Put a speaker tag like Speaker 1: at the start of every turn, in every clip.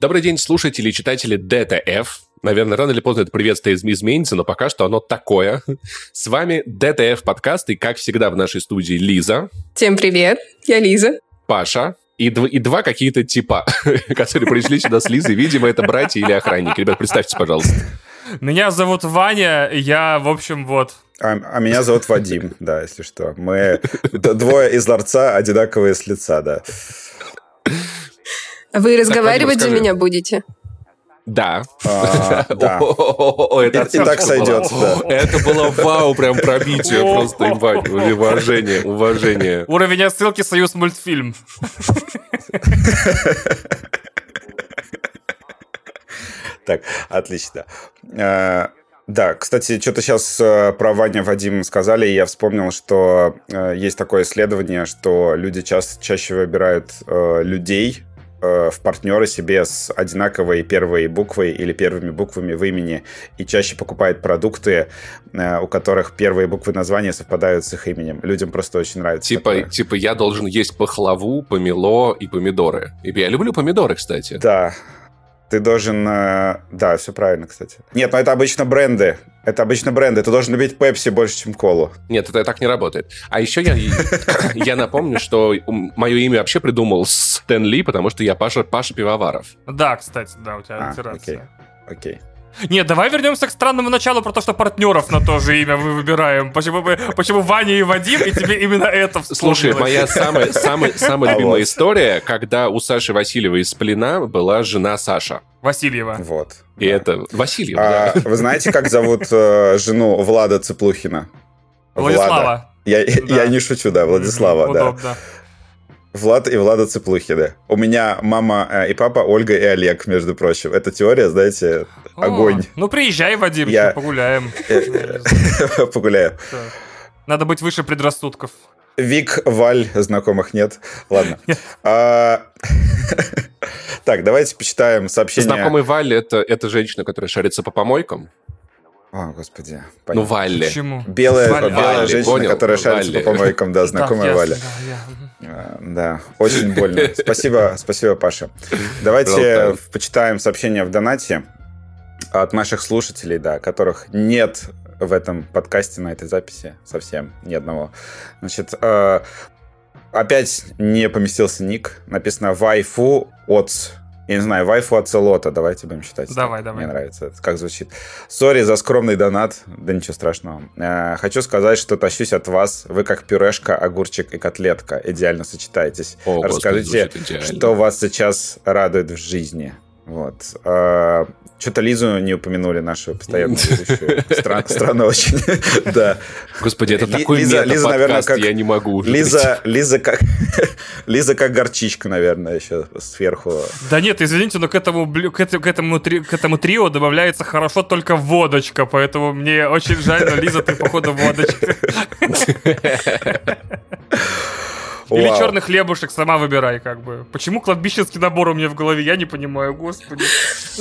Speaker 1: Добрый день, слушатели и читатели DTF. Наверное, рано или поздно это приветствие изменится, но пока что оно такое. С вами DTF подкаст, и, как всегда, в нашей студии Лиза.
Speaker 2: Всем привет, я Лиза.
Speaker 1: Паша. И, дв- и два какие-то типа, которые пришли сюда с Лизой. Видимо, это братья или охранники. Ребят, представьте, пожалуйста.
Speaker 3: Меня зовут Ваня, я, в общем, вот...
Speaker 4: А, а меня зовут Вадим, да, если что. Мы двое из ларца, одинаковые с лица, да.
Speaker 2: Вы разговаривать за меня будете?
Speaker 1: Да.
Speaker 4: А, И, так сойдет.
Speaker 1: Это было вау, прям пробитие, просто ебать, уважение, уважение.
Speaker 3: Уровень отсылки «Союз мультфильм».
Speaker 4: Так, отлично. А, Да, кстати, что-то сейчас про Ваня Вадим сказали, и я вспомнил, что э, есть такое исследование, что люди ча- чаще выбирают э, людей э, в партнеры себе с одинаковой первой буквой или первыми буквами в имени и чаще покупают продукты, э, у которых первые буквы названия совпадают с их именем. Людям просто очень нравится.
Speaker 1: Типа,
Speaker 4: такое.
Speaker 1: типа я должен есть пахлаву, помело и помидоры. И я люблю помидоры, кстати.
Speaker 4: Да. Ты должен... э, Да, все правильно, кстати. Нет, но это обычно бренды. Это обычно бренды. Ты должен любить Пепси больше, чем колу.
Speaker 1: Нет, это так не работает. А еще я, я напомню, что мое имя вообще придумал Стэн Ли, потому что я Паша, Паша Пивоваров.
Speaker 3: Да, кстати, да, у тебя
Speaker 4: А,
Speaker 3: альтерация.
Speaker 4: Окей.
Speaker 3: Нет, давай вернемся к странному началу про то, что партнеров на то же имя мы выбираем. Почему, мы- почему Ваня и Вадим, и тебе именно это
Speaker 1: Слушай, моя самая, самая, самая любимая история, когда у Саши Васильевой из Плена была жена Саша.
Speaker 3: Васильева.
Speaker 4: Вот.
Speaker 1: И
Speaker 4: Да.
Speaker 1: это Васильева,
Speaker 4: А,
Speaker 1: да.
Speaker 4: вы знаете, как зовут э, жену Влада Цыплухина? Влада.
Speaker 3: Владислава.
Speaker 4: Я,
Speaker 3: Да.
Speaker 4: я не шучу, да, Владислава,
Speaker 3: Мгм,
Speaker 4: да. Влад и Влада Цыплухины. У меня мама э, и папа Ольга и Олег, между прочим. Эта теория, знаете,
Speaker 3: О,
Speaker 4: огонь.
Speaker 3: Ну, приезжай, Вадим,
Speaker 4: Я-
Speaker 3: погуляем.
Speaker 4: Э, Погуляю.
Speaker 3: Да. Надо быть выше предрассудков.
Speaker 4: Вик, Валь, знакомых нет. Ладно. А, Так, давайте почитаем сообщение.
Speaker 1: Знакомый Валли это, это женщина, которая шарится по помойкам.
Speaker 4: О, господи.
Speaker 1: Ну,
Speaker 4: понятно.
Speaker 1: Валли.
Speaker 3: Почему?
Speaker 4: Белая,
Speaker 3: Валя.
Speaker 4: белая
Speaker 1: Валли,
Speaker 4: женщина,
Speaker 1: понял?
Speaker 4: которая шарится
Speaker 1: Валли.
Speaker 4: по помойкам, да, знакомая
Speaker 3: Так,
Speaker 4: Валя.
Speaker 3: да, я-
Speaker 4: Да, очень больно. Спасибо, спасибо, Паша. Давайте почитаем сообщения в донате от наших слушателей, да, которых нет в этом подкасте, на этой записи совсем ни одного. Значит, э, опять не поместился ник. Написано «Вайфу от...» Я не знаю, «Вайфу от Целота». Давайте будем считать.
Speaker 3: Давай,
Speaker 4: так.
Speaker 3: давай.
Speaker 4: Мне нравится, это, как звучит. Сори за скромный донат. Да ничего страшного. Э, хочу сказать, что тащусь от вас. Вы как пюрешка, огурчик и котлетка. Идеально сочетаетесь.
Speaker 1: О, господи,
Speaker 4: Расскажите,
Speaker 1: идеально.
Speaker 4: что вас сейчас радует в жизни. Вот. А, Что-то Лизу не упомянули, нашу постоянную ведущую. Стран- Странно очень. Да.
Speaker 1: Господи, это
Speaker 4: Ли-
Speaker 1: такой
Speaker 4: Лиза- Лиза, наверное, как-
Speaker 1: я не могу уже.
Speaker 4: Лиза, Лиза как Лиза как горчичка, наверное, еще сверху.
Speaker 3: Да нет, извините, но к этому, к этому, к этому, три- к этому трио добавляется хорошо только водочка, поэтому мне очень жаль, но Лиза, ты, походу, водочка. Или
Speaker 4: Вау.
Speaker 3: черный хлебушек, сама выбирай, как бы. Почему кладбищенский набор у меня в голове, я не понимаю, господи.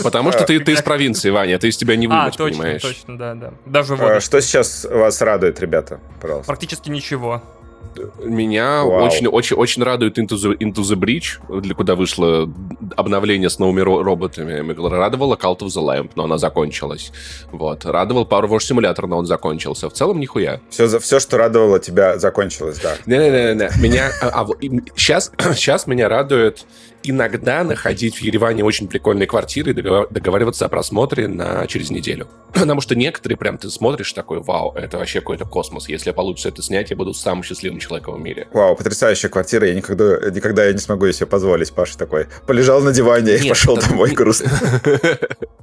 Speaker 1: Потому что ты, ты из провинции, Ваня, ты из тебя не
Speaker 3: А,
Speaker 1: вымыть,
Speaker 3: точно,
Speaker 1: понимаешь?
Speaker 3: точно, да, да. Даже
Speaker 4: А,
Speaker 3: водочка.
Speaker 4: Что сейчас вас радует, ребята? Пожалуйста.
Speaker 3: Практически ничего.
Speaker 1: Меня
Speaker 4: Вау.
Speaker 1: очень, очень, очень радует Into the, Into the Breach, для куда вышло обновление с новыми ро- роботами. Радовало Cult of the Lamp, но она закончилась. Вот. Радовал Power Wash Simulator, но он закончился. В целом, нихуя.
Speaker 4: Все, все, что радовало тебя, закончилось, да.
Speaker 1: Не-не-не, меня... сейчас, сейчас меня радует иногда находить в Ереване очень прикольные квартиры и договариваться о просмотре на через неделю. Потому что некоторые прям ты смотришь такой, вау, это вообще какой-то космос. Если получится это снять, я буду самым счастливым человеком в мире.
Speaker 4: Вау, потрясающая квартира. Я никогда, никогда я не смогу ее себе позволить. Паша такой полежал на диване и
Speaker 1: Нет,
Speaker 4: пошел
Speaker 1: это-
Speaker 4: домой грустно.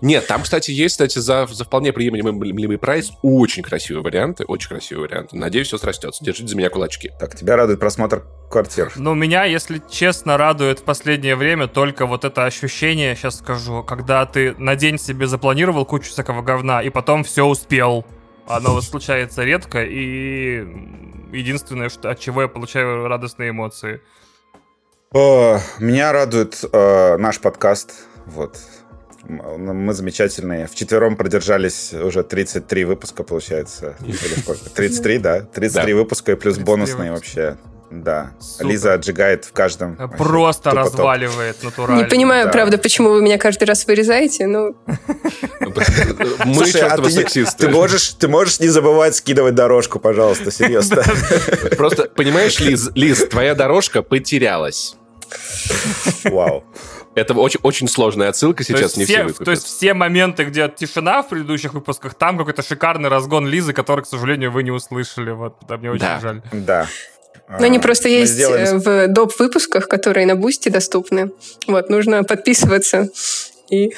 Speaker 1: Нет, там, кстати, есть, кстати, за, за вполне приемлемый прайс очень красивые варианты, очень красивые варианты. Надеюсь, все срастется. Держите за меня кулачки.
Speaker 4: Так, тебя радует просмотр квартир.
Speaker 3: Но меня, если честно, радует в последнее время только вот это ощущение, сейчас скажу, когда ты на день себе запланировал кучу всякого говна, и потом все успел. Оно вот случается редко, и единственное, что, от чего я получаю радостные эмоции.
Speaker 4: О, меня радует э, наш подкаст. Вот. Мы замечательные. Вчетвером продержались уже 33 выпуска, получается. Или сколько? 33, да? 33
Speaker 1: Да.
Speaker 4: выпуска и плюс
Speaker 3: 33
Speaker 4: бонусные
Speaker 3: выпуска.
Speaker 4: вообще. Да. Супер. Лиза отжигает в каждом.
Speaker 3: Просто разваливает натурально.
Speaker 2: Не понимаю, да. правда, почему вы меня каждый раз вырезаете, но...
Speaker 1: Мы чертовы а сексисты.
Speaker 4: Ты можешь, ты можешь не забывать скидывать дорожку, пожалуйста, серьезно.
Speaker 1: Просто, понимаешь, Лиз, Лиз, твоя дорожка потерялась.
Speaker 4: Вау.
Speaker 1: Это очень, очень сложная отсылка сейчас, не все,
Speaker 3: все То есть все моменты, где тишина в предыдущих выпусках, там какой-то шикарный разгон Лизы, который, к сожалению, вы не услышали. Вот, да, мне очень
Speaker 4: да.
Speaker 3: жаль.
Speaker 4: Да.
Speaker 2: Но они просто есть сделали... Э, в доп. выпусках, которые на Boosty доступны. Вот, нужно подписываться. И...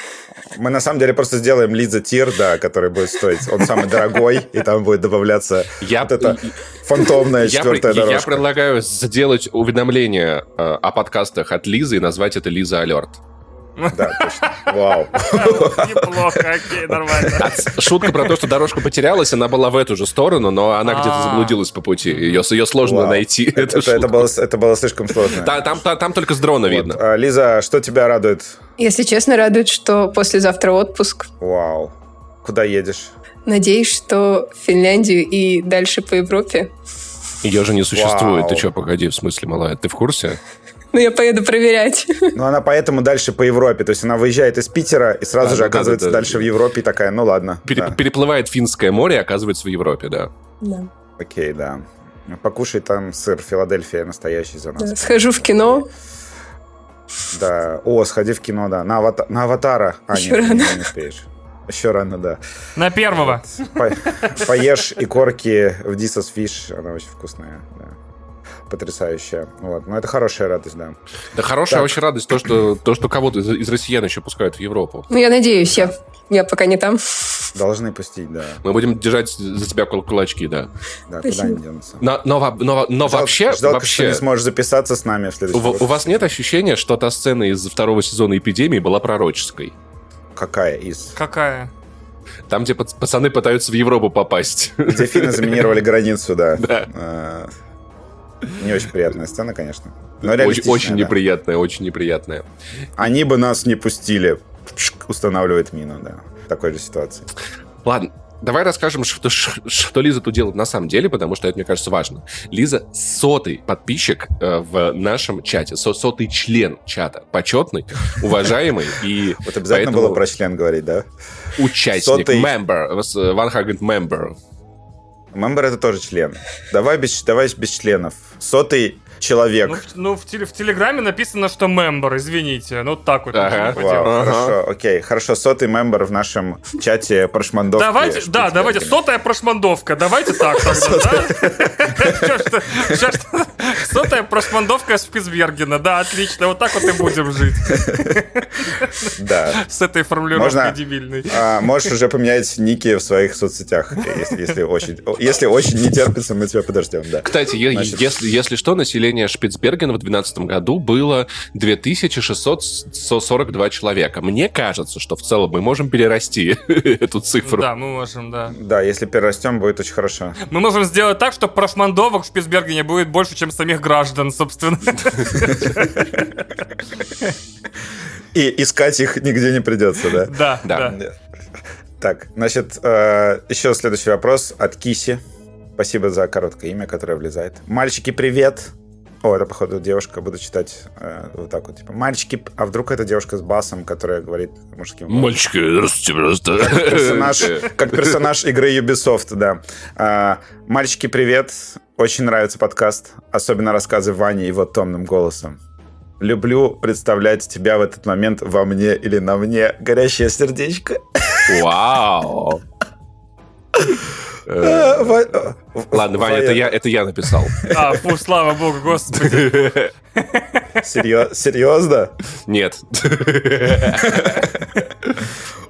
Speaker 4: Мы на самом деле просто сделаем Лиза tier, да, который будет стоить. Он самый дорогой, и там будет добавляться я... вот это фантомная четвертая дорожка.
Speaker 1: Я предлагаю сделать уведомление э, о подкастах от Лизы и назвать это Лиза Алерт.
Speaker 4: Да, точно. Вау.
Speaker 3: Неплохо, окей, нормально.
Speaker 1: Шутка про то, что дорожка потерялась, она была в эту же сторону, но она где-то а. заблудилась по пути. Ее, ее сложно найти.
Speaker 4: Это, было, это было слишком сложно.
Speaker 1: Там, там, там только с дрона видно.
Speaker 4: А, Лиза, что тебя радует?
Speaker 2: Если честно, радует, что послезавтра отпуск.
Speaker 4: Вау. Куда едешь?
Speaker 2: Надеюсь, что в Финляндию и дальше по Европе.
Speaker 1: Ее же не существует. Вау. Ты что, погоди, в смысле, малая, ты в курсе?
Speaker 2: Ну, я поеду проверять.
Speaker 4: Ну, она поэтому дальше по Европе. То есть она выезжает из Питера и сразу а, же ну, оказывается да, да, дальше да. в Европе и такая, ну ладно.
Speaker 1: Пере- да. Переплывает Финское море и оказывается в Европе, да.
Speaker 2: Да.
Speaker 4: Окей, да. Покушай там сыр Филадельфия настоящий за нас.
Speaker 2: Да, схожу в кино.
Speaker 4: Да. О, сходи в кино, да. На, авата- на аватара.
Speaker 2: А, Еще нет, рано.
Speaker 4: не успеешь. Еще рано, да.
Speaker 3: На первого.
Speaker 4: По- поешь и корки в Дисос Фиш. Она очень вкусная, да потрясающая. Вот. Но это хорошая радость, да.
Speaker 1: Да хорошая так. очень радость, то, что, то, что кого-то из, из россиян еще пускают в Европу.
Speaker 2: Ну, я надеюсь, я, я пока не там.
Speaker 4: Должны пустить, да.
Speaker 1: Мы будем держать за тебя кулачки, да.
Speaker 4: Да, Спасибо. куда они денутся.
Speaker 1: Но, но, но, но
Speaker 4: Жалко,
Speaker 1: вообще...
Speaker 4: Жалко,
Speaker 1: вообще
Speaker 4: что не сможешь записаться с нами в следующем
Speaker 1: у, у вас нет ощущения, что та сцена из второго сезона «Эпидемии» была пророческой?
Speaker 4: Какая из?
Speaker 3: Какая?
Speaker 1: Там, где пацаны пытаются в Европу попасть.
Speaker 4: Где финны заминировали границу, да. Да. Не очень приятная сцена, конечно.
Speaker 1: Но очень, очень да. неприятная, очень неприятная.
Speaker 4: Они бы нас не пустили. Устанавливает мину, да. В такой же ситуации.
Speaker 1: Ладно, Давай расскажем, что, что Лиза тут делает на самом деле, потому что это, мне кажется, важно. Лиза сотый подписчик э, в нашем чате, со, сотый член чата, почетный, уважаемый и...
Speaker 4: Вот обязательно было про член говорить, да?
Speaker 1: Участник, member, 100 member.
Speaker 4: Мембер это тоже член. Давай без, давай без членов. Сотый человек.
Speaker 3: Ну, в, ну, в, теле, в Телеграме написано, что мембер, извините. Ну, так вот.
Speaker 1: Ага.
Speaker 4: Вау, ага. Хорошо, окей. Хорошо, сотый мембер в нашем чате прошмандовки.
Speaker 3: Давайте, да, давайте, сотая прошмандовка. Давайте так тогда, да? Сотая прошмандовка из Шпицбергена. Да, отлично. Вот так вот и будем жить.
Speaker 4: Да.
Speaker 3: С этой формулировкой дебильной.
Speaker 4: А, можешь уже поменять ники в своих соцсетях, если очень если очень не терпится, мы тебя подождем, да.
Speaker 1: Кстати, если, если что, население население Шпицбергена в 2012 году было 2642 человека. Мне кажется, что в целом мы можем перерасти эту цифру.
Speaker 3: Да, мы можем, да.
Speaker 4: Да, если перерастем, будет очень хорошо.
Speaker 3: Мы можем сделать так, что прошмандовок в Шпицбергене будет больше, чем самих граждан, собственно.
Speaker 4: И искать их нигде не придется, да?
Speaker 3: Да, да.
Speaker 4: Так, значит, э, еще следующий вопрос от Киси. Спасибо за короткое имя, которое влезает. Мальчики, привет! О, это, походу, девушка, буду читать э, вот так вот, типа, мальчики, а вдруг это девушка с басом, которая говорит мужским?
Speaker 1: Мальчики, здравствуйте, просто.
Speaker 4: Как персонаж, как персонаж игры Ubisoft, да. А, мальчики, привет, очень нравится подкаст, особенно рассказы Вани его томным голосом. Люблю представлять тебя в этот момент во мне или на мне. Горящее сердечко.
Speaker 1: Вау! Э, ладно, Ваня, это я, это я написал.
Speaker 3: А, фу, слава богу, господи.
Speaker 4: Серьезно?
Speaker 1: Нет.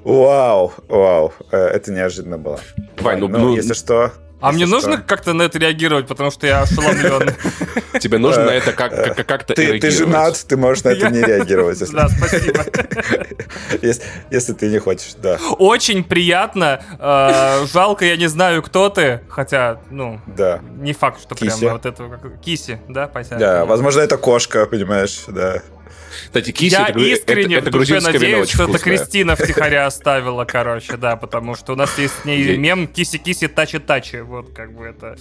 Speaker 4: Вау, вау, э, это неожиданно было.
Speaker 1: Вань, ну, ну
Speaker 4: если что,
Speaker 3: а мне нужно как-то на это реагировать, потому что я ошеломлен.
Speaker 1: Тебе нужно на это как-то
Speaker 4: ты, ты женат, ты можешь на это не реагировать.
Speaker 3: Да, спасибо.
Speaker 4: Если ты не хочешь, да.
Speaker 3: Очень приятно. Э, жалко, я не знаю, кто ты. Хотя, ну, не факт, что прям вот этого... Киси, да,
Speaker 4: понятно. Да, возможно, это кошка, понимаешь, да.
Speaker 1: Кстати, киси
Speaker 3: Я
Speaker 1: это,
Speaker 3: искренне
Speaker 1: это,
Speaker 3: это душе надеюсь, что это Кристина втихаря оставила, короче, да, потому что у нас есть с ней мем киси-киси, тачи-тачи, вот как бы это...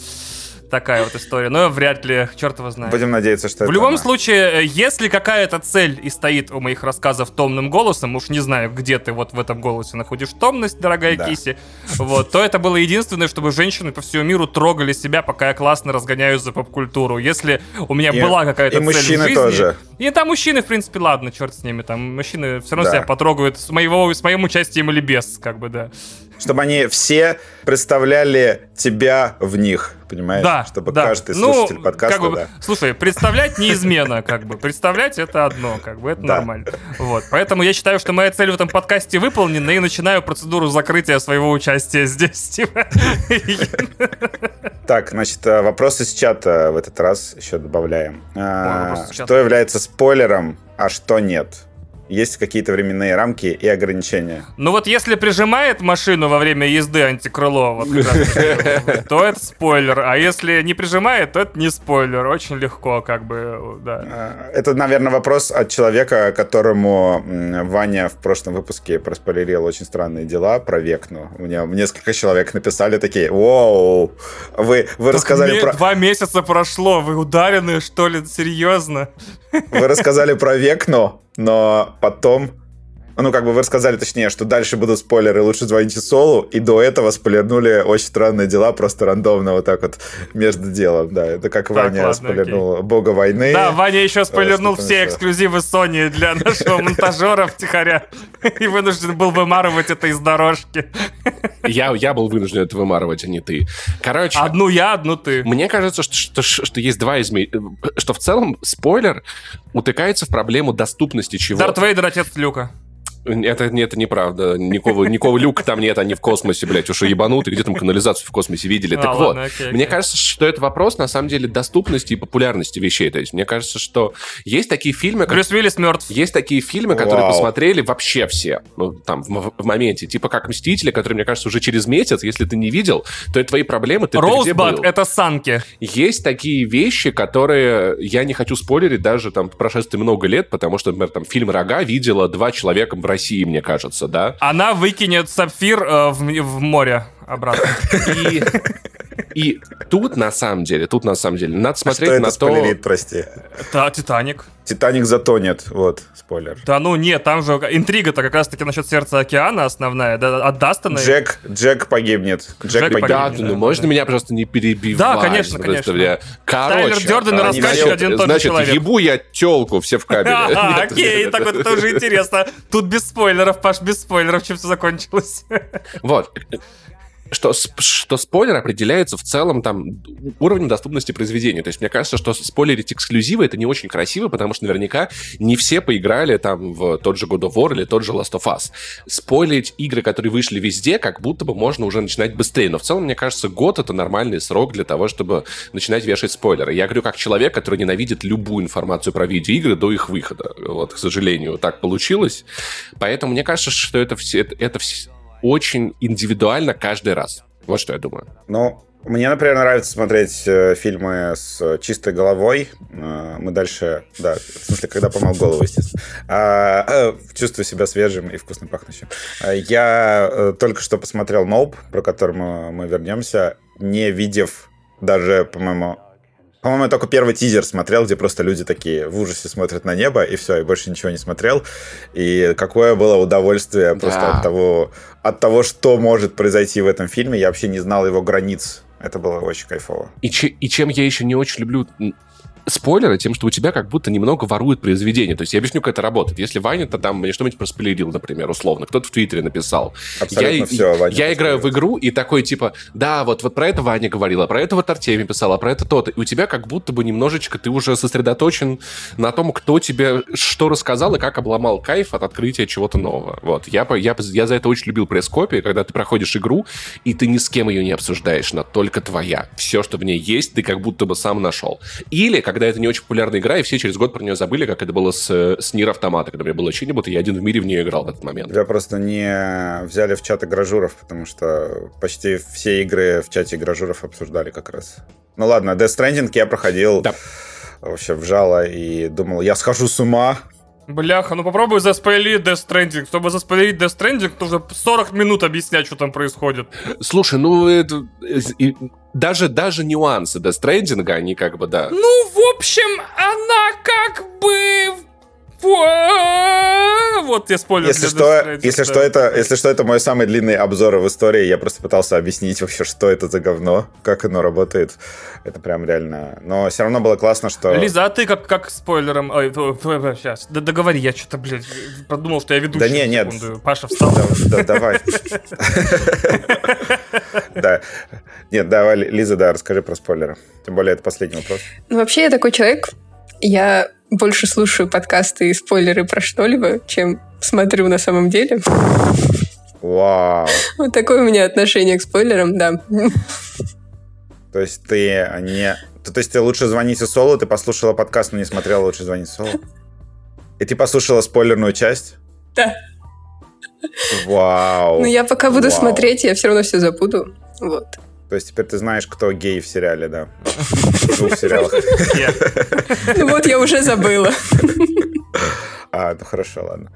Speaker 3: такая вот история. Но вряд ли, черт его знает.
Speaker 4: Будем надеяться, что
Speaker 3: В любом она. случае, если какая-то цель и стоит у моих рассказов томным голосом, уж не знаю, где ты вот в этом голосе находишь томность, дорогая да. Киси, вот, то это было единственное, чтобы женщины по всему миру трогали себя, пока я классно разгоняюсь за поп-культуру. Если у меня и, была какая-то цель в жизни...
Speaker 4: тоже.
Speaker 3: И там мужчины, в принципе, ладно, черт с ними. Там мужчины все равно да. себя потрогают с, моего, с моим участием или без, как бы, да.
Speaker 4: Чтобы они все представляли тебя в них, понимаешь?
Speaker 3: Да,
Speaker 4: Чтобы
Speaker 3: да.
Speaker 4: каждый ну, слушатель подкаста,
Speaker 3: как бы, да. Слушай, представлять неизменно, как бы. Представлять это одно, как бы, это да. нормально. Вот. Поэтому я считаю, что моя цель в этом подкасте выполнена, и начинаю процедуру закрытия своего участия здесь. Типа.
Speaker 4: Так, значит, э, вопросы с чата в этот раз еще добавляем. А, что является спойлером, а что нет? Есть какие-то временные рамки и ограничения.
Speaker 3: Ну вот если прижимает машину во время езды антикрыло, вот, то это спойлер. А если не прижимает, то это не спойлер. Очень легко, как бы, да.
Speaker 4: А, это, наверное, вопрос от человека, которому Ваня в прошлом выпуске проспойлерил очень странные дела про Векну. У меня несколько человек написали такие, вау, вы, вы рассказали про...
Speaker 3: Два месяца прошло, вы ударены, что ли, серьезно?
Speaker 4: Вы рассказали про Векну, но потом ну, как бы вы рассказали, точнее, что дальше будут спойлеры, лучше звоните Солу, и до этого спойлернули очень странные дела, просто рандомно вот так вот между делом, да. Это как так, Ваня ладно, спойлернул окей. Бога войны.
Speaker 3: Да, Ваня еще спойлернул все эксклюзивы Sony для нашего монтажера втихаря, и вынужден был вымарывать это из дорожки.
Speaker 1: Я, я был вынужден это вымарывать, а не ты. Короче...
Speaker 3: Одну я, одну ты.
Speaker 1: Мне кажется, что, что, что есть два измерения. Что в целом спойлер утыкается в проблему доступности чего-то.
Speaker 3: Дарт Вейдер, отец Люка.
Speaker 1: Это, это неправда. Никакого, никакого люка там нет, они в космосе, блядь, уж ебануты, где там канализацию в космосе видели. А, так ладно, вот, окей, мне окей. кажется, что это вопрос, на самом деле, доступности и популярности вещей. То есть, мне кажется, что есть такие фильмы...
Speaker 3: Как... Брюс Уиллис мертв.
Speaker 1: Есть такие фильмы, которые Вау. посмотрели вообще все, ну, там, в, в моменте. Типа как «Мстители», которые, мне кажется, уже через месяц, если ты не видел, то это твои проблемы, ты,
Speaker 3: ты где был? это санки.
Speaker 1: Есть такие вещи, которые я не хочу спойлерить даже там прошествии много лет, потому что, например, там фильм «Рога» видела два человека в России, мне кажется, да?
Speaker 3: Она выкинет сапфир э, в, в море обратно.
Speaker 1: И, и тут, на самом деле, тут, на самом деле, надо смотреть а что на это то... Спойлерит,
Speaker 4: прости.
Speaker 3: Да, «Титаник».
Speaker 4: «Титаник» затонет, вот, спойлер.
Speaker 3: Да ну нет, там же интрига-то как раз-таки насчет сердца океана основная, да, от Дастона.
Speaker 4: Джек, Джек погибнет.
Speaker 1: Джек, Джек погибнет. Да, ну, да, можно да. меня просто не перебивать?
Speaker 3: Да, конечно, конечно. Меня...
Speaker 1: Короче,
Speaker 3: Тайлер Дёрден и рассказчик один тот
Speaker 1: Значит,
Speaker 3: человек.
Speaker 1: ебу я телку все в кабеле.
Speaker 3: Окей, так вот это уже интересно. Тут без спойлеров, Паш, без спойлеров, чем все закончилось.
Speaker 1: Вот что, что спойлер определяется в целом там уровнем доступности произведения. То есть мне кажется, что спойлерить эксклюзивы это не очень красиво, потому что наверняка не все поиграли там в тот же God of War или тот же Last of Us. Спойлерить игры, которые вышли везде, как будто бы можно уже начинать быстрее. Но в целом, мне кажется, год это нормальный срок для того, чтобы начинать вешать спойлеры. Я говорю как человек, который ненавидит любую информацию про видеоигры до их выхода. Вот, к сожалению, так получилось. Поэтому мне кажется, что это все, это, это все очень индивидуально каждый раз. Вот что я думаю.
Speaker 4: Ну, мне, например, нравится смотреть э, фильмы с чистой головой. Э, мы дальше, да, в смысле, когда помыл голову, естественно. А, э, чувствую себя свежим и вкусно пахнущим. А, я э, только что посмотрел «Ноуп», про который мы, мы вернемся, не видев даже, по-моему, по-моему, я только первый тизер смотрел, где просто люди такие в ужасе смотрят на небо, и все, и больше ничего не смотрел. И какое было удовольствие да. просто от того, от того, что может произойти в этом фильме. Я вообще не знал его границ. Это было очень кайфово.
Speaker 1: И, че, и чем я еще не очень люблю спойлеры тем, что у тебя как будто немного воруют произведение. То есть я объясню, как это работает. Если Ваня-то там мне что-нибудь проспойлерил, например, условно, кто-то в Твиттере написал.
Speaker 4: Абсолютно я, все,
Speaker 1: Ваня Я играю в игру, и такой типа, да, вот, вот про это Ваня говорила, про это вот Артемий писал, а про это тот. И у тебя как будто бы немножечко ты уже сосредоточен на том, кто тебе что рассказал и как обломал кайф от открытия чего-то нового. Вот. Я, я, я за это очень любил пресс-копии, когда ты проходишь игру, и ты ни с кем ее не обсуждаешь, она только твоя. Все, что в ней есть, ты как будто бы сам нашел. Или, когда это не очень популярная игра, и все через год про нее забыли, как это было с, с Нир Автомата, когда мне было Чинебут, и я один в мире в нее играл в этот момент.
Speaker 4: Тебя просто не взяли в чаты гражуров, потому что почти все игры в чате гражуров обсуждали как раз. Ну ладно, Death Stranding я проходил да. вообще вжало и думал, я схожу с ума,
Speaker 3: Бляха, ну попробуй заспойлить Death Stranding. Чтобы заспойлить Death Stranding, нужно 40 минут объяснять, что там происходит.
Speaker 1: Слушай, ну это... даже, даже нюансы Death Stranding, они как бы, да.
Speaker 3: Ну, в общем, она как бы вот я спойлер.
Speaker 4: Если что, если что, это, если что, это мой самый длинный обзор в истории. Я просто пытался объяснить вообще, что это за говно, как оно работает. Это прям реально. Но все равно было классно, что.
Speaker 3: Lisa, а ты как как спойлером? Ой, сейчас, да договори, я что-то, блядь, подумал, что я ведущий.
Speaker 4: Да не, нет.
Speaker 3: Паша встал.
Speaker 4: Да, давай. Да. Нет, давай, Лиза, да, расскажи про спойлеры. Тем более, это последний вопрос.
Speaker 2: Ну, вообще, я такой человек, я больше слушаю подкасты и спойлеры про что-либо, чем смотрю на самом деле.
Speaker 4: Вау.
Speaker 2: Вот такое у меня отношение к спойлерам, да.
Speaker 4: То есть ты не... То есть ты лучше звоните Солу, ты послушала подкаст, но не смотрела лучше звоните Солу? И ты послушала спойлерную часть?
Speaker 2: Да.
Speaker 4: Вау.
Speaker 2: Ну я пока буду Вау. смотреть, я все равно все забуду. Вот.
Speaker 4: То есть теперь ты знаешь, кто гей в сериале, да? В двух сериалах.
Speaker 2: Ну вот я уже забыла.
Speaker 4: А, ну хорошо, ладно.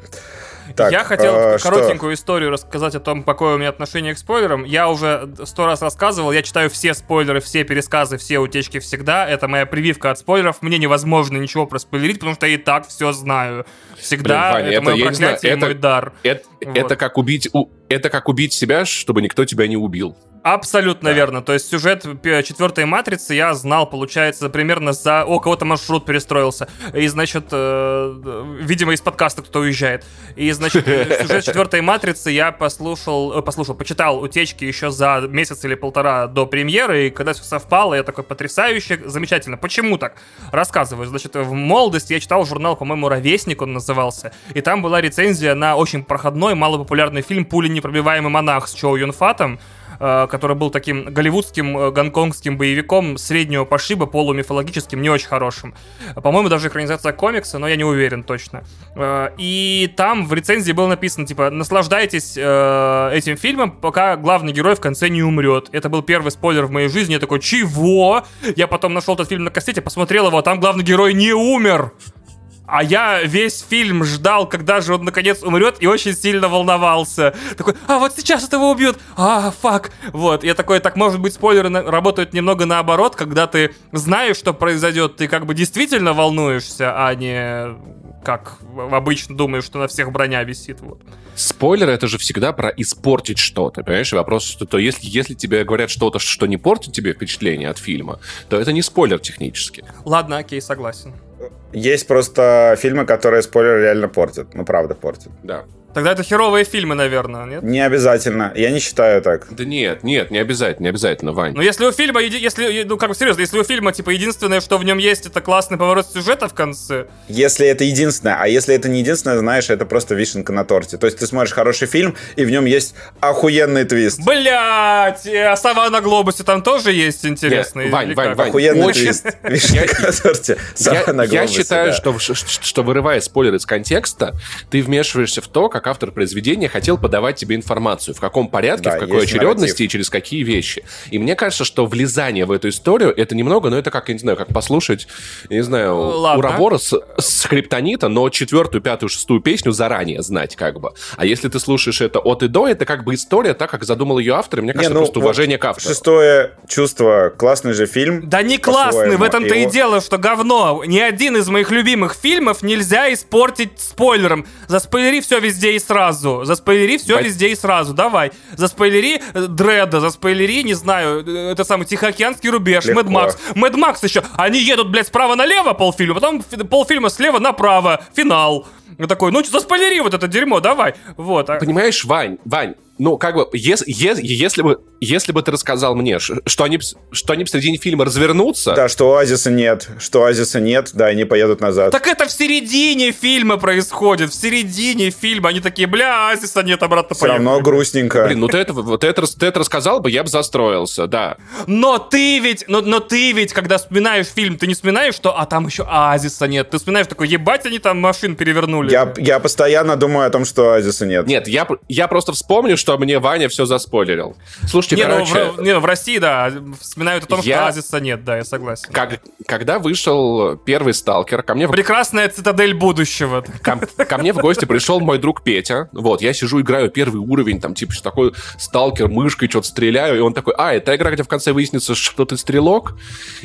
Speaker 3: Так, я хотел э, коротенькую что? историю рассказать о том, какое у меня отношение к спойлерам. Я уже сто раз рассказывал, я читаю все спойлеры, все пересказы, все утечки всегда. Это моя прививка от спойлеров. Мне невозможно ничего проспойлерить, потому что я и так все знаю. Всегда Блин, Ваня, это, это мое проклятие и мой дар.
Speaker 1: Это, вот. это, как убить, это как убить себя, чтобы никто тебя не убил.
Speaker 3: Абсолютно да. верно. То есть сюжет четвертой матрицы я знал, получается, примерно за... О, кого-то маршрут перестроился. И, значит, э, видимо, из подкаста кто-то уезжает. И, значит, сюжет четвертой матрицы я послушал, э, послушал, почитал утечки еще за месяц или полтора до премьеры, и когда все совпало, я такой потрясающе, замечательно. Почему так? Рассказываю. Значит, в молодости я читал журнал, по-моему, «Ровесник» он назывался, и там была рецензия на очень проходной, малопопулярный фильм «Пули непробиваемый монах» с Чоу Юнфатом, Э, который был таким голливудским, э, гонконгским боевиком среднего пошиба, полумифологическим, не очень хорошим. По-моему, даже экранизация комикса, но я не уверен точно. Э, и там в рецензии было написано, типа, наслаждайтесь этим фильмом, пока главный герой в конце не умрет. Это был первый спойлер в моей жизни. Я такой, чего? Я потом нашел этот фильм на кассете, посмотрел его, а там главный герой не умер. А я весь фильм ждал, когда же он наконец умрет, и очень сильно волновался. Такой, а вот сейчас этого убьют, а, фак. Вот, я такой, так может быть спойлеры работают немного наоборот, когда ты знаешь, что произойдет, ты как бы действительно волнуешься, а не как обычно думаешь, что на всех броня висит. Вот.
Speaker 1: Спойлер это же всегда про испортить что-то, понимаешь? Вопрос, что то если, если тебе говорят что-то, что не портит тебе впечатление от фильма, то это не спойлер технически.
Speaker 3: Ладно, окей, согласен.
Speaker 4: Есть просто фильмы, которые спойлер реально портят. Ну, правда, портят.
Speaker 1: Да.
Speaker 3: Тогда это херовые фильмы, наверное, нет?
Speaker 4: Не обязательно. Я не считаю так.
Speaker 1: Да нет, нет, не обязательно, не обязательно, Вань.
Speaker 3: Ну, если у фильма, если, ну, как бы серьезно, если у фильма, типа, единственное, что в нем есть, это классный поворот сюжета в конце.
Speaker 4: Если это единственное, а если это не единственное, знаешь, это просто вишенка на торте. То есть ты смотришь хороший фильм, и в нем есть охуенный твист.
Speaker 3: Блять, а сова на глобусе там тоже есть интересный.
Speaker 1: Нет, Вань, Вань, Вань,
Speaker 4: охуенный очень... твист. Вишенка на торте.
Speaker 1: Я считаю, что, что вырывая спойлер из контекста, ты вмешиваешься в то, как как автор произведения хотел подавать тебе информацию, в каком порядке, да, в какой очередности нарратив. и через какие вещи. И мне кажется, что влезание в эту историю это немного, но ну, это как, я не знаю, как послушать, я не знаю, Ладно. Урабора с, с Криптонита, но четвертую, пятую, шестую песню заранее знать как бы. А если ты слушаешь это от и до, это как бы история так, как задумал ее автор, и мне кажется, не, ну, просто вот уважение к автору.
Speaker 4: Шестое чувство, классный же фильм.
Speaker 3: Да не классный, в этом-то его... и дело, что говно. Ни один из моих любимых фильмов нельзя испортить спойлером. Заспойлери все везде и сразу. Заспойлери все Бать... везде и сразу. Давай. Заспойлери э, Дреда, заспойлери, не знаю, э, это самый Тихоокеанский рубеж, Мэд Макс. Мэд Макс еще. Они едут, блядь, справа налево полфильма, потом полфильма слева направо. Финал. Такой, ну, заспойлери вот это дерьмо, давай. Вот. А
Speaker 1: Понимаешь, Вань, Вань, ну, как бы, если, если, если, бы, если бы ты рассказал мне, что они, что они в середине фильма развернутся...
Speaker 4: Да, что оазиса нет, что оазиса нет, да, они поедут назад.
Speaker 3: Так это в середине фильма происходит, в середине фильма. Они такие, бля, оазиса нет, обратно
Speaker 4: Все равно грустненько.
Speaker 1: Блин, ну ты это, вот это, ты это рассказал бы, я бы застроился, да.
Speaker 3: Но ты ведь, но, но ты ведь, когда вспоминаешь фильм, ты не вспоминаешь, что, а там еще оазиса нет. Ты вспоминаешь такой, ебать, они там машин перевернули.
Speaker 4: Я, я постоянно думаю о том, что оазиса нет.
Speaker 1: Нет, я, я просто вспомню, что что мне Ваня все заспойлерил. Слушайте,
Speaker 3: не,
Speaker 1: короче...
Speaker 3: Ну, в, не, ну, в России, да, вспоминают о том, я... что Азиса нет, да, я согласен.
Speaker 1: Как, когда вышел первый «Сталкер», ко мне...
Speaker 3: Прекрасная цитадель будущего.
Speaker 1: Ко, ко мне в гости пришел мой друг Петя. Вот, я сижу, играю первый уровень, там, типа, что такой «Сталкер», мышкой что-то стреляю, и он такой, а, это игра, где в конце выяснится, что ты стрелок?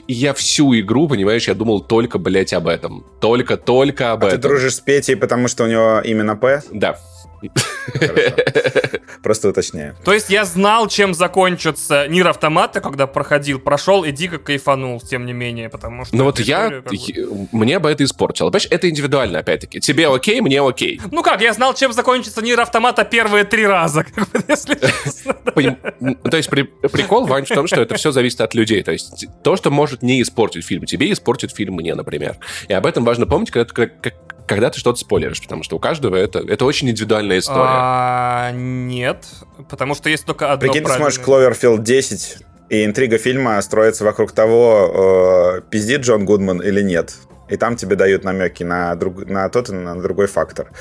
Speaker 1: И я всю игру, понимаешь, я думал только, блядь, об этом. Только-только об
Speaker 4: а
Speaker 1: этом.
Speaker 4: ты дружишь с Петей, потому что у него именно П?
Speaker 1: Да.
Speaker 4: Просто уточняю.
Speaker 3: То есть я знал, чем закончится Нир Автомата, когда проходил, прошел и дико кайфанул, тем не менее, потому что...
Speaker 1: Ну вот я... Мне бы это испортило. Понимаешь, это индивидуально, опять-таки. Тебе окей, мне окей.
Speaker 3: Ну как, я знал, чем закончится Нир Автомата первые три раза, если
Speaker 1: То есть прикол, Вань, в том, что это все зависит от людей. То есть то, что может не испортить фильм, тебе испортит фильм мне, например. И об этом важно помнить, когда когда ты что-то спойлеришь, потому что у каждого это, это очень индивидуальная история.
Speaker 3: А, нет, потому что есть только одно
Speaker 4: Прикинь,
Speaker 3: правильное.
Speaker 4: ты смотришь Cloverfield 10, и интрига фильма строится вокруг того, э, пиздит Джон Гудман или нет. И там тебе дают намеки на, друг, на тот и на другой фактор.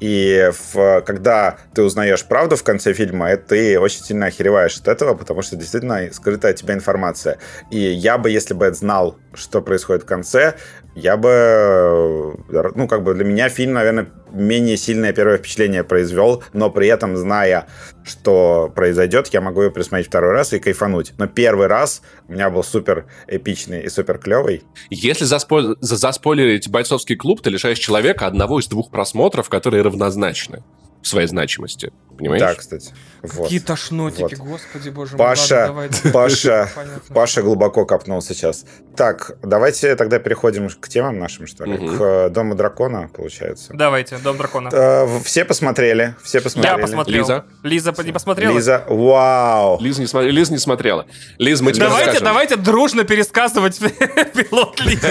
Speaker 4: И в, когда ты узнаешь правду в конце фильма, это ты очень сильно охереваешь от этого, потому что действительно скрытая от тебя информация. И я бы, если бы знал, что происходит в конце, я бы, э, ну, как бы для меня фильм, наверное, менее сильное первое впечатление произвел, но при этом, зная, что произойдет, я могу ее присмотреть второй раз и кайфануть. Но первый раз у меня был супер эпичный и супер клевый.
Speaker 1: Если заспо... заспойлерить бойцовский клуб, ты лишаешь человека одного из двух просмотров, которые равнозначны в своей значимости. Понимаешь?
Speaker 4: Да, кстати.
Speaker 3: Вот. Какие тошнотики, вот. господи боже
Speaker 4: мой. Паша, ладно, давай. Паша, Паша глубоко копнул сейчас. Так, давайте тогда переходим к темам нашим, что ли. Угу. К э, Дому дракона, получается.
Speaker 3: Давайте, Дом дракона.
Speaker 4: Э, все посмотрели, все посмотрели.
Speaker 3: Я посмотрел.
Speaker 1: Лиза?
Speaker 3: Лиза не посмотрела?
Speaker 4: Лиза, вау.
Speaker 1: Лиза не, см... Лиза не смотрела. Лиза, мы тебе
Speaker 3: давайте,
Speaker 1: расскажем.
Speaker 3: давайте дружно пересказывать пилот Лизы.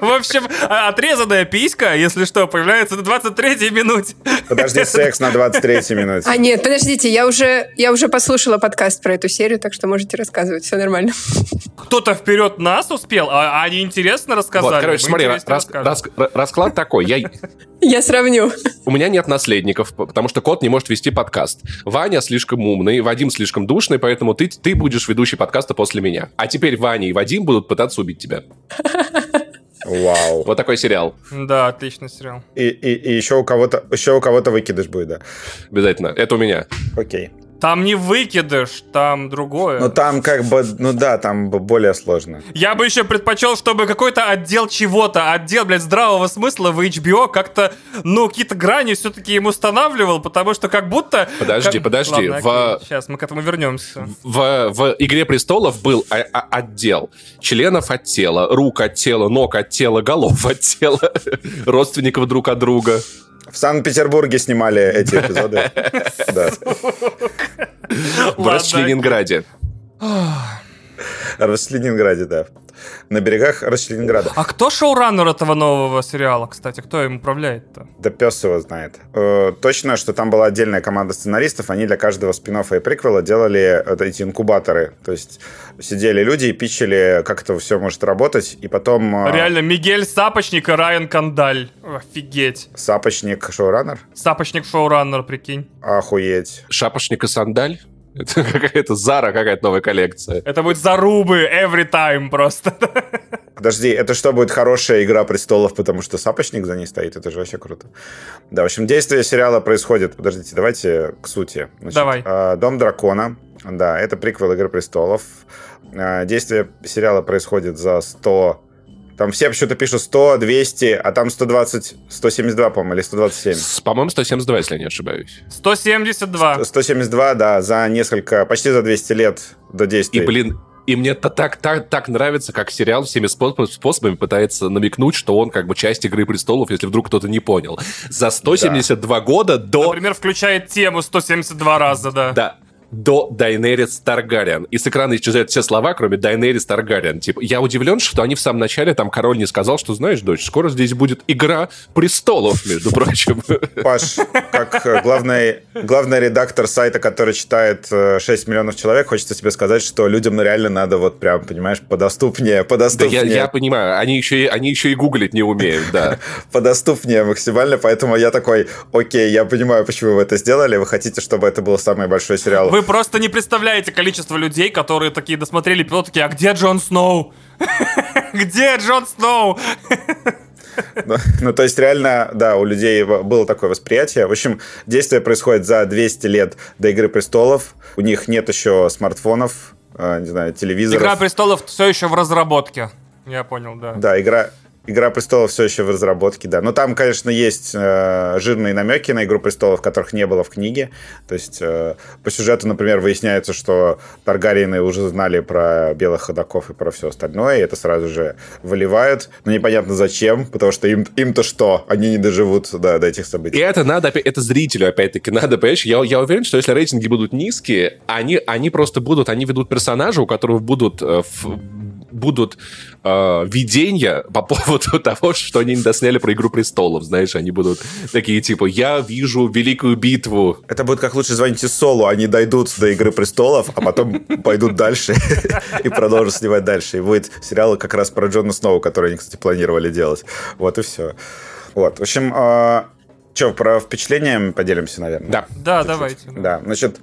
Speaker 3: В общем, а, отрезанная писька, если что, появляется на 23-й минуте.
Speaker 4: Подожди, секс на 23-й минуте.
Speaker 2: А нет, подождите, я уже, я уже послушала подкаст про эту серию, так что можете рассказывать, все нормально.
Speaker 3: Кто-то вперед нас успел, а они интересно рассказали.
Speaker 1: Вот, короче, смотри, рас, рас, расклад такой. Я,
Speaker 2: я сравню.
Speaker 1: У меня нет наследников, потому что кот не может вести подкаст. Ваня слишком умный, Вадим слишком душный, поэтому ты, ты будешь ведущий подкаста после меня. А теперь Ваня и Вадим будут пытаться убить тебя.
Speaker 4: Вау.
Speaker 1: Вот такой сериал.
Speaker 3: Да, отличный сериал.
Speaker 4: И, и, и еще у кого-то еще у кого-то выкидыш будет, да.
Speaker 1: Обязательно. Это у меня.
Speaker 4: Окей.
Speaker 3: Там не выкидыш, там другое.
Speaker 4: Ну там как бы, ну да, там более сложно.
Speaker 3: Я бы еще предпочел, чтобы какой-то отдел чего-то, отдел, блядь, здравого смысла в HBO как-то, ну, какие-то грани все-таки им устанавливал, потому что как будто...
Speaker 1: Подожди,
Speaker 3: как...
Speaker 1: подожди.
Speaker 3: Ладно,
Speaker 1: в...
Speaker 3: окей, сейчас мы к этому вернемся.
Speaker 1: В, в «Игре престолов» был а- а- отдел членов от тела, рук от тела, ног от тела, голов от тела, родственников друг от друга.
Speaker 4: В Санкт-Петербурге снимали эти эпизоды.
Speaker 1: В Расчленинграде.
Speaker 4: В Расчленинграде, да. На берегах Расчленинграда.
Speaker 3: А кто шоураннер этого нового сериала, кстати? Кто им управляет-то?
Speaker 4: Да пес его знает. Э, точно, что там была отдельная команда сценаристов. Они для каждого спин и приквела делали эти инкубаторы. То есть сидели люди и пичили, как это все может работать. И потом...
Speaker 3: Э, Реально, Мигель Сапочник и Райан Кандаль. Офигеть.
Speaker 4: Сапочник шоураннер?
Speaker 3: Сапочник шоураннер, прикинь.
Speaker 4: Охуеть.
Speaker 1: Шапошник и сандаль? Это какая-то Зара, какая-то новая коллекция.
Speaker 3: Это будет зарубы every time просто.
Speaker 4: Подожди, это что, будет хорошая игра престолов, потому что сапочник за ней стоит? Это же вообще круто. Да, в общем, действие сериала происходит... Подождите, давайте к сути.
Speaker 3: Значит, Давай.
Speaker 4: А, Дом дракона. Да, это приквел Игры престолов. А, действие сериала происходит за 100 там все почему-то пишут 100, 200, а там 120, 172, по-моему, или 127.
Speaker 1: По-моему, 172, если я не ошибаюсь.
Speaker 3: 172.
Speaker 4: 172, да, за несколько, почти за 200 лет до действия.
Speaker 1: И, блин, и мне это так, так, так нравится, как сериал всеми способами пытается намекнуть, что он как бы часть «Игры престолов», если вдруг кто-то не понял. За 172 да. года до...
Speaker 3: Например, включает тему 172 раза, да.
Speaker 1: Да, до Дайнерис Таргариен. И с экрана исчезают все слова, кроме Дайнерис Таргариен. Типа, я удивлен, что они в самом начале, там, король не сказал, что, знаешь, дочь, скоро здесь будет игра престолов, между прочим.
Speaker 4: Паш, как э, главный, главный редактор сайта, который читает 6 э, миллионов человек, хочется тебе сказать, что людям реально надо вот прям, понимаешь, подоступнее, подоступнее.
Speaker 1: Да, я, я понимаю, они еще, и, они еще и гуглить не умеют, да.
Speaker 4: Подоступнее максимально, поэтому я такой, окей, я понимаю, почему вы это сделали, вы хотите, чтобы это был самый большой сериал.
Speaker 3: Вы просто не представляете количество людей, которые такие досмотрели пилот, такие, а где Джон Сноу? Где Джон Сноу?
Speaker 4: Ну, ну, то есть реально, да, у людей было такое восприятие. В общем, действие происходит за 200 лет до «Игры престолов». У них нет еще смартфонов, э, не знаю, телевизоров.
Speaker 3: «Игра престолов» все еще в разработке. Я понял, да.
Speaker 4: Да, игра, Игра престолов все еще в разработке, да. Но там, конечно, есть э, жирные намеки на Игру престолов, которых не было в книге. То есть э, по сюжету, например, выясняется, что Таргариены уже знали про белых ходаков и про все остальное, и это сразу же выливают. Но непонятно зачем, потому что им, им-то что? Они не доживут да, до этих событий.
Speaker 1: И это надо, это зрителю, опять-таки, надо, понимаешь? Я, я уверен, что если рейтинги будут низкие, они, они просто будут, они ведут персонажа, у которого будут э, в, будут э, видения по поводу того, что они не досняли про «Игру престолов», знаешь, они будут такие, типа, я вижу великую битву.
Speaker 4: Это будет как лучше звоните Солу, они дойдут до «Игры престолов», а потом пойдут дальше и продолжат снимать дальше. И будет сериал как раз про Джона Сноу, который они, кстати, планировали делать. Вот и все. Вот, в общем, э, что, про впечатления поделимся, наверное?
Speaker 1: Да.
Speaker 3: Да, давайте.
Speaker 4: Да, значит,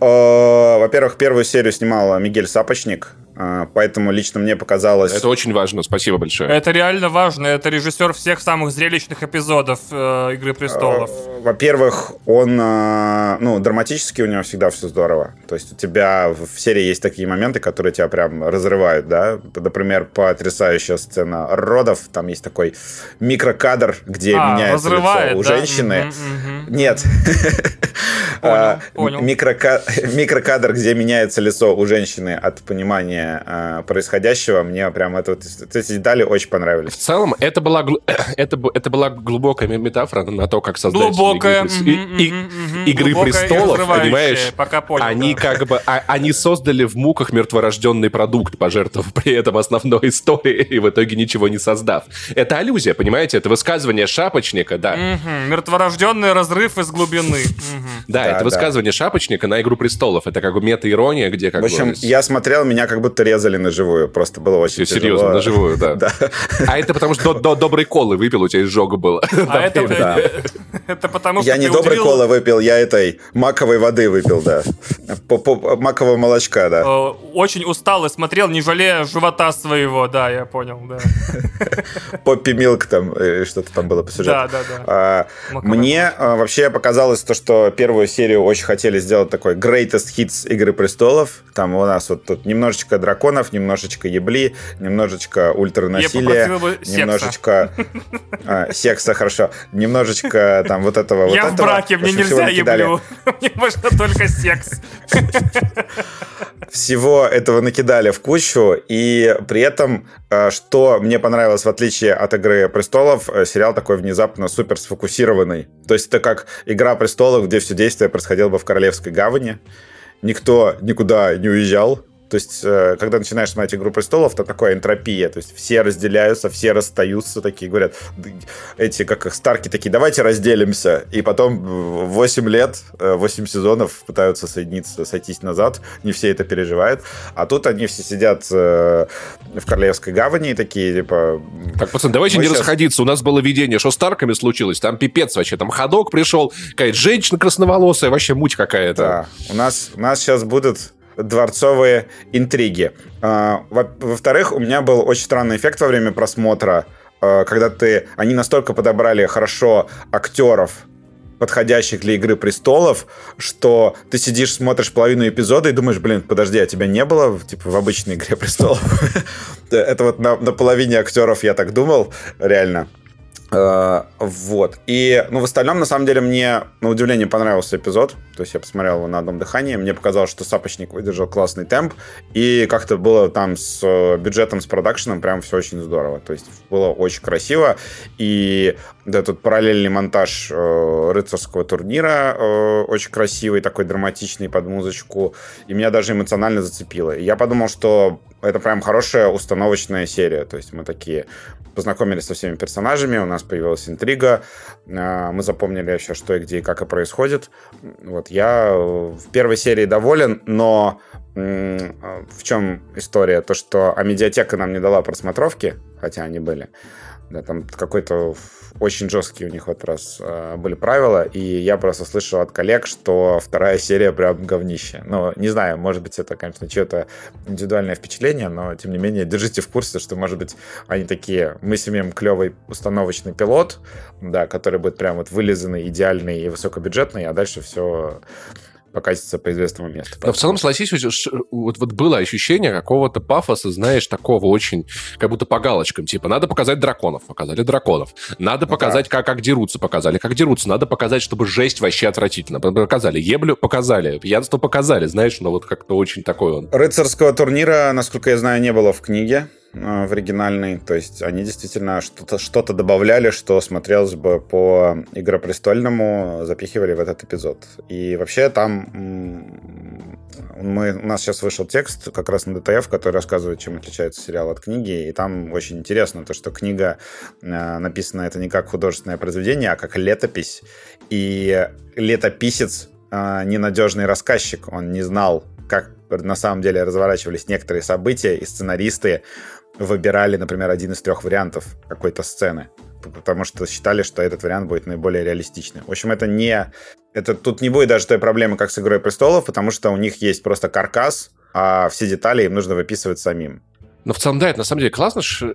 Speaker 4: э, во-первых, первую серию снимала Мигель Сапочник, а, поэтому лично мне показалось...
Speaker 1: Это очень важно, спасибо большое.
Speaker 3: Это реально важно. Это режиссер всех самых зрелищных эпизодов э, «Игры престолов».
Speaker 4: А, во-первых, он... Э, ну, драматически у него всегда все здорово. То есть у тебя в серии есть такие моменты, которые тебя прям разрывают, да? Например, потрясающая сцена родов. Там есть такой микрокадр, где а, меняется лицо у да? женщины. Mm-hmm, mm-hmm. Нет.
Speaker 3: Понял, понял.
Speaker 4: Микрокадр, где меняется лицо у женщины от понимания э, происходящего. Мне прям это, эти детали очень понравились.
Speaker 1: В целом, это была, это, это была глубокая метафора на то, как создать
Speaker 3: глубокая,
Speaker 1: игры, и, и, игры престолов, понимаешь?
Speaker 3: Пока понял,
Speaker 1: они да. как бы, а, они создали в муках мертворожденный продукт, пожертвовав при этом основной историей и в итоге ничего не создав. Это аллюзия, понимаете? Это высказывание шапочника, да.
Speaker 3: Угу. Мертворожденный разрыв из глубины.
Speaker 1: Да, да, это да. высказывание шапочника на игру престолов. Это как бы мета-ирония, где как
Speaker 4: В общем,
Speaker 1: бы...
Speaker 4: я смотрел, меня как будто резали на живую. Просто было очень
Speaker 1: Серьезно, тяжело. Серьезно, на живую, да.
Speaker 4: да.
Speaker 1: А это потому что до, доброй колы выпил, у тебя изжога было.
Speaker 3: А это, да. это потому что
Speaker 4: Я не доброй колы выпил, я этой маковой воды выпил, да. Макового молочка, да.
Speaker 3: Очень устал и смотрел, не жалея живота своего, да, я понял, да.
Speaker 4: Поппи Милк там, э, что-то там было по сюжету. Да, да, да. А, мне а, вообще показалось то, что первую серию очень хотели сделать такой greatest hits Игры престолов. Там у нас вот тут немножечко драконов, немножечко ебли, немножечко ультранасилия, немножечко а, секса, хорошо, немножечко там вот этого
Speaker 3: Я
Speaker 4: вот
Speaker 3: в браке, мне нельзя еблю. Мне можно только секс.
Speaker 4: Всего этого накидали в кучу, и при этом, а, что мне понравилось, в отличие от «Игры престолов», э, сериал такой внезапно супер сфокусированный. То есть это как «Игра престолов», где все действие происходило бы в Королевской гавани. Никто никуда не уезжал, то есть, э, когда начинаешь смотреть «Игру престолов», то такая энтропия. То есть, все разделяются, все расстаются, такие говорят, эти, как их, Старки, такие, давайте разделимся. И потом 8 лет, 8 э, сезонов пытаются соединиться, сойтись назад. Не все это переживают. А тут они все сидят э, в Королевской гавани и такие, типа...
Speaker 1: Так, пацан, давайте не сейчас... расходиться. У нас было видение, что с Старками случилось. Там пипец вообще. Там ходок пришел, какая-то женщина красноволосая, вообще муть какая-то.
Speaker 4: Да. У нас, у нас сейчас будут дворцовые интриги. А, во-вторых, у меня был очень странный эффект во время просмотра, а, когда ты... Они настолько подобрали хорошо актеров, подходящих для Игры Престолов, что ты сидишь, смотришь половину эпизода и думаешь, блин, подожди, а тебя не было типа в обычной Игре Престолов? Это вот на, половине актеров я так думал, реально. Э, вот. И, ну, в остальном, на самом деле, мне, на удивление, понравился эпизод. То есть я посмотрел его на одном дыхании. Мне показалось, что Сапочник выдержал классный темп. И как-то было там с э, бюджетом, с продакшеном прям все очень здорово. То есть было очень красиво. И да, тут параллельный монтаж э, рыцарского турнира э, очень красивый, такой драматичный под музычку. И меня даже эмоционально зацепило. И я подумал, что это прям хорошая установочная серия. То есть мы такие познакомились со всеми персонажами, у нас появилась интрига, э, мы запомнили вообще, что и где и как и происходит. Вот я в первой серии доволен, но в чем история? То, что а медиатека нам не дала просмотровки, хотя они были. Да, там какой-то очень жесткие у них в этот раз э, были правила, и я просто слышал от коллег, что вторая серия прям говнище. Ну, не знаю, может быть, это, конечно, чье-то индивидуальное впечатление, но, тем не менее, держите в курсе, что, может быть, они такие, мы снимем клевый установочный пилот, да, который будет прям вот вылизанный, идеальный и высокобюджетный, а дальше все покатится по известному месту.
Speaker 1: Но в целом, согласись, вот, вот было ощущение какого-то пафоса, знаешь, такого очень, как будто по галочкам. Типа, надо показать драконов, показали драконов. Надо ну, показать, да. как, как дерутся, показали, как дерутся. Надо показать, чтобы жесть вообще отвратительно. Показали. Еблю показали. Пьянство показали. Знаешь, ну вот как-то очень такой он.
Speaker 4: Рыцарского турнира, насколько я знаю, не было в книге. Э, в оригинальный. То есть они действительно что-то что добавляли, что смотрелось бы по Игропрестольному, запихивали в этот эпизод. И вообще там мы, у нас сейчас вышел текст как раз на ДТФ, который рассказывает, чем отличается сериал от книги. И там очень интересно то, что книга э, написана это не как художественное произведение, а как летопись. И летописец э, ненадежный рассказчик. Он не знал, как на самом деле разворачивались некоторые события, и сценаристы выбирали, например, один из трех вариантов какой-то сцены, потому что считали, что этот вариант будет наиболее реалистичным. В общем, это не... Это тут не будет даже той проблемы, как с «Игрой престолов», потому что у них есть просто каркас, а все детали им нужно выписывать самим.
Speaker 1: Но в целом, да, это на самом деле классно, что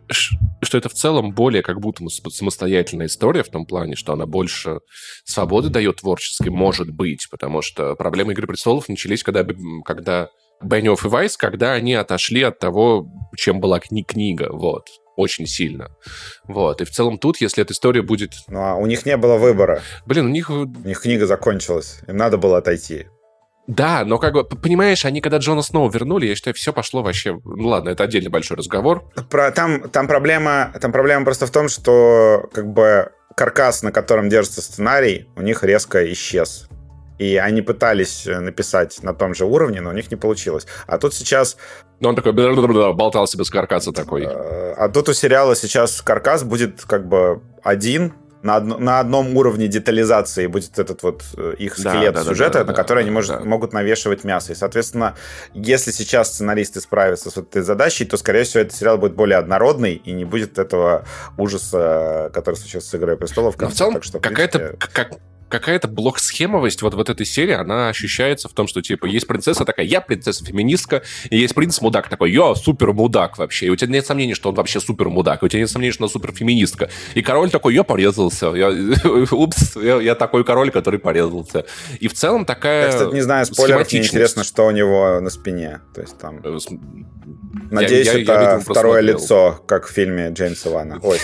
Speaker 1: это в целом более как будто самостоятельная история в том плане, что она больше свободы дает творческой, может быть, потому что проблемы «Игры престолов» начались, когда, когда Бенниофф и Вайс, когда они отошли от того, чем была кни книга, вот очень сильно. Вот. И в целом тут, если эта история будет...
Speaker 4: Ну, а у них не было выбора.
Speaker 1: Блин, у них... У
Speaker 4: них книга закончилась. Им надо было отойти.
Speaker 1: Да, но как бы, понимаешь, они когда Джона снова вернули, я считаю, все пошло вообще... Ну ладно, это отдельный большой разговор.
Speaker 4: Про, там, там, проблема, там проблема просто в том, что как бы каркас, на котором держится сценарий, у них резко исчез. И они пытались э, написать на том же уровне, но у них не получилось. А тут сейчас...
Speaker 1: Ну, он такой болтался без каркаса такой.
Speaker 4: Э, а тут у сериала сейчас каркас будет как бы один, на, одно, на одном уровне детализации будет этот вот э, их скелет да, да, сюжета, да, да, на который да, они может, да. могут навешивать мясо. И, соответственно, если сейчас сценаристы справятся с этой задачей, то, скорее всего, этот сериал будет более однородный и не будет этого ужаса, который случился с «Игрой престолов».
Speaker 1: Но в целом, так что, какая-то, принципе... как, какая-то блок-схемовость вот, вот этой серии, она ощущается в том, что, типа, есть принцесса такая, я принцесса-феминистка, и есть принц-мудак такой, я супер-мудак вообще. И у тебя нет сомнений, что он вообще супер-мудак, и у тебя нет сомнений, что он супер-феминистка. И король такой, я порезался. Я, упс, я, я такой король, который порезался. И в целом такая... Я,
Speaker 4: кстати, не знаю, спойлеров, мне интересно, что у него на спине. То есть там... Надеюсь, я, это я, второе лицо, как в фильме Джеймса Вана. Ой,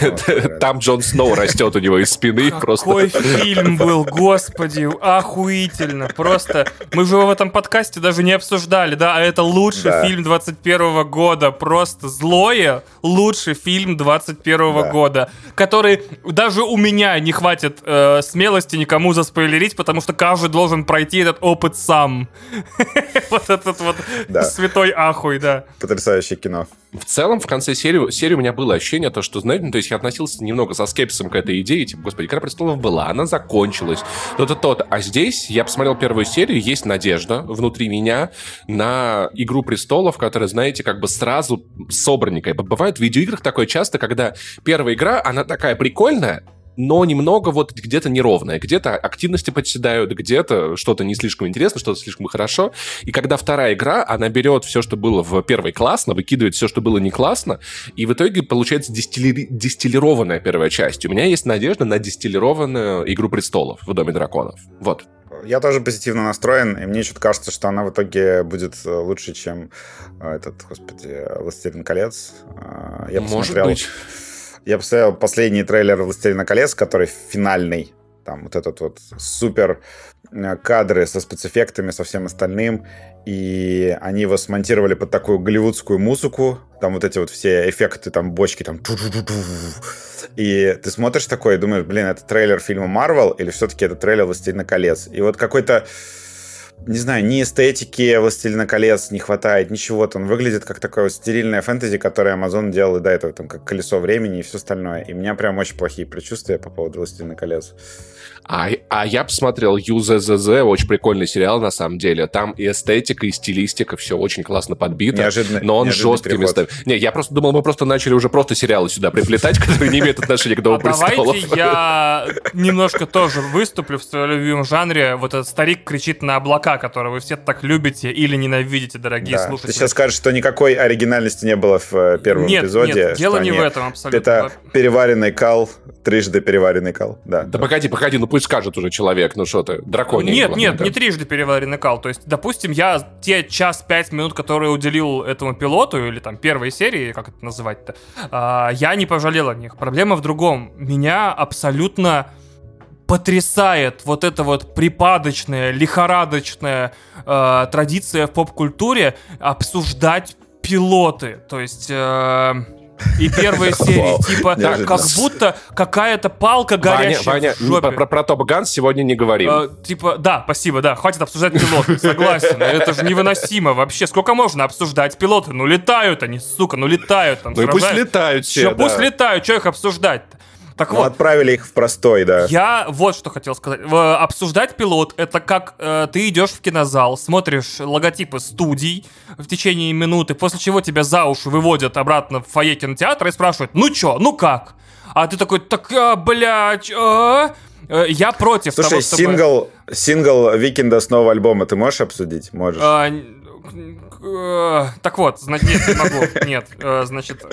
Speaker 1: Там Джон Сноу растет у него из спины.
Speaker 3: Какой фильм был, господи, охуительно. Просто мы же его в этом подкасте даже не обсуждали, да, а это лучший фильм 21 года. Просто злое лучший фильм 21 года, который даже у меня не хватит э, смелости никому заспойлерить, потому что каждый должен пройти этот опыт сам. Вот этот вот святой ахуй, да.
Speaker 4: Потрясающий кино.
Speaker 1: В целом, в конце серии, серии у меня было ощущение, то, что, знаете, ну, то есть я относился немного со скепсисом к этой идее, типа, господи, «Игра престолов» была, она закончилась, то-то, то-то. А здесь я посмотрел первую серию, есть надежда внутри меня на «Игру престолов», которая, знаете, как бы сразу собранненькая. Бывает в видеоиграх такое часто, когда первая игра, она такая прикольная, но немного вот где-то неровное. Где-то активности подседают, где-то что-то не слишком интересно, что-то слишком хорошо. И когда вторая игра, она берет все, что было в первой классно, выкидывает все, что было не классно, и в итоге получается дистилли... дистиллированная первая часть. У меня есть надежда на дистиллированную «Игру престолов» в «Доме драконов». Вот.
Speaker 4: Я тоже позитивно настроен, и мне что-то кажется, что она в итоге будет э, лучше, чем э, этот, господи, «Властелин колец».
Speaker 1: Э, я Может посмотрел... быть
Speaker 4: я посмотрел последний трейлер «Властелина колец», который финальный, там вот этот вот супер э, кадры со спецэффектами, со всем остальным, и они его смонтировали под такую голливудскую музыку, там вот эти вот все эффекты, там бочки, там и ты смотришь такой и думаешь, блин, это трейлер фильма Марвел или все-таки это трейлер «Властелина колец»? И вот какой-то не знаю, ни эстетики «Властелина колец» не хватает, ничего. Он выглядит как такое вот стерильное фэнтези, которое Amazon делал и до этого, там, как «Колесо времени» и все остальное. И у меня прям очень плохие предчувствия по поводу «Властелина колец».
Speaker 1: А, а я посмотрел ЮЗЗЗ, очень прикольный сериал, на самом деле. Там и эстетика, и стилистика, все очень классно подбито. Неожиданно, но он жесткий местами. Не, я просто думал, мы просто начали уже просто сериалы сюда приплетать, которые не имеют отношения к Дому а
Speaker 3: Давайте я немножко тоже выступлю в своем любимом жанре. Вот этот старик кричит на облака, который вы все так любите или ненавидите, дорогие да. слушатели.
Speaker 4: Ты сейчас скажешь, что никакой оригинальности не было в э, первом эпизоде.
Speaker 3: Нет, дело не в этом абсолютно.
Speaker 4: Это переваренный кал, трижды переваренный кал. Да,
Speaker 1: да, да. погоди, погоди, ну пусть скажет уже человек, ну что ты, драконий.
Speaker 3: Нет, нет, да? не трижды переваренный кал. То есть, допустим, я те час-пять минут, которые уделил этому пилоту, или там первой серии, как это называть-то, э, я не пожалел о них. Проблема в другом. Меня абсолютно потрясает вот эта вот припадочная, лихорадочная э, традиция в поп-культуре обсуждать пилоты. То есть... Э, и первые серии, типа, как будто какая-то палка горящая в жопе.
Speaker 1: Про, про Топ Ган сегодня не говорим. Э,
Speaker 3: типа, да, спасибо, да, хватит обсуждать пилоты, согласен. Это же невыносимо вообще. Сколько можно обсуждать пилоты? Ну, летают они, сука, ну, летают.
Speaker 1: Ну, и пусть летают все,
Speaker 3: Пусть летают, что их обсуждать-то?
Speaker 4: Так ну, вот, отправили их в простой, да.
Speaker 3: Я вот что хотел сказать. Обсуждать пилот — это как э, ты идешь в кинозал, смотришь логотипы студий в течение минуты, после чего тебя за уши выводят обратно в фойе кинотеатра и спрашивают, ну чё, ну как? А ты такой, так, а, блядь, а? Я против
Speaker 4: Слушай, того, чтобы... сингл, сингл Викинда с нового альбома ты можешь обсудить? Можешь. А,
Speaker 3: так вот, значит, нет, не могу. Нет, э, значит,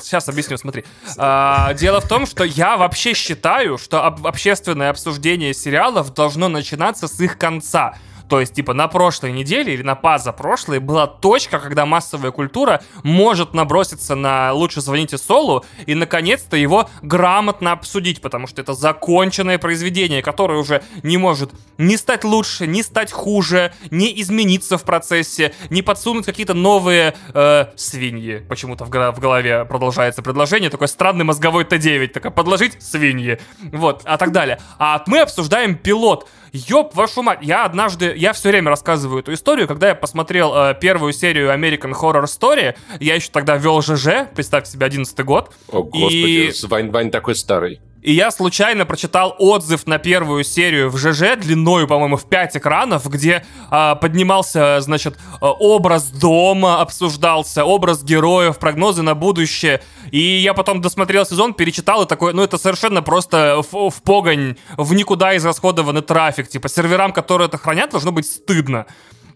Speaker 3: сейчас э, объясню, смотри. А, дело в том, что я вообще считаю, что общественное обсуждение сериалов должно начинаться с их конца. То есть, типа, на прошлой неделе или на позапрошлой была точка, когда массовая культура может наброситься на «Лучше звоните Солу» и, наконец-то, его грамотно обсудить, потому что это законченное произведение, которое уже не может не стать лучше, не стать хуже, не измениться в процессе, не подсунуть какие-то новые э, свиньи. Почему-то в, в голове продолжается предложение, такой странный мозговой Т9, такая подложить свиньи. Вот, а так далее. А мы обсуждаем пилот. Ёб вашу мать, я однажды, я все время рассказываю эту историю, когда я посмотрел э, первую серию American Horror Story, я еще тогда вел ЖЖ, представьте себе, 11 год.
Speaker 1: О, господи, и... Вань, Вань такой старый.
Speaker 3: И я случайно прочитал отзыв на первую серию в ЖЖ, длиною, по-моему, в 5 экранов, где а, поднимался, значит, образ дома, обсуждался, образ героев, прогнозы на будущее. И я потом досмотрел сезон, перечитал и такой, ну это совершенно просто в, в погонь, в никуда израсходованный трафик. Типа серверам, которые это хранят, должно быть стыдно.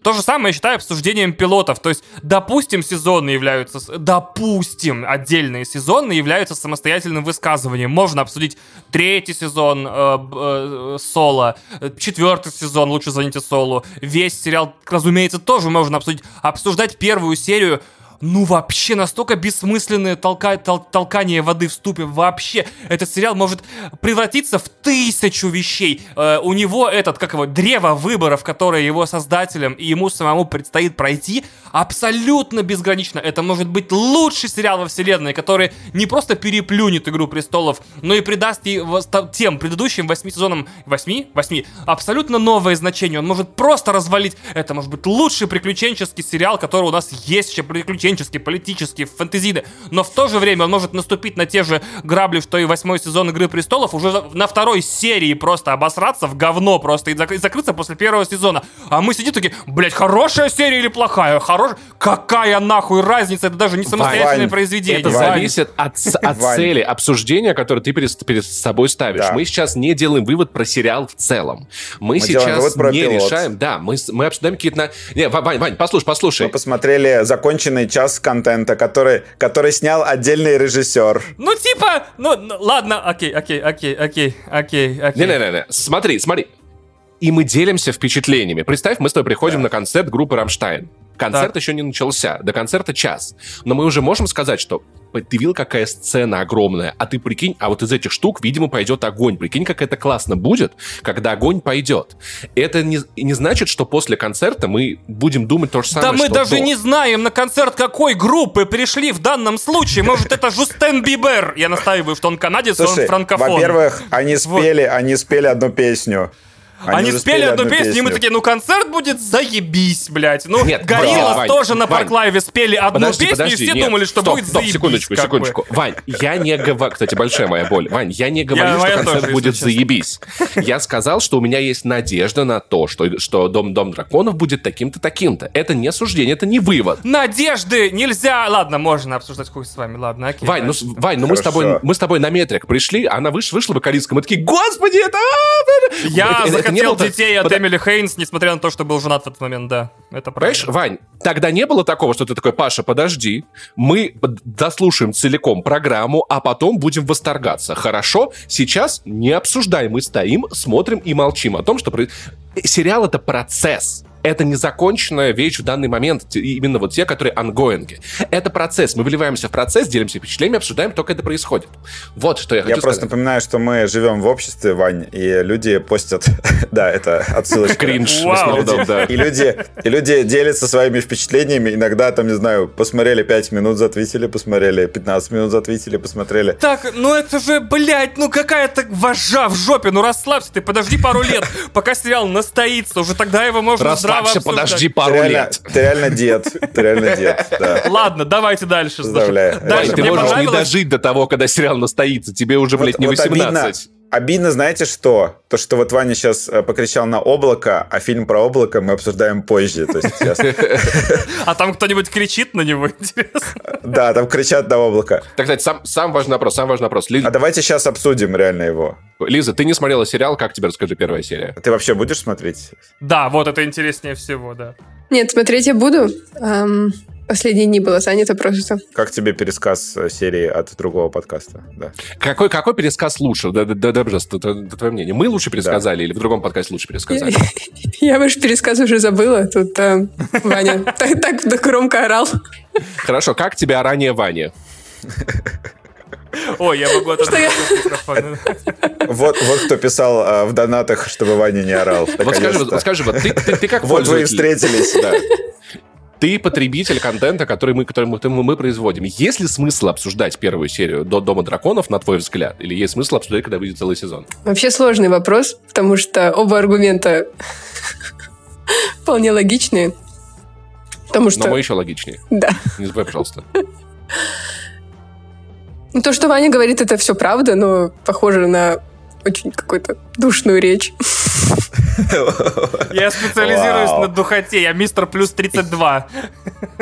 Speaker 3: То же самое я считаю обсуждением пилотов. То есть, допустим, сезоны являются... Допустим, отдельные сезоны являются самостоятельным высказыванием. Можно обсудить третий сезон э, э, Соло, четвертый сезон «Лучше звоните Солу». Весь сериал, разумеется, тоже можно обсудить. Обсуждать первую серию ну вообще настолько бессмысленное толка, тол, толкание воды в ступе. Вообще, этот сериал может превратиться в тысячу вещей. Э, у него этот, как его, древо выборов, которое его создателям и ему самому предстоит пройти, абсолютно безгранично. Это может быть лучший сериал во вселенной, который не просто переплюнет «Игру престолов», но и придаст тем предыдущим восьми сезонам, восьми? Восьми, абсолютно новое значение. Он может просто развалить. Это может быть лучший приключенческий сериал, который у нас есть еще приключенческий приключенческий, политический, фэнтезийный, но в то же время он может наступить на те же грабли, что и восьмой сезон Игры Престолов, уже на второй серии просто обосраться в говно просто и, закрыться после первого сезона. А мы сидим такие, блядь, хорошая серия или плохая? Хорошая? Какая нахуй разница? Это даже не самостоятельное Вань, произведение.
Speaker 1: Это Вань. зависит от, от цели обсуждения, которое ты перед, перед собой ставишь. Да. Мы сейчас не делаем вывод про сериал в целом. Мы, мы сейчас не пилот. решаем, да, мы, мы обсуждаем какие-то... Не, Вань, Вань, послушай, послушай.
Speaker 4: Мы посмотрели законченный час контента, который, который снял отдельный режиссер.
Speaker 3: Ну, типа, ну, ну ладно, окей, окей, окей, окей, окей, окей.
Speaker 1: Не-не-не, смотри, смотри. И мы делимся впечатлениями. Представь, мы с тобой приходим да. на концерт группы «Рамштайн». Концерт так. еще не начался, до концерта час. Но мы уже можем сказать, что ты видел, какая сцена огромная, а ты прикинь, а вот из этих штук, видимо, пойдет огонь. Прикинь, как это классно будет, когда огонь пойдет. Это не, не значит, что после концерта мы будем думать то же самое,
Speaker 3: Да мы даже до. не знаем, на концерт какой группы пришли в данном случае. Может, это Жустен Бибер. Я настаиваю, что он канадец, Слушай, он франкофон.
Speaker 4: Во-первых, они спели, они спели одну песню.
Speaker 3: Они, Они спели одну песню, песню, и мы такие, ну концерт будет заебись, блядь. Ну,
Speaker 1: нет,
Speaker 3: Гориллас Вань, тоже Вань, на Парклайве спели одну подожди, песню, подожди, и все нет, думали, что
Speaker 1: стоп,
Speaker 3: будет
Speaker 1: стоп,
Speaker 3: заебись.
Speaker 1: секундочку, секундочку. Бы. Вань, я не говорю... Кстати, большая моя боль. Вань, я не говорю, я, что концерт тоже, будет заебись. Я сказал, что у меня есть надежда на то, что, что Дом, Дом Драконов будет таким-то, таким-то. Это не суждение, это не вывод.
Speaker 3: Надежды нельзя... Ладно, можно обсуждать хуй с вами, ладно, окей.
Speaker 1: Вань, ну, Вань, ну мы с, тобой, мы с тобой на метрик пришли, она вышла, вышла вокалистка, мы такие, господи, это...
Speaker 3: Я это, захотел это детей от Эмили Хейнс, несмотря на то, что был женат в этот момент, да. Это
Speaker 1: Понимаешь, Вань, тогда не было такого, что ты такой, Паша, подожди, мы дослушаем целиком программу, а потом будем восторгаться. Хорошо? Сейчас не обсуждаем, мы стоим, смотрим и молчим о том, что... Сериал — это процесс это незаконченная вещь в данный момент, именно вот те, которые ангоинги. Это процесс. Мы выливаемся в процесс, делимся впечатлениями, обсуждаем, только это происходит. Вот что я хочу
Speaker 4: Я просто напоминаю, что мы живем в обществе, Вань, и люди постят... да, это отсылочка.
Speaker 1: Кринж.
Speaker 4: И люди, и люди делятся своими впечатлениями. Иногда, там, не знаю, посмотрели 5 минут, затвитили, посмотрели 15 минут, затвитили, посмотрели.
Speaker 3: Так, ну это же, блядь, ну какая-то вожа в жопе, ну расслабься ты, подожди пару лет, пока сериал настоится, уже тогда его можно
Speaker 1: Расслабься, подожди пару
Speaker 4: ты
Speaker 1: лет.
Speaker 4: Реально, ты реально дед. Ты реально дед, да.
Speaker 3: Ладно, давайте дальше.
Speaker 4: Дальше.
Speaker 1: Ты можешь не дожить до того, когда сериал настоится. Тебе уже, блядь, не 18.
Speaker 4: Обидно, знаете что? То, что вот Ваня сейчас э, покричал на облако, а фильм про облако мы обсуждаем позже.
Speaker 3: А там кто-нибудь кричит на него, интересно?
Speaker 4: Да, там кричат на облако.
Speaker 1: Так, кстати, сам, важный вопрос, сам важный вопрос.
Speaker 4: А давайте сейчас обсудим реально его.
Speaker 1: Лиза, ты не смотрела сериал, как тебе расскажи первая серия?
Speaker 4: Ты вообще будешь смотреть?
Speaker 3: Да, вот это интереснее всего, да.
Speaker 2: Нет, смотреть я буду. Последние дни было занято просто.
Speaker 4: Как тебе пересказ э, серии от другого подкаста? Да.
Speaker 1: Какой, какой пересказ лучше? Да, да, да, пожалуйста, твое мнение. Мы лучше пересказали да. или в другом подкасте лучше пересказали?
Speaker 2: Я ваш пересказ уже забыла. Тут э, Ваня так громко орал.
Speaker 1: Хорошо, как тебя ранее Ваня?
Speaker 3: Ой, я могу отодвинуть
Speaker 4: микрофон. Вот, вот кто писал а, в донатах, чтобы Ваня не орал.
Speaker 1: Вот скажи, вот, скажи, вот ты, ты, ты как
Speaker 4: Вот вы и встретились, да
Speaker 1: ты потребитель контента, который мы, который мы, мы производим. Есть ли смысл обсуждать первую серию до Дома драконов, на твой взгляд? Или есть смысл обсуждать, когда выйдет целый сезон?
Speaker 2: Вообще сложный вопрос, потому что оба аргумента вполне логичные. Потому что...
Speaker 1: Но мой еще логичнее.
Speaker 2: Да.
Speaker 1: Не забывай, пожалуйста.
Speaker 2: Ну, то, что Ваня говорит, это все правда, но похоже на очень какую-то душную речь.
Speaker 3: Я специализируюсь на духоте, я мистер плюс 32.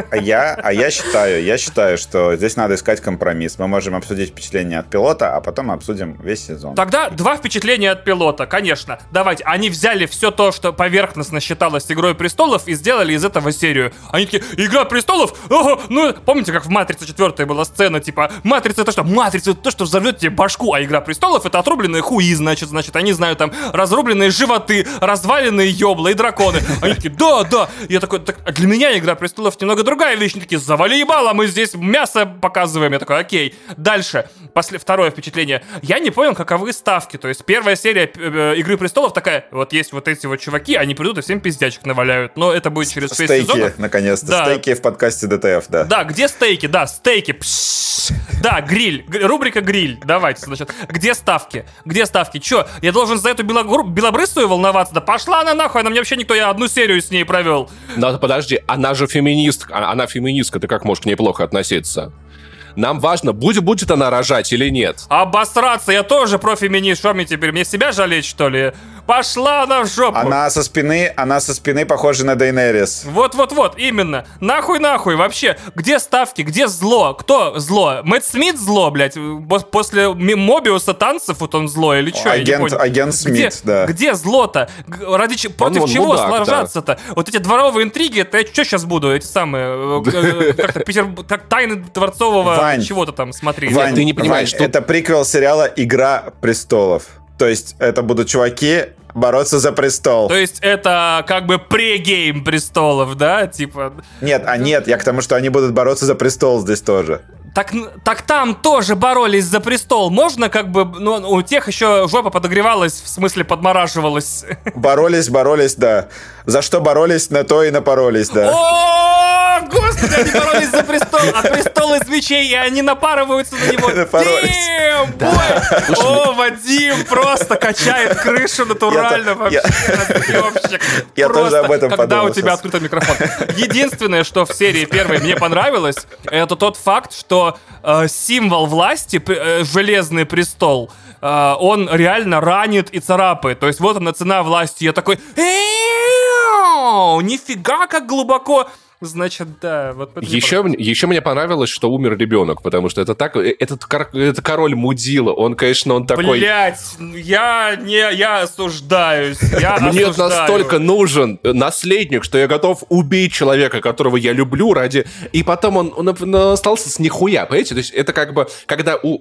Speaker 4: А я, а я считаю, я считаю, что здесь надо искать компромисс. Мы можем обсудить впечатление от пилота, а потом обсудим весь сезон.
Speaker 3: Тогда два впечатления от пилота, конечно. Давайте, они взяли все то, что поверхностно считалось Игрой Престолов, и сделали из этого серию. Они такие, Игра Престолов? Ого, ну, помните, как в Матрице 4 была сцена, типа, Матрица это что? Матрица это то, что взорвет тебе башку, а Игра Престолов это отрубленные хуи, значит, значит, они знают там разрубленные животы, разваленные ёбла и драконы. Они такие, да, да. Я такой, так, а для меня Игра Престолов немного другая вещь. Они такие, завали ебало, мы здесь мясо показываем. Я такой, окей. Дальше, после, второе впечатление. Я не понял, каковы ставки. То есть первая серия э, Игры Престолов такая, вот есть вот эти вот чуваки, они придут и всем пиздячек наваляют. Но это будет через 6
Speaker 4: стейки,
Speaker 3: сезонов.
Speaker 4: наконец-то. Да. Стейки в подкасте ДТФ, да.
Speaker 3: Да, где стейки? Да, стейки. Пш да, гриль. Рубрика гриль. Давайте, значит. Где ставки? Где ставки? Чё, я должен за эту белобрысую волноваться? Да пошла она нахуй, она мне вообще никто, я одну серию с ней провел.
Speaker 1: Но подожди, она же феминистка, а, она феминистка, ты как можешь к ней плохо относиться? Нам важно, будет, будет она рожать или нет.
Speaker 3: Обосраться, я тоже профеминист, что мне теперь, мне себя жалеть, что ли? Пошла она в жопу.
Speaker 4: Она со спины, она со спины похожа на Дейнерис.
Speaker 3: Вот-вот-вот, именно. Нахуй-нахуй, вообще. Где ставки, где зло? Кто зло? Мэтт Смит зло, блядь? После Мобиуса танцев вот он зло или что?
Speaker 4: Агент, агент Смит,
Speaker 3: где,
Speaker 4: да.
Speaker 3: Где зло-то? Ради, против он, он чего мудак, сражаться-то? Да. Вот эти дворовые интриги, это я что сейчас буду? Эти самые, э, э, как-то Питер, как тайны дворцового чего-то там смотреть.
Speaker 4: Вань, ты не понимаешь, что... Это приквел сериала «Игра престолов». То есть это будут чуваки бороться за престол.
Speaker 3: То есть это как бы прегейм престолов, да? Типа...
Speaker 4: Нет, а нет, я к тому, что они будут бороться за престол здесь тоже.
Speaker 3: Так, так там тоже боролись за престол. Можно как бы, ну, у тех еще жопа подогревалась, в смысле подмораживалась.
Speaker 4: Боролись, боролись, да. За что боролись, на то и напоролись, да.
Speaker 3: О, господи, они боролись за престол, а престол из мечей, и они напарываются на него. Дим, бой! О, Вадим просто качает крышу натурально вообще.
Speaker 4: Я тоже об этом
Speaker 3: подумал. Когда у тебя открытый микрофон. Единственное, что в серии первой мне понравилось, это тот факт, что э, символ власти, э, железный престол, э, он реально ранит и царапает. То есть вот она цена власти. Я такой, нифига как глубоко Значит, да. Вот
Speaker 1: еще, еще мне понравилось, что умер ребенок, потому что это так, э, этот это король Мудила, он, конечно, он такой...
Speaker 3: Блять, я не, я осуждаюсь, я
Speaker 1: Мне настолько нужен наследник, что я готов убить человека, которого я люблю ради... И потом он, он, он остался с нихуя, понимаете? То есть это как бы, когда у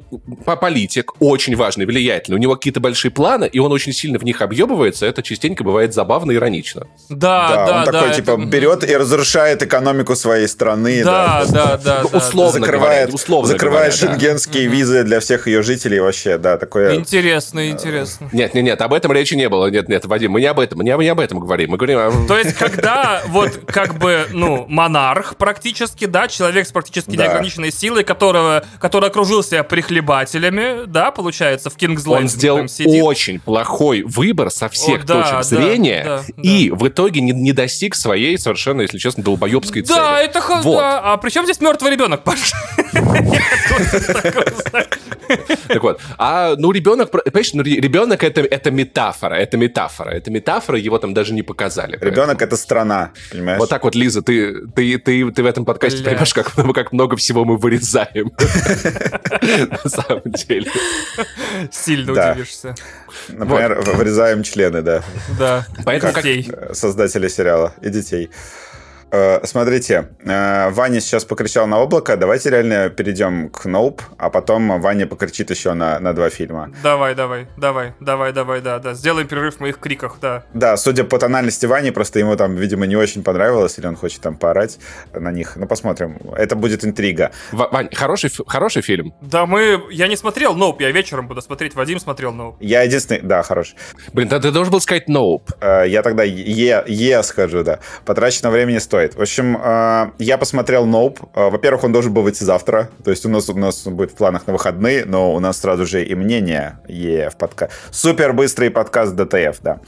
Speaker 1: политик очень важный, влиятельный, у него какие-то большие планы, и он очень сильно в них объебывается, это частенько бывает забавно и иронично.
Speaker 3: Да, да, да.
Speaker 4: Он да, такой, да, типа, это... берет и разрушает экономику своей страны.
Speaker 3: Да, да, да.
Speaker 1: да, условно закрывает, говоря, условно
Speaker 4: закрывает говоря, шенгенские да. визы для всех ее жителей вообще, да, такое.
Speaker 3: Интересно, интересно.
Speaker 1: Нет, нет, нет, об этом речи не было. Нет, нет, Вадим, мы не об этом, мы не, не об этом говорим. Мы говорим о...
Speaker 3: То есть, когда вот как бы, ну, монарх практически, да, человек с практически да. неограниченной силой, которого, который окружил себя прихлебателями, да, получается, в Кингсленд.
Speaker 1: Он сделал очень плохой выбор со всех О, да, точек да, зрения да, и в итоге не, не достиг своей совершенно, если честно, долбоеб долбоебской
Speaker 3: цели. Да, это вот. да. А при чем здесь мертвый ребенок, Паша?
Speaker 1: Так вот, а ну ребенок, понимаешь, ну ребенок это, это метафора, это метафора, это метафора, его там даже не показали.
Speaker 4: Ребенок это страна, понимаешь?
Speaker 1: Вот так вот, Лиза, ты, ты, ты, ты в этом подкасте понимаешь, как, как много всего мы вырезаем. На самом деле.
Speaker 3: Сильно удивишься.
Speaker 4: Например, вырезаем члены, да.
Speaker 3: Да.
Speaker 4: Поэтому как создатели сериала и детей. Э, смотрите, э, Ваня сейчас покричал на облако. Давайте реально перейдем к Nope, а потом Ваня покричит еще на, на два фильма.
Speaker 3: Давай, давай, давай, давай, давай, да, да. Сделаем перерыв в моих криках, да.
Speaker 4: Да, судя по тональности Вани, просто ему там, видимо, не очень понравилось, или он хочет там поорать на них. Ну, посмотрим. Это будет интрига.
Speaker 1: В, Вань, хороший, хороший фильм?
Speaker 3: Да, мы... Я не смотрел Nope, я вечером буду смотреть. Вадим смотрел Nope.
Speaker 4: Я единственный... Да, хороший.
Speaker 1: Блин, да ты должен был сказать Nope.
Speaker 4: Э, я тогда Е, Е скажу, да. Потрачено времени стоит стоит. В общем, э, я посмотрел Nope. Э, во-первых, он должен был выйти завтра. То есть у нас, у нас будет в планах на выходные, но у нас сразу же и мнение е в подкаст. Супер быстрый подкаст ДТФ, да.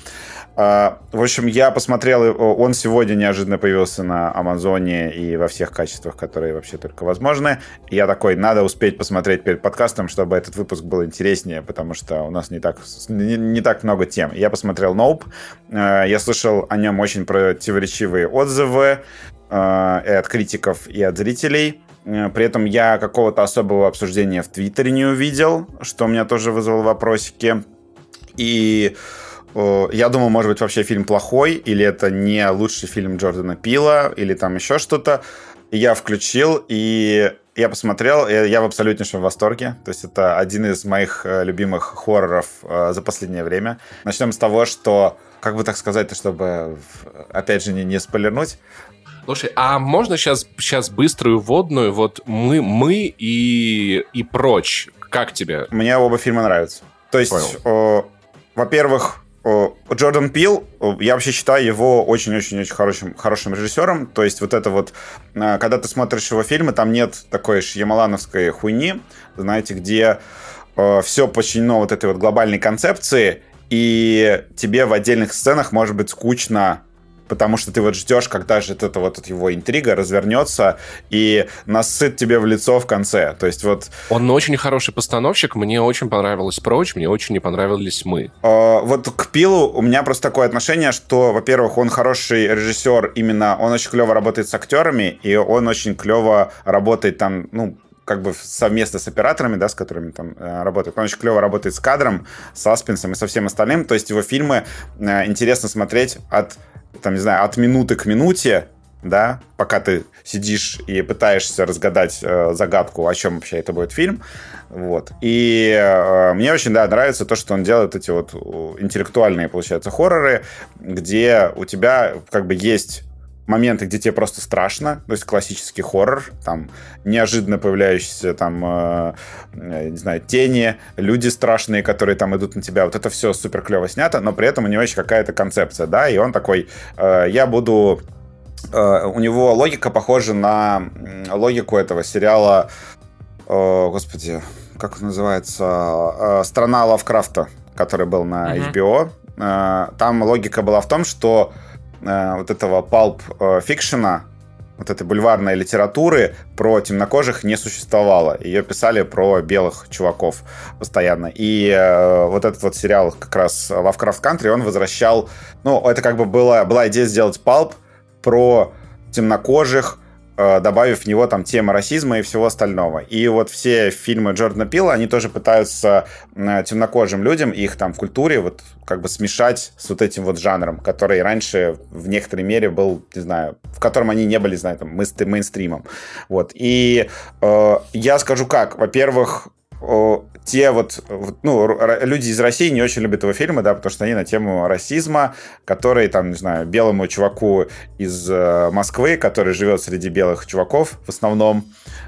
Speaker 4: Uh, в общем, я посмотрел, он сегодня неожиданно появился на Амазоне и во всех качествах, которые вообще только возможны. Я такой, надо успеть посмотреть перед подкастом, чтобы этот выпуск был интереснее, потому что у нас не так, не, не так много тем. Я посмотрел Nope, uh, я слышал о нем очень противоречивые отзывы uh, и от критиков, и от зрителей. При этом я какого-то особого обсуждения в Твиттере не увидел, что у меня тоже вызвало вопросики. И я думаю, может быть, вообще фильм плохой, или это не лучший фильм Джордана Пила, или там еще что-то. Я включил, и я посмотрел, и я в абсолютнейшем восторге. То есть это один из моих э, любимых хорроров э, за последнее время. Начнем с того, что, как бы так сказать, чтобы, опять же, не, не спойлернуть,
Speaker 1: Слушай, а можно сейчас, сейчас быструю вводную? Вот мы, мы и, и прочь. Как тебе?
Speaker 4: Мне оба фильма нравятся. То есть, о, во-первых, Джордан Пил, я вообще считаю его очень-очень-очень хорошим, хорошим режиссером. То есть вот это вот, э, когда ты смотришь его фильмы, там нет такой шьямалановской хуйни, знаете, где э, все подчинено вот этой вот глобальной концепции, и тебе в отдельных сценах может быть скучно потому что ты вот ждешь, когда же это вот его интрига развернется и насыт тебе в лицо в конце. То есть вот...
Speaker 1: Он очень хороший постановщик, мне очень понравилось «Прочь», мне очень не понравились «Мы».
Speaker 4: Э, вот к Пилу у меня просто такое отношение, что, во-первых, он хороший режиссер, именно он очень клево работает с актерами, и он очень клево работает там, ну, как бы совместно с операторами, да, с которыми там э, работает. Он очень клево работает с кадром, с саспенсом и со всем остальным. То есть его фильмы э, интересно смотреть от там, не знаю, от минуты к минуте, да, пока ты сидишь и пытаешься разгадать э, загадку, о чем вообще это будет фильм, вот. И э, мне очень, да, нравится то, что он делает эти вот интеллектуальные, получается, хорроры, где у тебя как бы есть моменты, где тебе просто страшно, то есть классический хоррор, там неожиданно появляющиеся там, э, э, не знаю, тени, люди страшные, которые там идут на тебя, вот это все супер клево снято, но при этом у него есть какая-то концепция, да, и он такой, э, я буду, э, у него логика похожа на логику этого сериала, э, господи, как он называется, э, «Страна Лавкрафта», который был на. HBO, э, там логика была в том, что Э, вот этого палп э, вот этой бульварной литературы про темнокожих не существовало. Ее писали про белых чуваков постоянно. И э, вот этот вот сериал как раз Lovecraft Country, он возвращал... Ну, это как бы была, была идея сделать палп про темнокожих, добавив в него там темы расизма и всего остального. И вот все фильмы Джордана Пила, они тоже пытаются темнокожим людям, их там в культуре вот как бы смешать с вот этим вот жанром, который раньше в некоторой мере был, не знаю, в котором они не были, знаю, там, мейнстримом. Вот. И э, я скажу как. Во-первых, те вот, ну, люди из России не очень любят его фильмы, да, потому что они на тему расизма, который, там, не знаю, белому чуваку из э, Москвы, который живет среди белых чуваков в основном,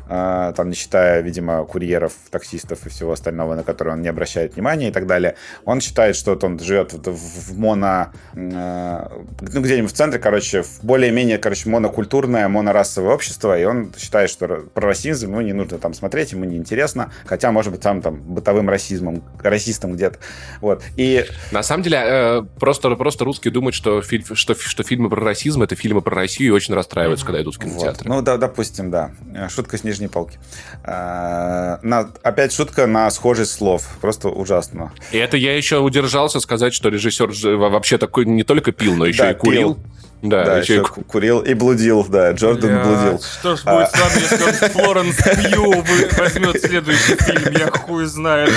Speaker 4: э, там, не считая, видимо, курьеров, таксистов и всего остального, на которые он не обращает внимания и так далее, он считает, что вот он живет в моно... Э, ну, где-нибудь в центре, короче, в более-менее, короче, монокультурное, монорасовое общество, и он считает, что про расизм ему не нужно там смотреть, ему неинтересно, хотя, может быть, там, там бытовым расизмом, расистом где-то. Вот. И...
Speaker 1: На самом деле, э, просто, просто русские думают, что, филь, что, что фильмы про расизм — это фильмы про Россию, и очень расстраиваются, когда идут в кинотеатр.
Speaker 4: Вот. Ну, да, допустим, да. Шутка с нижней полки. А, на, опять шутка на схожесть слов. Просто ужасно.
Speaker 1: И это я еще удержался сказать, что режиссер вообще такой не только пил, но еще да, и курил. Пил.
Speaker 4: Да, да еще, еще курил и блудил, да, Джордан Бля, блудил.
Speaker 3: Что ж будет а... с вами, если Флоренс Пью возьмет следующий фильм, я хуй знаю.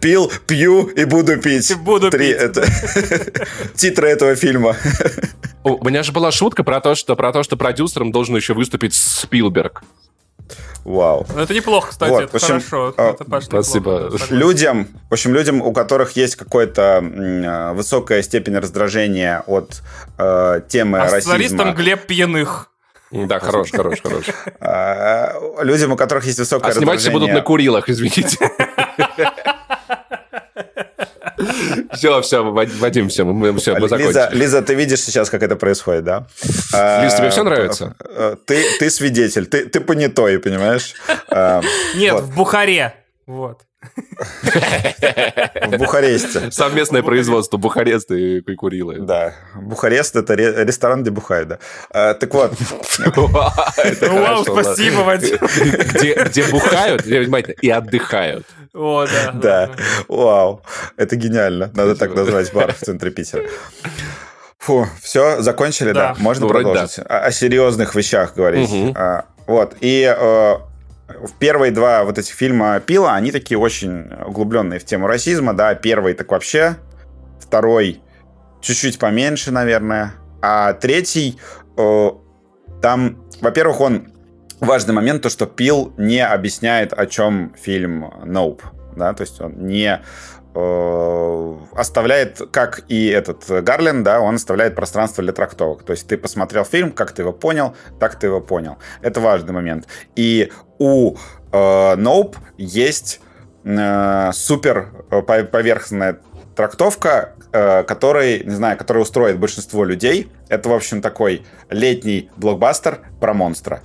Speaker 4: Пил, пью и буду пить. И
Speaker 3: буду Три, пить.
Speaker 4: Это... Титры этого фильма.
Speaker 1: У меня же была шутка про то, что, про то, что продюсером должен еще выступить Спилберг.
Speaker 4: Вау.
Speaker 3: Ну, это неплохо, кстати, вот, это общем, хорошо. А, это, Паш,
Speaker 1: спасибо.
Speaker 4: Неплохо, людям, в общем, людям, у которых есть какая-то э, высокая степень раздражения от э, темы а расизма.
Speaker 3: Сценаристом Глеб Пьяных.
Speaker 1: Да, хорош, хорош, хорош.
Speaker 4: А, людям, у которых есть высокое а раздражение...
Speaker 1: снимать будут на Курилах, извините. Все, все, Вадим, все, мы, все, мы закончили.
Speaker 4: Лиза, Лиза, ты видишь сейчас, как это происходит, да?
Speaker 1: Лиза, тебе все нравится?
Speaker 4: Э, ты, ты свидетель, ты, ты понятой, понимаешь?
Speaker 3: Э, Нет, вот. в Бухаре. Вот.
Speaker 4: В Бухаресте.
Speaker 1: Совместное производство Бухареста и Курилы.
Speaker 4: Да. Бухарест — это ресторан, где бухают, да. А, так вот.
Speaker 3: Вау, спасибо, Вадим.
Speaker 1: Где бухают, внимательно, и отдыхают.
Speaker 3: О, да.
Speaker 4: Да. Вау. Это гениально. Надо так назвать бар в центре Питера. Фу, все, закончили, да? Можно продолжить? О, серьезных вещах говорить. А, вот. И э, в первые два вот этих фильма Пила, они такие очень углубленные в тему расизма, да. Первый так вообще, второй чуть-чуть поменьше, наверное, а третий э, там, во-первых, он важный момент, то, что Пил не объясняет, о чем фильм Nope. Да, то есть он не э, оставляет, как и этот Гарлин, да, он оставляет пространство для трактовок. То есть ты посмотрел фильм, как ты его понял, так ты его понял. Это важный момент. И у э, Nope есть э, супер э, поверхностная трактовка, э, который, не знаю, который устроит большинство людей. Это, в общем, такой летний блокбастер про монстра.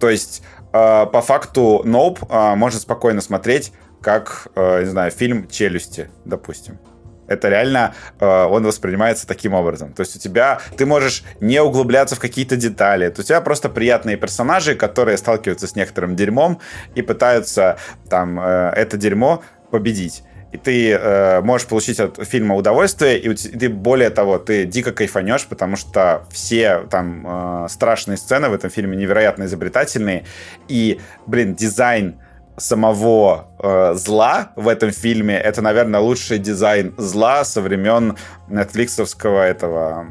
Speaker 4: То есть, э, по факту, Ноуп э, можно спокойно смотреть, как, э, не знаю, фильм «Челюсти», допустим. Это реально, э, он воспринимается таким образом. То есть у тебя, ты можешь не углубляться в какие-то детали. То есть у тебя просто приятные персонажи, которые сталкиваются с некоторым дерьмом и пытаются там э, это дерьмо победить и ты э, можешь получить от фильма удовольствие, и ты, более того, ты дико кайфанешь, потому что все там э, страшные сцены в этом фильме невероятно изобретательные, и, блин, дизайн самого э, зла в этом фильме это, наверное, лучший дизайн зла со времен нетфликсовского этого...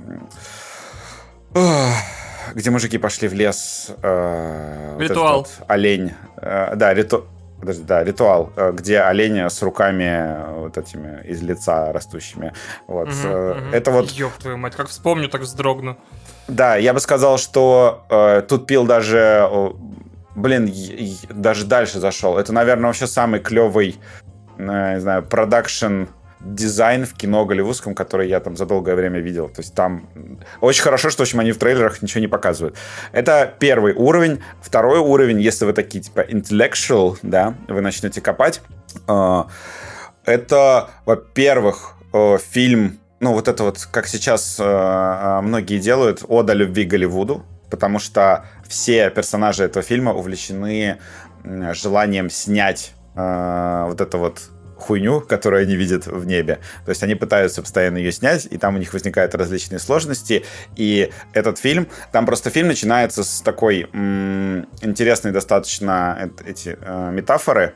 Speaker 4: Где мужики пошли в лес.
Speaker 3: Э, Ритуал. Вот
Speaker 4: олень. Э, да, риту... подожди, да, ритуал, э, где оленя с руками э, вот этими из лица растущими. Вот. Угу, Это вот...
Speaker 3: Ёб твою мать, как вспомню, так вздрогну.
Speaker 4: Да, я бы сказал, что э, тут пил даже... Блин, даже дальше зашел. Это, наверное, вообще самый клевый, не знаю, продакшн дизайн в кино голливудском, который я там за долгое время видел. То есть там очень хорошо, что, в общем, они в трейлерах ничего не показывают. Это первый уровень. Второй уровень, если вы такие, типа, intellectual, да, вы начнете копать. Э, это, во-первых, э, фильм, ну, вот это вот, как сейчас э, многие делают, ода любви Голливуду, потому что все персонажи этого фильма увлечены желанием снять вот это вот хуйню, которую они видят в небе. То есть они пытаются постоянно ее снять, и там у них возникают различные сложности. И этот фильм, там просто фильм начинается с такой м- интересной достаточно эти э, метафоры.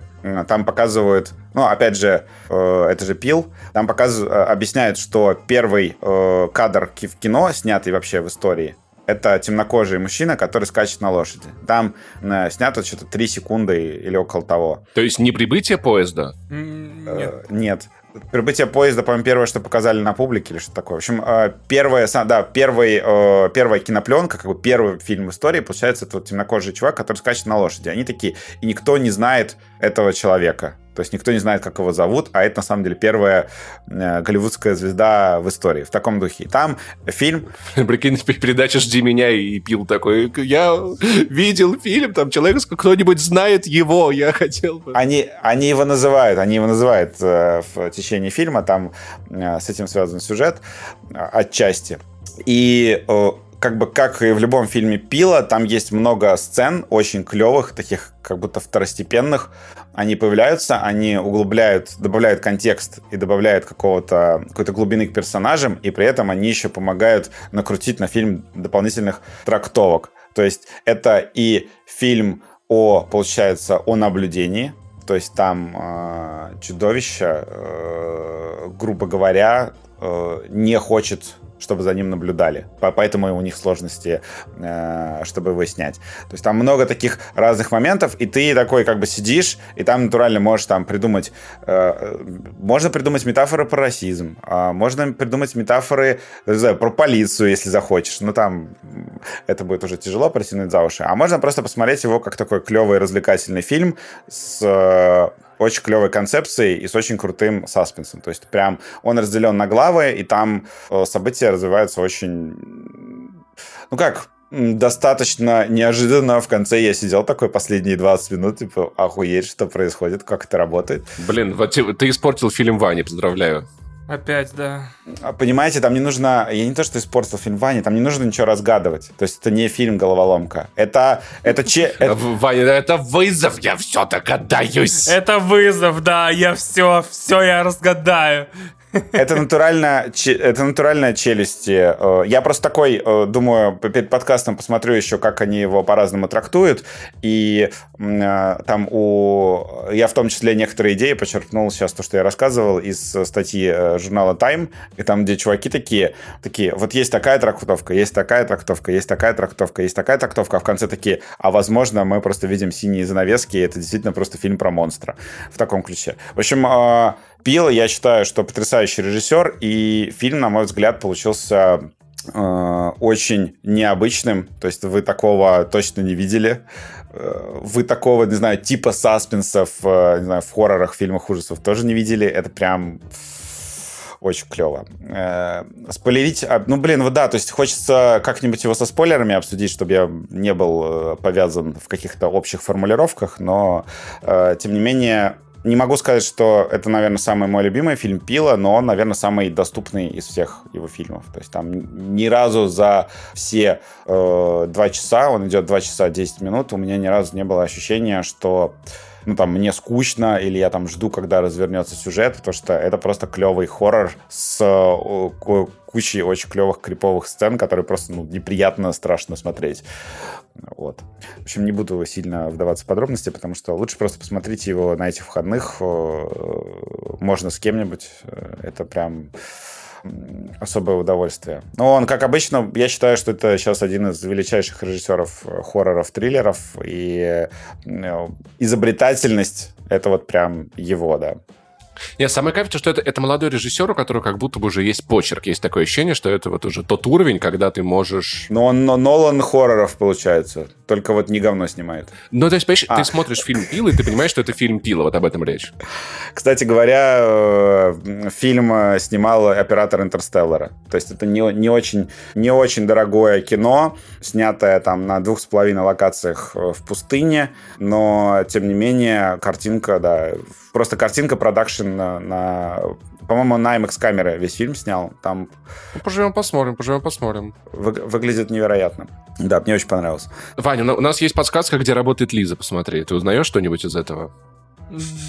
Speaker 4: Там показывают, ну, опять же, э, это же пил. Там показывают, э, объясняют, что первый э, кадр в кино, снятый вообще в истории, это темнокожий мужчина, который скачет на лошади. Там э, снято что-то 3 секунды или около того.
Speaker 1: То есть не прибытие поезда?
Speaker 4: Нет. Э, нет. Прибытие поезда, по-моему, первое, что показали на публике или что такое. В общем, э, первая, да, первый, э, первая кинопленка, как бы первый фильм в истории, получается, это вот темнокожий чувак, который скачет на лошади. Они такие, и никто не знает этого человека. То есть никто не знает, как его зовут, а это на самом деле первая э, голливудская звезда в истории в таком духе. И там фильм...
Speaker 1: Прикинь, передача «Жди меня» и пил такой, я видел фильм, там человек, кто-нибудь знает его, я хотел бы...
Speaker 4: Они, они его называют, они его называют э, в течение фильма, там э, с этим связан сюжет отчасти. И как бы как и в любом фильме Пила, там есть много сцен очень клевых, таких как будто второстепенных, они появляются, они углубляют, добавляют контекст и добавляют какого-то, какой-то глубины к персонажам, и при этом они еще помогают накрутить на фильм дополнительных трактовок. То есть это и фильм о, получается, о наблюдении, то есть там э, чудовище, э, грубо говоря, э, не хочет чтобы за ним наблюдали. Поэтому у них сложности, э, чтобы его снять. То есть там много таких разных моментов, и ты такой как бы сидишь, и там натурально можешь там придумать... Э, можно придумать метафоры про расизм, а можно придумать метафоры, не знаю, про полицию, если захочешь. Ну там это будет уже тяжело протянуть за уши. А можно просто посмотреть его как такой клевый развлекательный фильм с э, очень клевой концепцией и с очень крутым саспенсом. То есть прям он разделен на главы, и там э, события развиваются очень... Ну как, достаточно неожиданно в конце я сидел такой последние 20 минут, типа, охуеть, что происходит, как это работает.
Speaker 1: Блин, вот ты испортил фильм Вани, поздравляю.
Speaker 3: Опять, да.
Speaker 4: А, понимаете, там не нужно... Я не то, что испортил фильм Вани, там не нужно ничего разгадывать. То есть это не фильм «Головоломка». Это... Это че...
Speaker 1: Ваня, это вызов, я все догадаюсь.
Speaker 3: Это вызов, да, я все, все я разгадаю.
Speaker 4: Это натурально, это натуральная челюсти. Э, я просто такой, э, думаю, перед подкастом посмотрю еще, как они его по-разному трактуют. И э, там у... Я в том числе некоторые идеи почерпнул сейчас то, что я рассказывал из статьи журнала Time, и там, где чуваки такие, такие, вот есть такая трактовка, есть такая трактовка, есть такая трактовка, есть такая трактовка, а в конце такие, а возможно, мы просто видим синие занавески, и это действительно просто фильм про монстра в таком ключе. В общем, Пила, я считаю, что потрясающий режиссер, и фильм, на мой взгляд, получился э, очень необычным. То есть вы такого точно не видели. Э, вы такого, не знаю, типа саспенсов, э, не знаю, в хоррорах, фильмах ужасов тоже не видели. Это прям очень клево. Спойлерить, ну, блин, вот да, то есть хочется как-нибудь его со спойлерами обсудить, чтобы я не был повязан в каких-то общих формулировках, но, тем не менее, не могу сказать, что это, наверное, самый мой любимый фильм Пила, но он, наверное, самый доступный из всех его фильмов. То есть там ни разу за все э, два часа, он идет два часа 10 минут, у меня ни разу не было ощущения, что ну, там, мне скучно, или я там жду, когда развернется сюжет, потому что это просто клевый хоррор с э, кучей очень клевых криповых сцен, которые просто ну, неприятно, страшно смотреть. Вот. В общем, не буду сильно вдаваться в подробности, потому что лучше просто посмотрите его на этих выходных. Э, можно с кем-нибудь. Это прям особое удовольствие. Но он, как обычно, я считаю, что это сейчас один из величайших режиссеров э, хорроров, триллеров, и э, изобретательность — это вот прям его, да.
Speaker 1: Нет, самое кайф, что это, это молодой режиссер, у которого как будто бы уже есть почерк. Есть такое ощущение, что это вот уже тот уровень, когда ты можешь...
Speaker 4: Но он но Нолан хорроров, получается. Только вот не говно снимает.
Speaker 1: Ну, то есть, понимаешь, а. ты смотришь фильм «Пила», и ты понимаешь, что это фильм «Пила», вот об этом речь.
Speaker 4: Кстати говоря, э, фильм э, снимал оператор «Интерстеллара». То есть это не, не, очень, не очень дорогое кино, снятое там на двух с половиной локациях э, в пустыне, но, тем не менее, картинка, да, просто картинка продакшн на, на по-моему, на IMAX камеры весь фильм снял. Там...
Speaker 1: Ну, поживем, посмотрим, поживем, посмотрим.
Speaker 4: Вы, выглядит невероятно. Да, мне очень понравилось.
Speaker 1: Ваня, у нас есть подсказка, где работает Лиза, посмотри. Ты узнаешь что-нибудь из этого?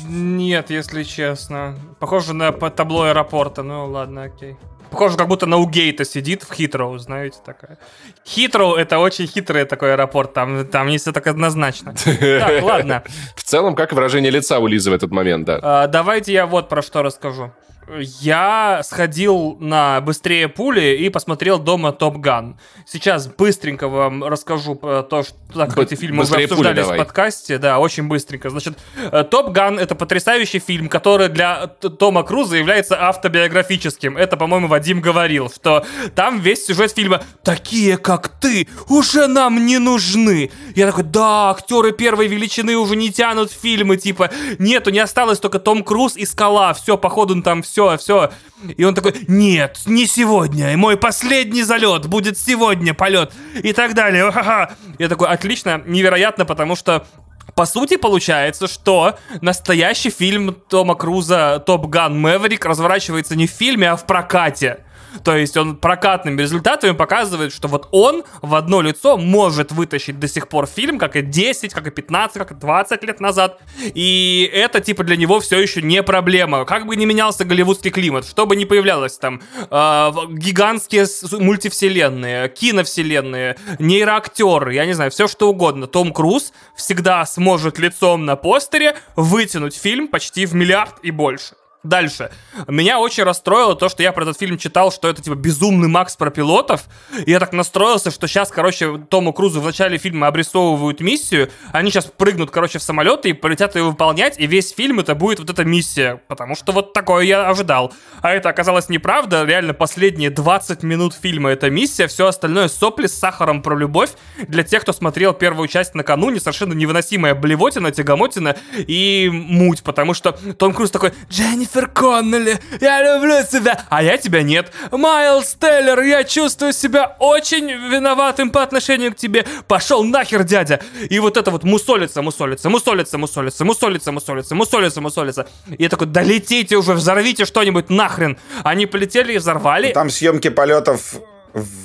Speaker 3: Нет, если честно. Похоже на табло аэропорта. Ну ладно, окей. Похоже, как будто на Угейта сидит в Хитроу, знаете, такая. Хитроу — это очень хитрый такой аэропорт, там, там не все так однозначно. Так, ладно.
Speaker 1: В целом, как выражение лица у Лизы в этот момент, да.
Speaker 3: А, давайте я вот про что расскажу. Я сходил на «Быстрее пули» и посмотрел дома «Топ Ган». Сейчас быстренько вам расскажу то, что так, эти фильмы уже обсуждались в подкасте. Да, очень быстренько. Значит, э, «Топ Ган» — это потрясающий фильм, который для Тома Круза является автобиографическим. Это, по-моему, Вадим говорил, что там весь сюжет фильма «Такие, как ты, уже нам не нужны». Я такой, да, актеры первой величины уже не тянут фильмы, типа, нету, не осталось только Том Круз и Скала. Все, походу, там все все, все. И он такой, нет, не сегодня, мой последний залет будет сегодня полет, и так далее. Ха-ха. Я такой, отлично, невероятно, потому что по сути, получается, что настоящий фильм Тома Круза «Топ Ган Мэверик» разворачивается не в фильме, а в прокате. То есть он прокатными результатами показывает, что вот он в одно лицо может вытащить до сих пор фильм, как и 10, как и 15, как и 20 лет назад. И это, типа, для него все еще не проблема. Как бы ни менялся голливудский климат, что бы ни появлялось там, э, гигантские мультивселенные, киновселенные, нейроактеры, я не знаю, все что угодно. Том Круз всегда сможет лицом на постере вытянуть фильм почти в миллиард и больше. Дальше. Меня очень расстроило то, что я про этот фильм читал, что это типа безумный Макс про пилотов. И я так настроился, что сейчас, короче, Тому Крузу в начале фильма обрисовывают миссию. Они сейчас прыгнут, короче, в самолет и полетят ее выполнять. И весь фильм это будет вот эта миссия. Потому что вот такое я ожидал. А это оказалось неправда. Реально последние 20 минут фильма это миссия. Все остальное сопли с сахаром про любовь. Для тех, кто смотрел первую часть накануне, совершенно невыносимая блевотина, тягомотина и муть. Потому что Том Круз такой, Дженни Дженнифер Коннелли, я люблю тебя, а я тебя нет. Майлз Теллер, я чувствую себя очень виноватым по отношению к тебе. Пошел нахер, дядя. И вот это вот мусолится, мусолится, мусолится, мусолится, мусолится, мусолится, мусолится, мусолится. И я такой, да летите уже, взорвите что-нибудь нахрен. Они полетели и взорвали.
Speaker 4: Там съемки полетов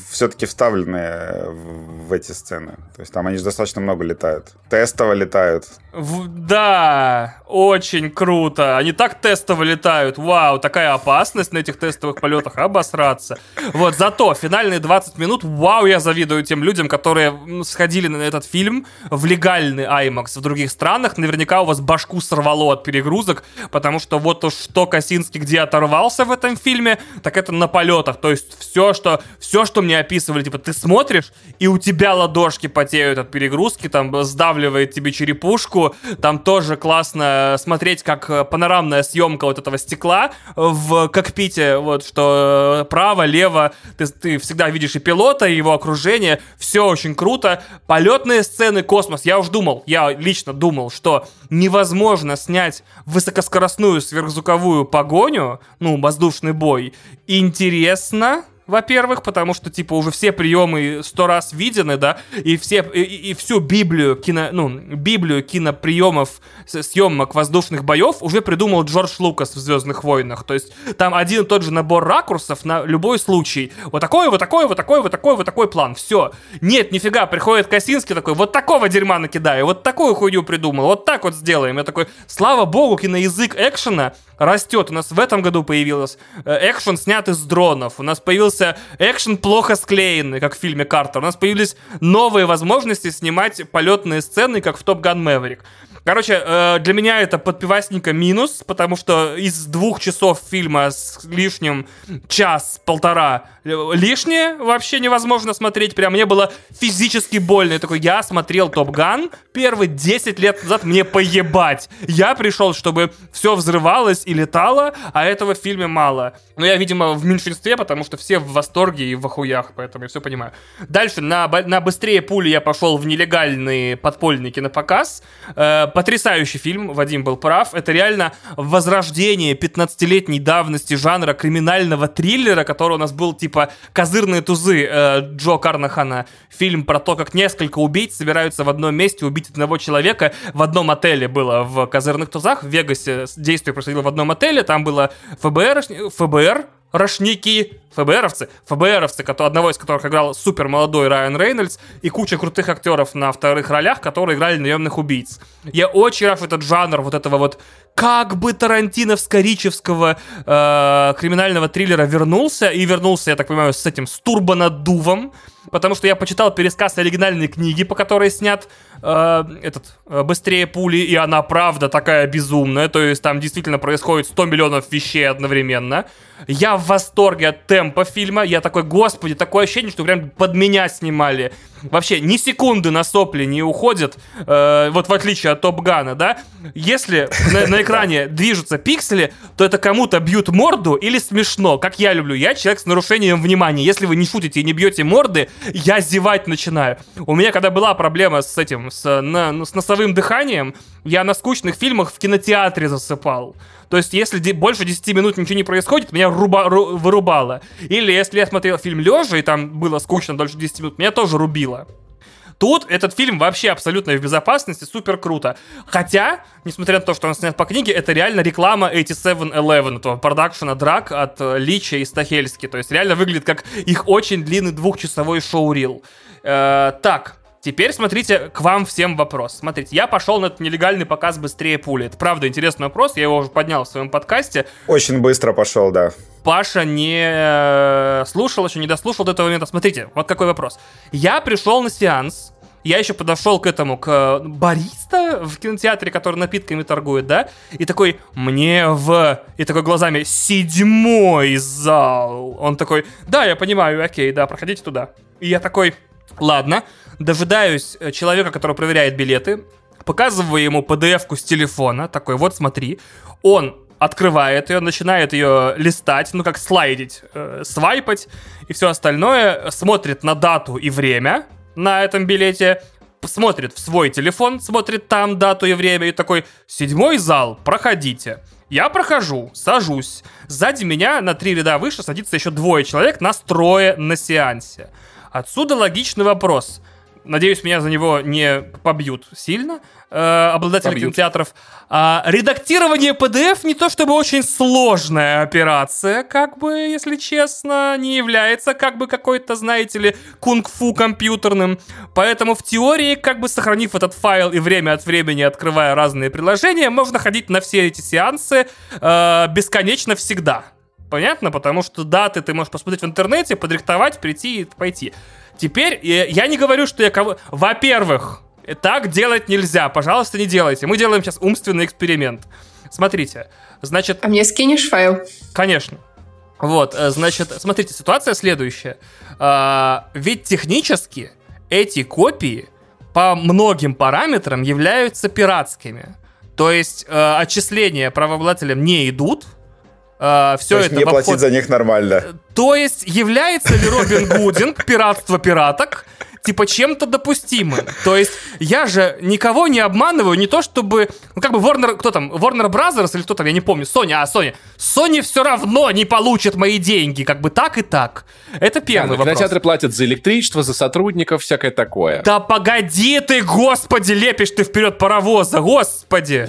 Speaker 4: все-таки вставлены в эти сцены. То есть там они же достаточно много летают. Тестово летают.
Speaker 3: В, да, очень круто. Они так тестово летают. Вау, такая опасность на этих тестовых полетах. Обосраться. Вот, зато финальные 20 минут, вау, я завидую тем людям, которые сходили на этот фильм в легальный IMAX в других странах. Наверняка у вас башку сорвало от перегрузок, потому что вот уж что Косинский где оторвался в этом фильме, так это на полетах. То есть все, что, все, что мне описывали, типа, ты смотришь, и у тебя ладошки потеют от перегрузки, там сдавливает тебе черепушку, там тоже классно смотреть, как э, панорамная съемка вот этого стекла в кокпите, вот, что э, право, лево, ты, ты всегда видишь и пилота, и его окружение, все очень круто, полетные сцены, космос, я уж думал, я лично думал, что невозможно снять высокоскоростную сверхзвуковую погоню, ну, воздушный бой, интересно, во-первых, потому что, типа, уже все приемы сто раз видены, да, и все, и, и всю Библию кино, ну, Библию киноприемов съемок воздушных боев уже придумал Джордж Лукас в «Звездных войнах», то есть там один и тот же набор ракурсов на любой случай. Вот такой, вот такой, вот такой, вот такой, вот такой план, все. Нет, нифига, приходит Косинский такой, вот такого дерьма накидаю, вот такую хуйню придумал, вот так вот сделаем. Я такой, слава богу, киноязык экшена растет. У нас в этом году появился э, экшен, снятый с дронов. У нас появился экшен плохо склеенный, как в фильме Картер. У нас появились новые возможности снимать полетные сцены, как в Топ Ган Мэверик. Короче, э, для меня это подпивасника минус, потому что из двух часов фильма с лишним час-полтора э, лишнее вообще невозможно смотреть. Прям мне было физически больно. Я такой, я смотрел Топ Ган первый 10 лет назад, мне поебать. Я пришел, чтобы все взрывалось и летало, а этого в фильме мало. Но я, видимо, в меньшинстве, потому что все в восторге и в охуях, поэтому я все понимаю. Дальше на, на быстрее пули я пошел в нелегальный подпольный кинопоказ. Э, потрясающий фильм, Вадим был прав. Это реально возрождение 15-летней давности жанра криминального триллера, который у нас был типа «Козырные тузы» э, Джо Карнахана. Фильм про то, как несколько убийц собираются в одном месте убить одного человека. В одном отеле было в «Козырных тузах», в Вегасе действие происходило в одном отеле, там было ФБР, ФБР, рашники, ФБРовцы, ФБРовцы, одного из которых играл супер молодой Райан Рейнольдс, и куча крутых актеров на вторых ролях, которые играли наемных убийц. Я очень рад, что этот жанр вот этого вот как бы тарантиновско-ричевского э, криминального триллера вернулся, и вернулся, я так понимаю, с этим, с турбонаддувом, потому что я почитал пересказ оригинальной книги, по которой снят э, этот э, «Быстрее пули», и она правда такая безумная, то есть там действительно происходит 100 миллионов вещей одновременно. Я в восторге от темпа фильма, я такой, господи, такое ощущение, что прям под меня снимали. Вообще ни секунды на сопли не уходят, э, вот в отличие от Топ Гана, да? Если на, на экране движутся пиксели, то это кому-то бьют морду или смешно, как я люблю. Я человек с нарушением внимания. Если вы не шутите и не бьете морды, я зевать начинаю. У меня когда была проблема с этим, с, на, с носовым дыханием, я на скучных фильмах в кинотеатре засыпал. То есть, если больше 10 минут ничего не происходит, меня руба, ру, вырубало. Или если я смотрел фильм лежа, и там было скучно дольше 10 минут, меня тоже рубило. Тут этот фильм вообще абсолютно в безопасности, супер круто. Хотя, несмотря на то, что он снят по книге, это реально реклама 8711, этого продакшена драк от э, Лича и Стахельски. То есть реально выглядит как их очень длинный двухчасовой шоу-рил. Э, так, Теперь смотрите, к вам всем вопрос. Смотрите, я пошел на этот нелегальный показ быстрее пули. Это правда интересный вопрос, я его уже поднял в своем подкасте.
Speaker 4: Очень быстро пошел, да.
Speaker 3: Паша не э, слушал еще, не дослушал до этого момента. Смотрите, вот какой вопрос. Я пришел на сеанс, я еще подошел к этому, к бариста в кинотеатре, который напитками торгует, да, и такой, мне в... И такой глазами, седьмой зал. Он такой, да, я понимаю, окей, да, проходите туда. И я такой, ладно, дожидаюсь э, человека, который проверяет билеты, показываю ему PDF-ку с телефона, такой, вот смотри, он открывает ее, начинает ее листать, ну как слайдить, э, свайпать и все остальное, смотрит на дату и время на этом билете, смотрит в свой телефон, смотрит там дату и время и такой, седьмой зал, проходите. Я прохожу, сажусь. Сзади меня на три ряда выше садится еще двое человек, нас трое на сеансе. Отсюда логичный вопрос. Надеюсь, меня за него не побьют сильно э, обладатели побьют. кинотеатров. А, редактирование PDF не то чтобы очень сложная операция, как бы, если честно, не является как бы какой-то, знаете ли, кунг-фу компьютерным. Поэтому в теории, как бы сохранив этот файл и время от времени открывая разные приложения, можно ходить на все эти сеансы э, бесконечно всегда. Понятно? Потому что даты ты можешь посмотреть в интернете, подрихтовать, прийти и пойти. Теперь э, я не говорю, что я кого... Во-первых, так делать нельзя. Пожалуйста, не делайте. Мы делаем сейчас умственный эксперимент. Смотрите, значит...
Speaker 2: А мне скинешь файл?
Speaker 3: Конечно. Вот, э, значит, смотрите, ситуация следующая. А, ведь технически эти копии по многим параметрам являются пиратскими. То есть э, отчисления правообладателям не идут,
Speaker 4: Uh, все То это не платить за них нормально.
Speaker 3: То есть является ли Робин Гудинг пиратство пираток типа чем-то допустимым. То есть я же никого не обманываю, не то чтобы, ну как бы Warner, кто там, Warner Brothers или кто там, я не помню, Sony, а Sony. Sony все равно не получит мои деньги, как бы так и так. Это первый да, вопрос.
Speaker 1: Кинотеатры платят за электричество, за сотрудников, всякое такое.
Speaker 3: Да погоди ты, господи, лепишь ты вперед паровоза, господи.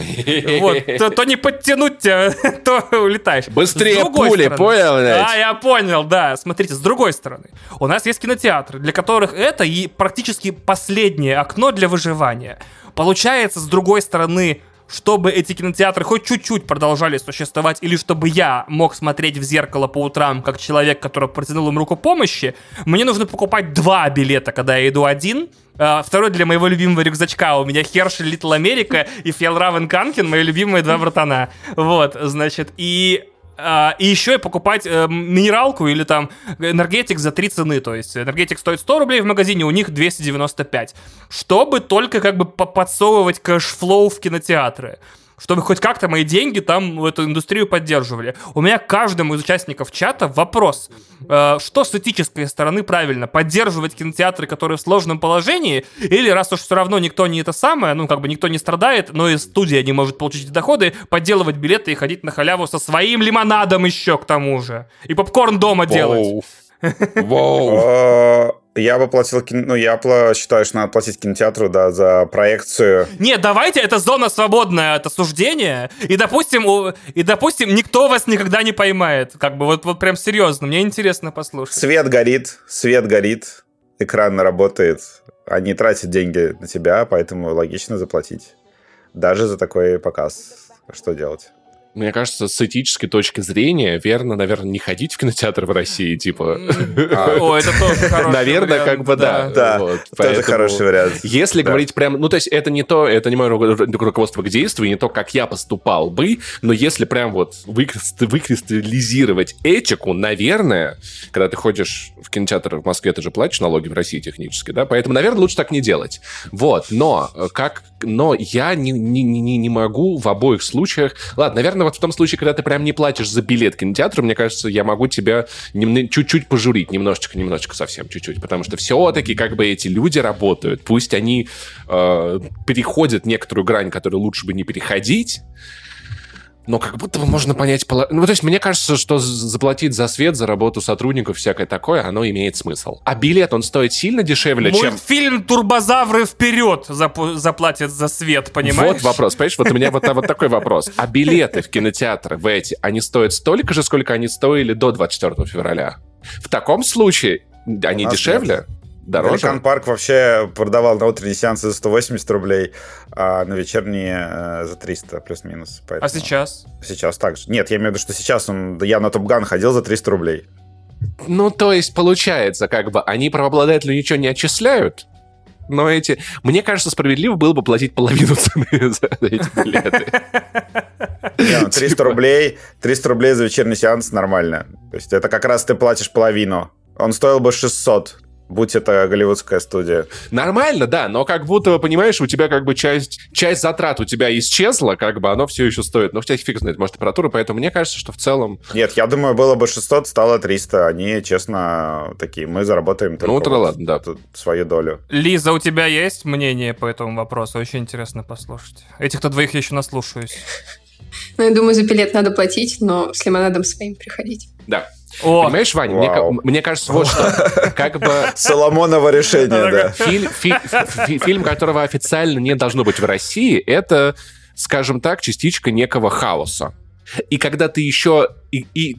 Speaker 3: Вот, то, то не подтянуть тебя, то улетаешь.
Speaker 1: Быстрее пули, понял,
Speaker 3: блядь? А, я понял, да. Смотрите, с другой стороны, у нас есть кинотеатры, для которых это и практически последнее окно для выживания. Получается, с другой стороны, чтобы эти кинотеатры хоть чуть-чуть продолжали существовать, или чтобы я мог смотреть в зеркало по утрам, как человек, который протянул им руку помощи, мне нужно покупать два билета, когда я иду один, э, второй для моего любимого рюкзачка. У меня Herschel Little America и Fjällräven Kånken, мои любимые два братана. Вот, значит, и а, и еще и покупать э, минералку или там энергетик за 3 цены. То есть энергетик стоит 100 рублей в магазине, у них 295. Чтобы только как бы подсовывать cashflow в кинотеатры чтобы хоть как-то мои деньги там в эту индустрию поддерживали. У меня каждому из участников чата вопрос, э, что с этической стороны правильно, поддерживать кинотеатры, которые в сложном положении, или раз уж все равно никто не это самое, ну как бы никто не страдает, но и студия не может получить доходы, подделывать билеты и ходить на халяву со своим лимонадом еще к тому же, и попкорн дома делать.
Speaker 4: Воу. Я бы платил, ну, я считаю, что надо платить кинотеатру, да, за проекцию.
Speaker 3: Нет, давайте, это зона свободная от осуждения, и, допустим, и, допустим, никто вас никогда не поймает. Как бы, вот, вот прям серьезно, мне интересно послушать.
Speaker 4: Свет горит, свет горит, экран работает, они тратят деньги на тебя, поэтому логично заплатить. Даже за такой показ. Что делать?
Speaker 1: Мне кажется, с этической точки зрения, верно, наверное, не ходить в кинотеатр в России, типа.
Speaker 3: О, это тоже хороший
Speaker 1: Наверное, как бы да.
Speaker 4: Да, тоже хороший вариант.
Speaker 1: Если говорить прям, ну, то есть это не то, это не мое руководство к действию, не то, как я поступал бы, но если прям вот выкристаллизировать этику, наверное, когда ты ходишь в кинотеатр в Москве, ты же платишь налоги в России технически, да, поэтому, наверное, лучше так не делать. Вот, но как, но я не, не, не, не могу в обоих случаях, ладно, наверное, вот в том случае, когда ты прям не платишь за билет к кинотеатру, мне кажется, я могу тебя чуть-чуть пожурить, немножечко, немножечко совсем чуть-чуть, потому что все-таки как бы эти люди работают, пусть они э, переходят некоторую грань, которую лучше бы не переходить, но как будто бы можно понять... Ну, то есть мне кажется, что заплатить за свет, за работу сотрудников, всякое такое, оно имеет смысл. А билет, он стоит сильно дешевле,
Speaker 3: Мультфильм чем... Мультфильм «Турбозавры вперед» зап- заплатят за свет, понимаешь?
Speaker 1: Вот вопрос, понимаешь? Вот у меня вот, вот такой вопрос. А билеты в кинотеатры, в эти, они стоят столько же, сколько они стоили до 24 февраля? В таком случае они дешевле? Нет дороже.
Speaker 4: Великан Парк вообще продавал на утренние сеансы за 180 рублей, а на вечерние э, за 300 плюс-минус.
Speaker 3: Поэтому... А сейчас?
Speaker 4: Сейчас так же. Нет, я имею в виду, что сейчас он... Я на Топган ходил за 300 рублей.
Speaker 1: Ну, то есть, получается, как бы, они правообладателю ничего не отчисляют, но эти... Мне кажется, справедливо было бы платить половину цены за эти билеты.
Speaker 4: 300 ну, рублей, 300 рублей за вечерний сеанс нормально. То есть это как раз ты платишь половину. Он стоил бы 600 будь это голливудская студия.
Speaker 1: Нормально, да, но как будто, понимаешь, у тебя как бы часть, часть затрат у тебя исчезла, как бы оно все еще стоит. Но в тебя фиг знает, может, температура, поэтому мне кажется, что в целом...
Speaker 4: Нет, я думаю, было бы 600, стало 300. Они, честно, такие, мы заработаем
Speaker 1: только ну, вот ладно, да.
Speaker 4: свою долю.
Speaker 3: Лиза, у тебя есть мнение по этому вопросу? Очень интересно послушать. Этих-то двоих я еще наслушаюсь.
Speaker 2: Ну, я думаю, за билет надо платить, но с лимонадом своим приходить.
Speaker 1: Да. О, Понимаешь, Ваня, мне, мне кажется, вот что, как бы...
Speaker 4: Соломоново решение, да.
Speaker 1: Фильм, фи, фи, фильм, которого официально не должно быть в России, это, скажем так, частичка некого хаоса. И когда ты еще... И, и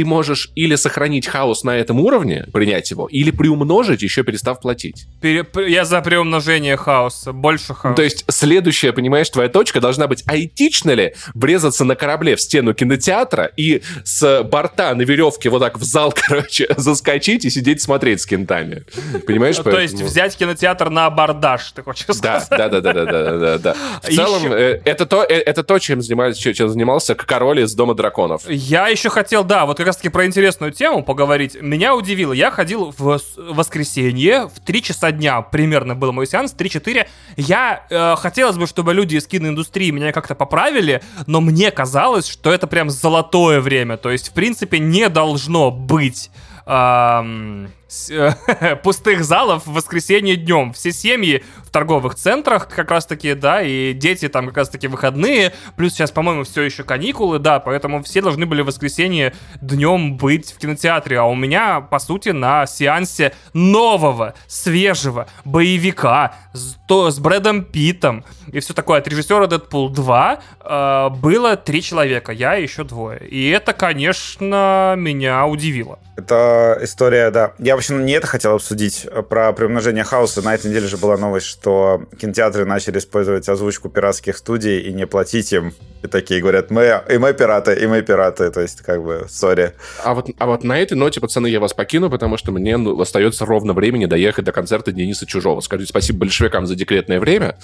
Speaker 1: ты можешь или сохранить хаос на этом уровне, принять его, или приумножить, еще перестав платить.
Speaker 3: Пере, я за приумножение хаоса, больше хаоса.
Speaker 1: То есть следующая, понимаешь, твоя точка должна быть, а этично ли врезаться на корабле в стену кинотеатра и с борта на веревке вот так в зал, короче, заскочить и сидеть смотреть с кентами? Понимаешь?
Speaker 3: Ну, то есть взять кинотеатр на абордаж, ты хочешь сказать?
Speaker 1: Да, да, да, да, да, да, да. В целом, э, это то, э, это то, чем занимался, чем занимался король из Дома драконов.
Speaker 3: Я еще хотел, да, вот как раз-таки про интересную тему поговорить. Меня удивило. Я ходил в воскресенье в 3 часа дня. Примерно был мой сеанс, 3-4. Я э, хотелось бы, чтобы люди из киноиндустрии меня как-то поправили, но мне казалось, что это прям золотое время. То есть, в принципе, не должно быть эм, пустых залов в воскресенье днем. Все семьи в торговых центрах как раз-таки, да, и дети там как раз-таки выходные, плюс сейчас, по-моему, все еще каникулы, да, поэтому все должны были в воскресенье днем быть в кинотеатре, а у меня, по сути, на сеансе нового, свежего боевика с, то, с Брэдом Питом и все такое от режиссера Дэдпул 2 э, было три человека, я и еще двое. И это, конечно, меня удивило.
Speaker 4: Это история, да. Я вообще не это хотел обсудить, а про приумножение хаоса. На этой неделе же была новость, что кинотеатры начали использовать озвучку пиратских студий и не платить им. И такие говорят, мы, и мы пираты, и мы пираты. То есть, как бы, сори.
Speaker 1: А вот, а вот на этой ноте, пацаны, я вас покину, потому что мне ну, остается ровно времени доехать до концерта Дениса Чужого. Скажите спасибо большевикам за декретное время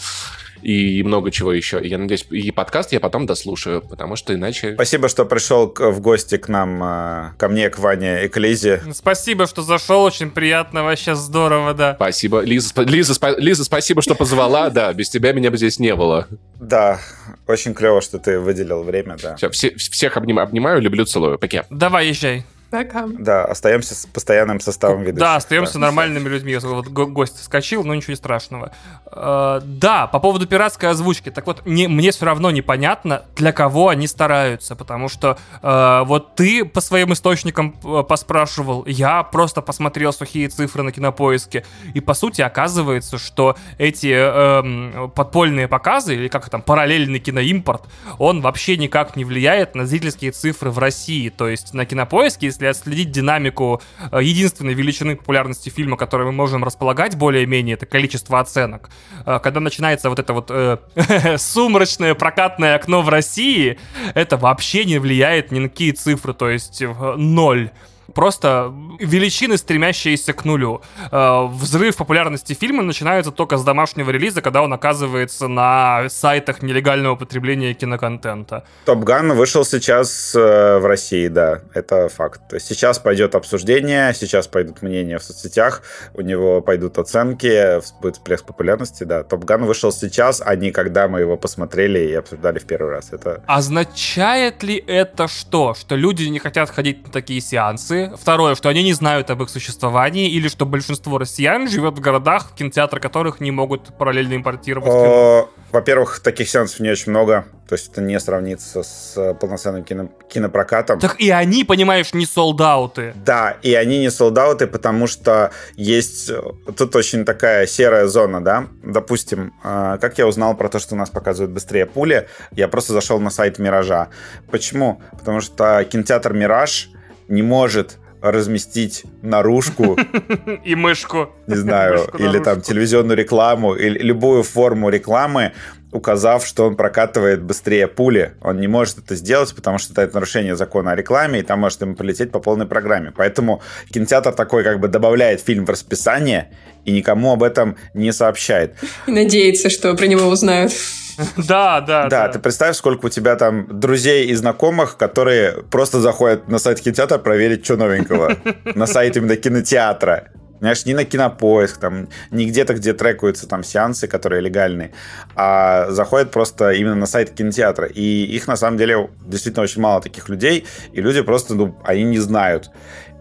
Speaker 1: и много чего еще. я надеюсь, и подкаст я потом дослушаю, потому что иначе...
Speaker 4: Спасибо, что пришел в гости к нам, э, ко мне, к Ване и к Лизе.
Speaker 3: Спасибо, что зашел, очень приятно, вообще здорово, да.
Speaker 1: Спасибо. Лиза, Лиза, Лиза спасибо, что позвала, да, без тебя меня бы здесь не было.
Speaker 4: Да, очень клево, что ты выделил время, да.
Speaker 1: Все, все всех обнимаю, люблю, целую. Пока.
Speaker 3: Давай, езжай.
Speaker 2: Пока.
Speaker 4: Да, остаемся с постоянным составом ведущих.
Speaker 3: Да, остаемся да. нормальными людьми. Вот гость скачил, но ничего страшного. Э, да, по поводу пиратской озвучки. Так вот, не, мне все равно непонятно, для кого они стараются. Потому что э, вот ты по своим источникам э, поспрашивал, я просто посмотрел сухие цифры на кинопоиске. И по сути оказывается, что эти э, подпольные показы, или как там, параллельный киноимпорт, он вообще никак не влияет на зрительские цифры в России. То есть на кинопоиске, если отследить динамику э, единственной величины популярности фильма, которой мы можем располагать более-менее, это количество оценок. Э, когда начинается вот это вот э, сумрачное прокатное окно в России, это вообще не влияет ни на какие цифры, то есть ноль просто величины, стремящиеся к нулю. Э, взрыв популярности фильма начинается только с домашнего релиза, когда он оказывается на сайтах нелегального потребления киноконтента.
Speaker 4: Топ Ган вышел сейчас э, в России, да, это факт. Сейчас пойдет обсуждение, сейчас пойдут мнения в соцсетях, у него пойдут оценки, будет всплеск популярности, да. Топ Ган вышел сейчас, а не когда мы его посмотрели и обсуждали в первый раз. Это...
Speaker 3: Означает ли это что? Что люди не хотят ходить на такие сеансы, Второе, что они не знают об их существовании, или что большинство россиян живет в городах, кинотеатры которых не могут параллельно импортировать кино.
Speaker 4: Во-первых, таких сеансов не очень много, то есть это не сравнится с полноценным кино, кинопрокатом.
Speaker 3: Так и они, понимаешь, не солдауты.
Speaker 4: Да, и они не солдауты, потому что есть тут очень такая серая зона, да. Допустим, как я узнал про то, что у нас показывают быстрее пули, я просто зашел на сайт Миража. Почему? Потому что кинотеатр Мираж не может разместить наружку.
Speaker 3: И мышку.
Speaker 4: Не знаю, или там телевизионную рекламу, или любую форму рекламы, указав, что он прокатывает быстрее пули. Он не может это сделать, потому что это нарушение закона о рекламе, и там может ему полететь по полной программе. Поэтому кинотеатр такой как бы добавляет фильм в расписание и никому об этом не сообщает.
Speaker 2: И надеется, что про него узнают.
Speaker 3: Да, да,
Speaker 4: да. ты представь, сколько у тебя там друзей и знакомых, которые просто заходят на сайт кинотеатра проверить, что новенького. На сайт именно кинотеатра. Знаешь, не на кинопоиск, там, не где-то, где трекаются там сеансы, которые легальные, а заходят просто именно на сайт кинотеатра. И их, на самом деле, действительно очень мало таких людей, и люди просто, ну, они не знают.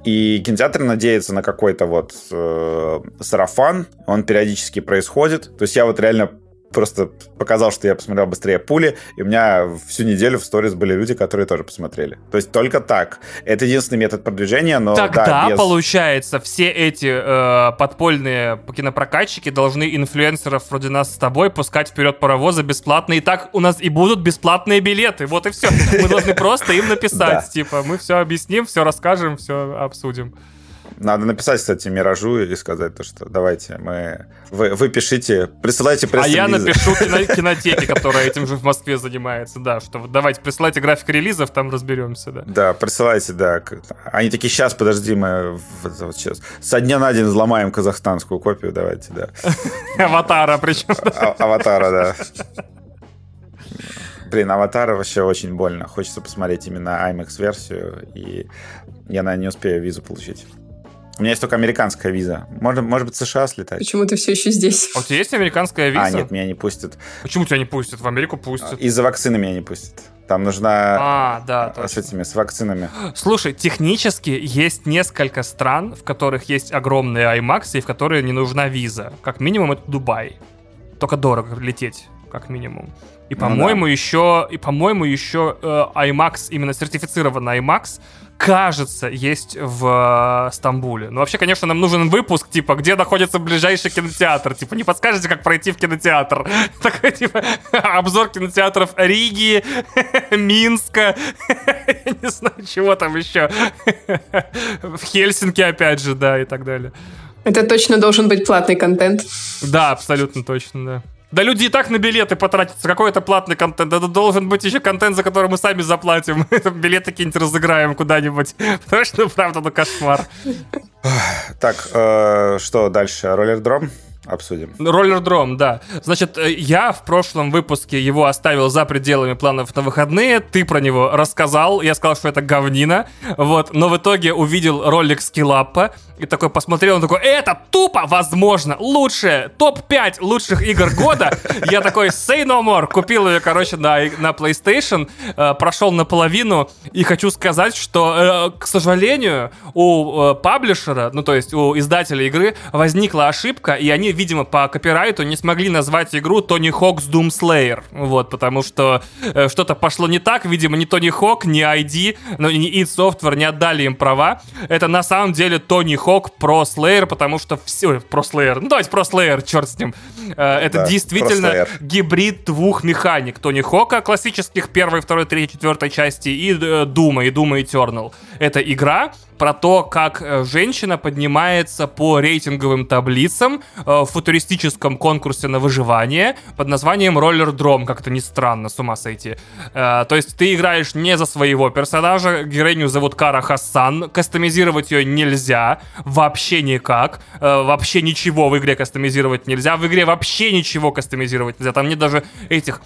Speaker 4: И кинотеатр надеется на какой-то вот э, сарафан, он периодически происходит. То есть я вот реально просто показал, что я посмотрел быстрее пули, и у меня всю неделю в сторис были люди, которые тоже посмотрели. То есть только так. Это единственный метод продвижения, но
Speaker 3: Тогда,
Speaker 4: да, без...
Speaker 3: получается, все эти э, подпольные кинопрокатчики должны инфлюенсеров вроде нас с тобой пускать вперед паровоза бесплатно, и так у нас и будут бесплатные билеты. Вот и все. Мы должны просто им написать, типа, мы все объясним, все расскажем, все обсудим.
Speaker 4: Надо написать, кстати, Миражу и сказать то, что давайте мы... Вы, вы пишите, присылайте
Speaker 3: пресс А я напишу кино, кинотеке, которая этим же в Москве занимается, да, что давайте присылайте график релизов, там разберемся, да.
Speaker 4: Да, присылайте, да. Они такие, сейчас, подожди, мы вот, сейчас со дня на день взломаем казахстанскую копию, давайте, да.
Speaker 3: Аватара причем.
Speaker 4: А, аватара, да. Блин, Аватара вообще очень больно. Хочется посмотреть именно IMAX-версию, и я, наверное, не успею визу получить. У меня есть только американская виза. Может, может быть, США слетать.
Speaker 2: Почему ты все еще здесь?
Speaker 3: А у тебя есть американская виза?
Speaker 4: А, нет, меня не пустят.
Speaker 3: Почему тебя не пустят? В Америку пустят.
Speaker 4: Из-за вакцины меня не пустят. Там нужна
Speaker 3: а, да,
Speaker 4: точно. с этими, с вакцинами.
Speaker 3: Слушай, технически есть несколько стран, в которых есть огромные IMAX и в которые не нужна виза. Как минимум это Дубай. Только дорого лететь, как минимум. И, по-моему, ну, да. еще, и, по-моему, еще э, IMAX, именно сертифицированный IMAX, кажется, есть в э, Стамбуле. Ну, вообще, конечно, нам нужен выпуск, типа, где находится ближайший кинотеатр. Типа, не подскажете, как пройти в кинотеатр? Такой, типа, обзор кинотеатров Риги, Минска, Я не знаю, чего там еще. В Хельсинки, опять же, да, и так далее.
Speaker 2: Это точно должен быть платный контент.
Speaker 3: Да, абсолютно точно, да. Да люди и так на билеты потратятся. Какой это платный контент? Это должен быть еще контент, за который мы сами заплатим. Билеты какие-нибудь разыграем куда-нибудь. Потому что, правда, ну кошмар.
Speaker 4: Так, э, что дальше? Роллердром? Обсудим.
Speaker 3: Роллердром, да. Значит, э, я в прошлом выпуске его оставил за пределами планов на выходные. Ты про него рассказал. Я сказал, что это говнина. Вот. Но в итоге увидел ролик Скиллапа. И такой посмотрел, он такой, это тупо, возможно, лучшее, топ-5 лучших игр года. Я такой, say no more. Купил ее, короче, на, на PlayStation. Э, прошел наполовину. И хочу сказать, что, э, к сожалению, у паблишера, ну, то есть у издателя игры, возникла ошибка. И они видимо, по копирайту не смогли назвать игру Тони Хокс Doom Slayer. Вот, потому что э, что-то пошло не так. Видимо, ни Тони Хок, ни ID, ну, ни id Software не отдали им права. Это на самом деле Тони Хок Pro Slayer, потому что все... Pro Slayer. Ну, давайте Pro Slayer, черт с ним. Э, это да, действительно гибрид двух механик. Тони Хока, классических первой, второй, третьей, четвертой части, и э, Дума, и Дума Eternal. Это игра, про то, как э, женщина поднимается по рейтинговым таблицам э, в футуристическом конкурсе на выживание под названием Roller Drome, как-то не странно, с ума сойти. Э, то есть ты играешь не за своего персонажа, героиню зовут Кара Хассан, кастомизировать ее нельзя, вообще никак, вообще ничего в игре кастомизировать нельзя, в игре вообще ничего кастомизировать нельзя, там нет даже этих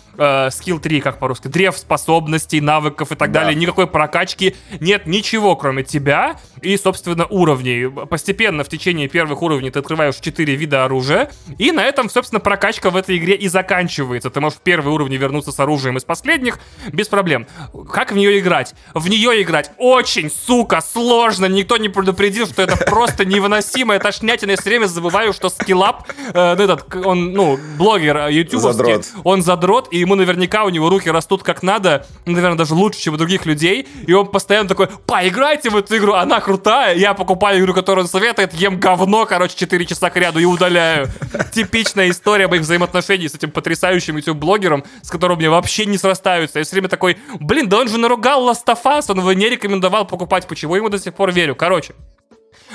Speaker 3: скилл 3, как по-русски, древ способностей, навыков и так да. далее, никакой прокачки, нет ничего, кроме тебя, и, собственно, уровней. Постепенно в течение первых уровней ты открываешь 4 вида оружия, и на этом, собственно, прокачка в этой игре и заканчивается. Ты можешь в первые уровни вернуться с оружием из последних без проблем. Как в нее играть? В нее играть очень, сука, сложно. Никто не предупредил, что это просто невыносимая тошнятина. Я все время забываю, что скиллап, э, ну, этот, он, ну, блогер э, ютубовский, он задрот, и ему наверняка у него руки растут как надо, наверное, даже лучше, чем у других людей, и он постоянно такой, поиграйте в эту игру, она крутая, я покупаю игру, которую он советует, ем говно, короче, 4 часа к ряду и удаляю. Типичная история моих взаимоотношений с этим потрясающим YouTube-блогером, с которым мне вообще не срастаются. Я все время такой, блин, да он же наругал Last of Us, он его не рекомендовал покупать, почему ему до сих пор верю? Короче,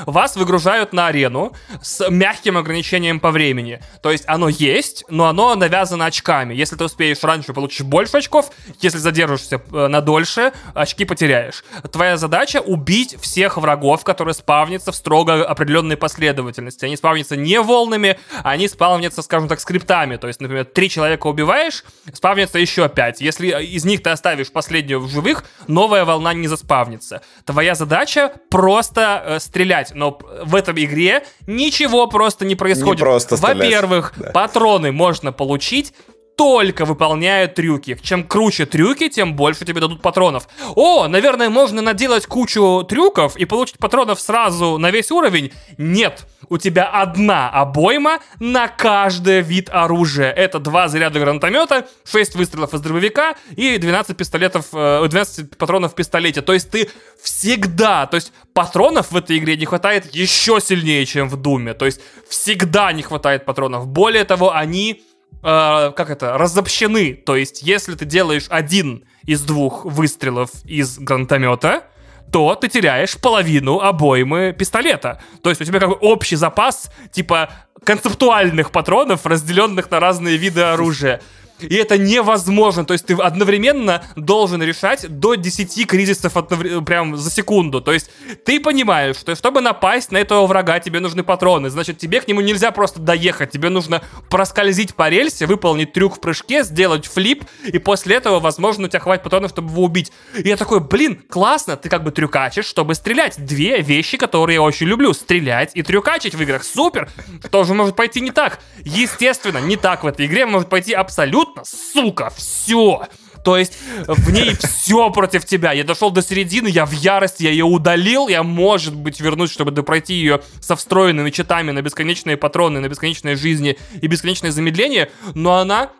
Speaker 3: вас выгружают на арену с мягким ограничением по времени. То есть оно есть, но оно навязано очками. Если ты успеешь раньше, получишь больше очков. Если задержишься э, на дольше, очки потеряешь. Твоя задача убить всех врагов, которые спавнятся в строго определенной последовательности. Они спавнятся не волнами, они спавнятся, скажем так, скриптами. То есть, например, три человека убиваешь, спавнится еще пять. Если из них ты оставишь последнего в живых, новая волна не заспавнится. Твоя задача просто э, стрелять стрелять, но в этом игре ничего просто не происходит. Не
Speaker 4: просто
Speaker 3: Во-первых, да. патроны можно получить только выполняя трюки. Чем круче трюки, тем больше тебе дадут патронов. О, наверное, можно наделать кучу трюков и получить патронов сразу на весь уровень. Нет, у тебя одна обойма на каждый вид оружия. Это два заряда гранатомета, 6 выстрелов из дробовика и 12 пистолетов, 12 э, патронов в пистолете. То есть ты всегда, то есть патронов в этой игре не хватает еще сильнее, чем в Думе. То есть всегда не хватает патронов. Более того, они э, как это, разобщены. То есть, если ты делаешь один из двух выстрелов из гранатомета, то ты теряешь половину обоймы пистолета. То есть у тебя как бы общий запас, типа, концептуальных патронов, разделенных на разные виды оружия. И это невозможно. То есть ты одновременно должен решать до 10 кризисов одновр... прям за секунду. То есть ты понимаешь, что чтобы напасть на этого врага, тебе нужны патроны. Значит, тебе к нему нельзя просто доехать. Тебе нужно проскользить по рельсе, выполнить трюк в прыжке, сделать флип, и после этого, возможно, у тебя хватит патронов, чтобы его убить. И я такой, блин, классно, ты как бы трюкачишь, чтобы стрелять. Две вещи, которые я очень люблю. Стрелять и трюкачить в играх. Супер! Что же может пойти не так? Естественно, не так в этой игре может пойти абсолютно абсолютно, сука, все. То есть в ней все против тебя. Я дошел до середины, я в ярости, я ее удалил, я, может быть, вернусь, чтобы пройти ее со встроенными читами на бесконечные патроны, на бесконечные жизни и бесконечное замедление, но она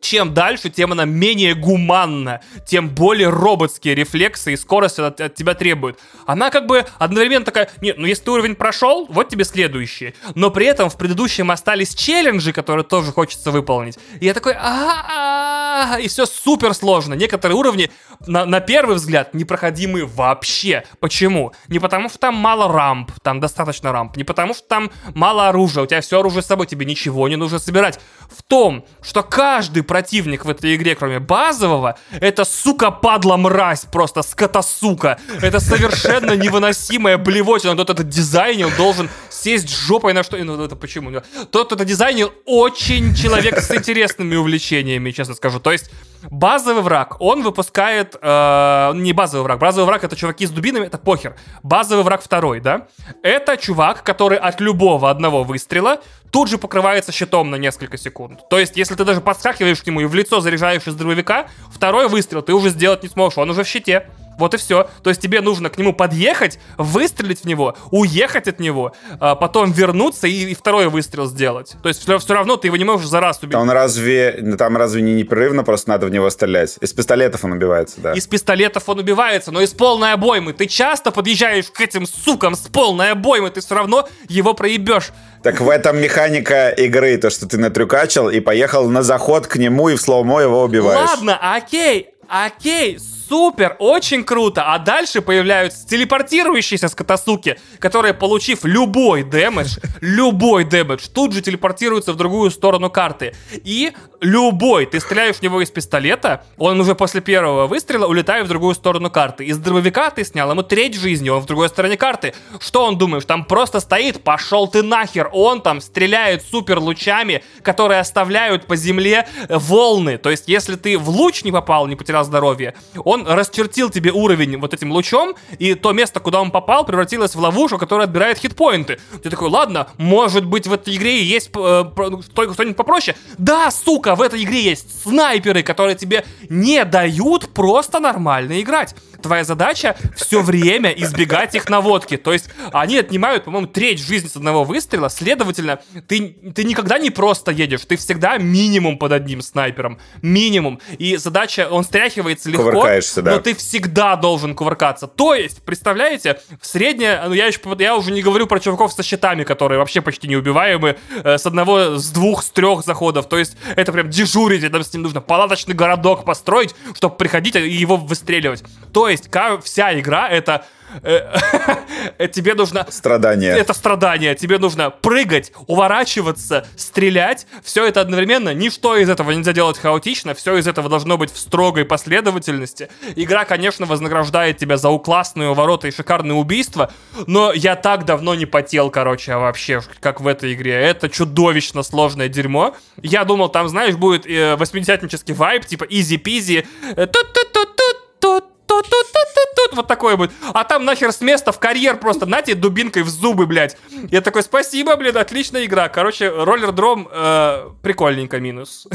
Speaker 3: чем дальше, тем она менее гуманна, тем более роботские рефлексы и скорость от, от тебя требует. Она как бы одновременно такая, нет, ну если ты уровень прошел, вот тебе следующий. Но при этом в предыдущем остались челленджи, которые тоже хочется выполнить. И я такой, а а, и все супер сложно. Некоторые уровни на, на первый взгляд непроходимы вообще. Почему? Не потому что там мало рамп, там достаточно рамп, не потому что там мало оружия, у тебя все оружие с собой, тебе ничего не нужно собирать. В том, что каждый противник в этой игре, кроме базового, это сука падла мразь, просто скотосука. Это совершенно невыносимая блевотина. Тот этот дизайнер должен сесть жопой на что... Ну, это почему? Тот, кто это дизайнер, очень человек с интересными увлечениями, честно скажу. То есть базовый враг, он выпускает... Э, не базовый враг. Базовый враг — это чуваки с дубинами, это похер. Базовый враг второй, да? Это чувак, который от любого одного выстрела тут же покрывается щитом на несколько секунд. То есть, если ты даже подскакиваешь к нему и в лицо заряжаешь из дробовика, второй выстрел ты уже сделать не сможешь, он уже в щите. Вот и все. То есть тебе нужно к нему подъехать, выстрелить в него, уехать от него, а потом вернуться и, и второй выстрел сделать. То есть все, все равно ты его не можешь за раз убить.
Speaker 4: Там разве, там разве не непрерывно просто надо в него стрелять? Из пистолетов он убивается, да.
Speaker 3: Из пистолетов он убивается, но из полной обоймы. Ты часто подъезжаешь к этим сукам с полной обоймы, ты все равно его проебешь.
Speaker 4: Так в этом механика игры, то, что ты натрюкачил и поехал на заход к нему и в slow-mo его убиваешь.
Speaker 3: Ладно, окей, окей, супер, очень круто. А дальше появляются телепортирующиеся скотосуки, которые, получив любой damage, любой damage, тут же телепортируются в другую сторону карты. И любой, ты стреляешь в него из пистолета, он уже после первого выстрела улетает в другую сторону карты. Из дробовика ты снял ему треть жизни, он в другой стороне карты. Что он думаешь, там просто стоит, пошел ты нахер, он там стреляет супер лучами, которые оставляют по земле волны. То есть, если ты в луч не попал, не потерял здоровье, он расчертил тебе уровень вот этим лучом, и то место, куда он попал, превратилось в ловушку, которая отбирает хитпоинты. Ты такой, ладно, может быть в этой игре есть э, что-нибудь попроще? Да, сука, в этой игре есть снайперы, которые тебе не дают просто нормально играть. Твоя задача все время избегать их наводки. То есть они отнимают, по-моему, треть жизни с одного выстрела. Следовательно, ты, ты никогда не просто едешь. Ты всегда минимум под одним снайпером. Минимум. И задача, он стряхивается легко, да. но ты всегда должен кувыркаться. То есть, представляете, средняя, ну я, еще, я уже не говорю про чуваков со щитами, которые вообще почти неубиваемы, э, с одного, с двух, с трех заходов. То есть это прям дежурить, там с ним нужно палаточный городок построить, чтобы приходить и его выстреливать. То есть вся игра это тебе нужно...
Speaker 4: Страдание.
Speaker 3: Это страдание. Тебе нужно прыгать, уворачиваться, стрелять. Все это одновременно. Ничто из этого нельзя делать хаотично. Все из этого должно быть в строгой последовательности. Игра, конечно, вознаграждает тебя за классные увороты и шикарные убийства, но я так давно не потел, короче, вообще, как в этой игре. Это чудовищно сложное дерьмо. Я думал, там, знаешь, будет э, 80-нический vibe, типа easy-peasy. Тут-тут-тут-тут тут тут тут тут тут вот такое будет. А там нахер с места в карьер просто, на тебе дубинкой в зубы, блядь. Я такой, спасибо, блин, отличная игра. Короче, Rollerdrome э, прикольненько минус.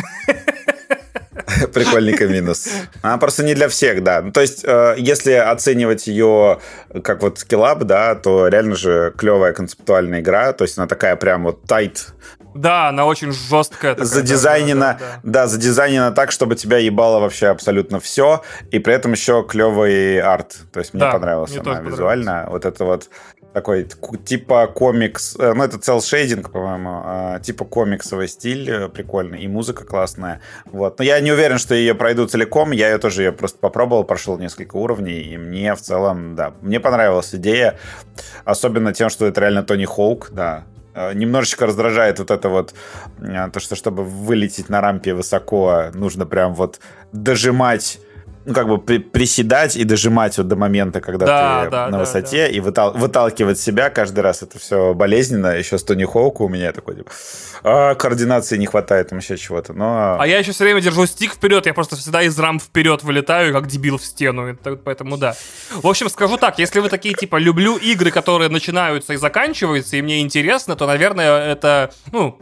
Speaker 4: Прикольненько минус. Она просто не для всех, да. Ну, то есть, э, если оценивать ее как вот скиллап, да, то реально же клевая концептуальная игра. То есть она такая прям вот тайт
Speaker 3: да, она очень жесткая.
Speaker 4: Такая, задизайнена, да, да, да. да, задизайнена так, чтобы тебя ебало вообще абсолютно все, и при этом еще клевый арт. То есть мне да, понравилась мне она визуально. Вот это вот такой типа комикс, э, ну это цел шейдинг, по-моему, а, типа комиксовый стиль э, прикольный, и музыка классная. Вот. Но я не уверен, что ее пройду целиком, я ее тоже ее просто попробовал, прошел несколько уровней, и мне в целом, да, мне понравилась идея, особенно тем, что это реально Тони Хоук, да, Э, немножечко раздражает вот это вот, то, что чтобы вылететь на рампе высоко, нужно прям вот дожимать ну, как бы при, приседать и дожимать вот до момента, когда да, ты да, на да, высоте, да. и вытал, выталкивать себя каждый раз. Это все болезненно. Еще с Тони Хоуку у меня такой, типа, а, координации не хватает, там еще чего-то. Но...
Speaker 3: А я еще все время держу стик вперед, я просто всегда из рамп вперед вылетаю, как дебил в стену. Поэтому да. В общем, скажу так, если вы такие, типа, люблю игры, которые начинаются и заканчиваются, и мне интересно, то, наверное, это, ну,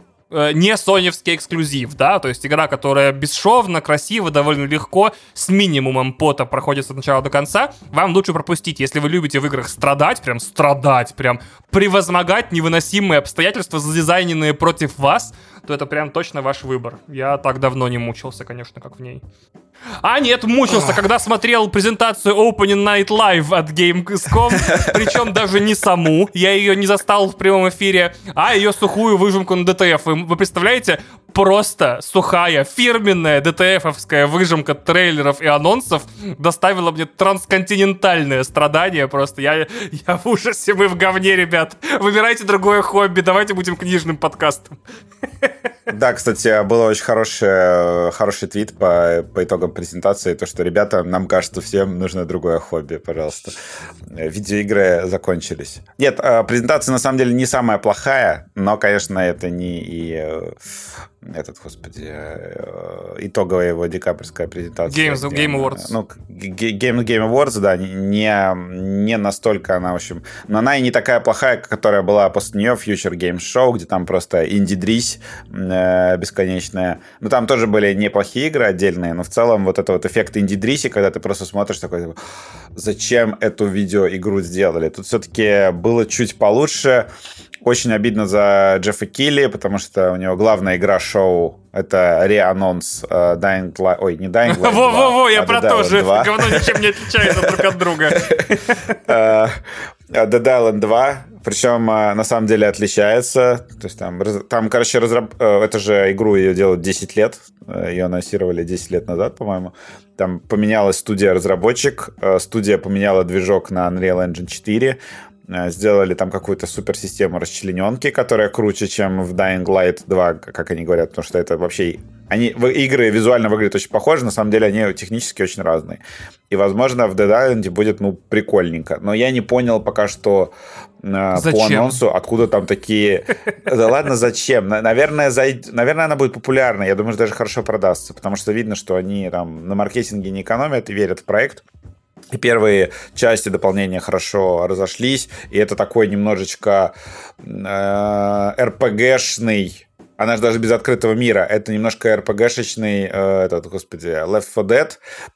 Speaker 3: не соневский эксклюзив, да, то есть игра, которая бесшовно, красиво, довольно легко, с минимумом пота проходит от начала до конца, вам лучше пропустить, если вы любите в играх страдать, прям страдать, прям превозмогать невыносимые обстоятельства, задизайненные против вас, то это прям точно ваш выбор. Я так давно не мучился, конечно, как в ней. А нет, мучился, когда смотрел презентацию Opening Night Live от Gamescom, причем даже не саму, я ее не застал в прямом эфире, а ее сухую выжимку на DTF. Вы, вы представляете, просто сухая, фирменная ДТФовская выжимка трейлеров и анонсов доставила мне трансконтинентальное страдание просто. Я, я в ужасе, мы в говне, ребят. Выбирайте другое хобби, давайте будем книжным подкастом.
Speaker 4: Да, кстати, был очень хороший, хороший твит по, по итогам презентации, то, что, ребята, нам кажется, всем нужно другое хобби, пожалуйста. Видеоигры закончились. Нет, а, презентация на самом деле не самая плохая, но, конечно, это не и э, этот, господи, э, итоговая его декабрьская презентация.
Speaker 3: Games, где, Game Awards.
Speaker 4: Ну, Game, Game Awards, да, не, не настолько она, в общем, но она и не такая плохая, которая была после нее Future Games Show, где там просто инди-дрись э, бесконечная. Ну, там тоже были неплохие игры отдельные, но в целом вот это вот эффект инди-дриси, когда ты просто смотришь такой, зачем эту видеоигру сделали? Тут все-таки было чуть получше, очень обидно за Джеффа Килли, потому что у него главная игра шоу это реанонс uh, Dying Light. Ой, не Dying Light.
Speaker 3: Во-во-во, я а про то же. Говно ничем не отличается друг от друга.
Speaker 4: Dead Island 2, причем на самом деле отличается. То есть там, там короче, разраб... Uh, это же игру ее делают 10 лет. Ее анонсировали 10 лет назад, по-моему. Там поменялась студия-разработчик. Студия поменяла движок на Unreal Engine 4. Э, сделали там какую-то суперсистему расчлененки, которая круче, чем в Dying Light 2, как они говорят, потому что это вообще... Они, игры визуально выглядят очень похожи, на самом деле они технически очень разные. И, возможно, в Dead Island будет, ну, прикольненько. Но я не понял пока что э, по анонсу, откуда там такие... Да ладно, зачем? Наверное, зайд... Наверное, она будет популярна. Я думаю, что даже хорошо продастся, потому что видно, что они там на маркетинге не экономят и верят в проект. Первые части дополнения хорошо разошлись, и это такой немножечко э, РПГшный она же даже без открытого мира. Это немножко РПГшечный, э, этот, господи, Left 4 Dead,